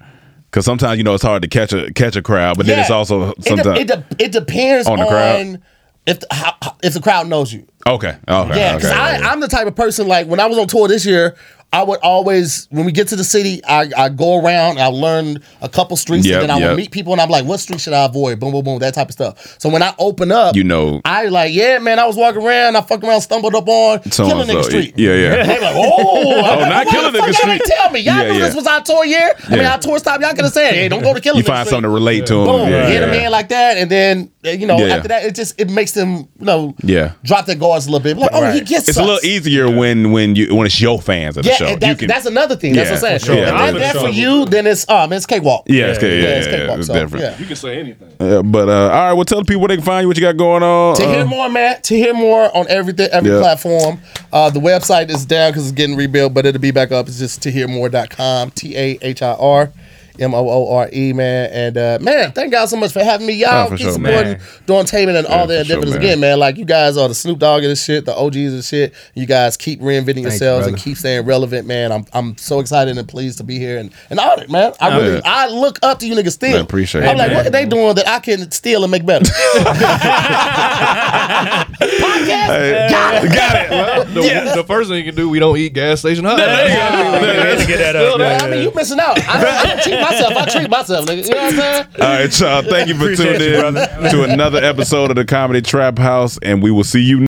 Because sometimes you know it's hard to catch a catch a crowd, but then it's Yeah. also It, de- sometimes it, de- it depends On on, the crowd? If the, how, if the crowd knows you. okay, okay, Yeah, because okay, okay. I'm the type of person like when I was on tour this year, I would always, when we get to the city, I, I go around, I learn a couple streets, Yep, and then I yep. would meet people, and I'm like, what street should I avoid? Boom, boom, boom, that type of stuff. So when I open up, You know. I like, yeah, man, I was walking around, I fucked around, stumbled up on Killing. Nigga Street. Yeah, yeah. They like, oh, oh, not Killing Nigga Street. Tell me, y'all Yeah, knew yeah. this was our tour year. I mean, Yeah. our tour stop. Y'all could have said, hey, don't go to Killing You find something to relate to him. Boom, Yeah, hit a man like that, and then you know after that, it just it makes them you know Yeah. drop their guards a little bit. Like, oh, he gets It's a little easier when when you when it's your fans at the Yeah, show. and that, you can, that's another thing. That's Yeah, what I'm saying. for sure. If Yeah, they're for there for you, then it's um, it's cakewalk. yeah, it's, yeah, yeah, it's cakewalk. it's so, different. yeah. You can say anything. Uh, but uh, all right, well, tell the people where they can find you, what you got going on. To Uh, hear more, Matt. Tahir Moore on everything, every Yeah. platform. Uh, the website is down because it's getting rebuilt, but it'll be back up. It's just tahirmoore.com. T A H I R. M O O R E, man. And uh, man, thank y'all so much for having me. Y'all Oh, for keep sure, supporting man. Dawn Taman and all Yeah, their for sure, again, man. Like you guys are the Snoop Dogg of this shit, the OGs of shit. You guys keep reinventing you, yourselves and keep staying relevant, man. I'm I'm so excited and pleased to be here and, and honored, man. I Oh, really yeah. I look up to you niggas still. I appreciate I'm it, like, man. what are they doing that I can steal and make better? Podcast? Got it. got it. Well, the, the first thing you can do, we don't eat gas station hot. get that up. I mean, you missing out. I, I don't cheat myself. I treat myself, nigga. You know what I'm saying? All right, y'all. Thank you for Appreciate tuning you, in to another episode of the Comedy Trap House, and we will see you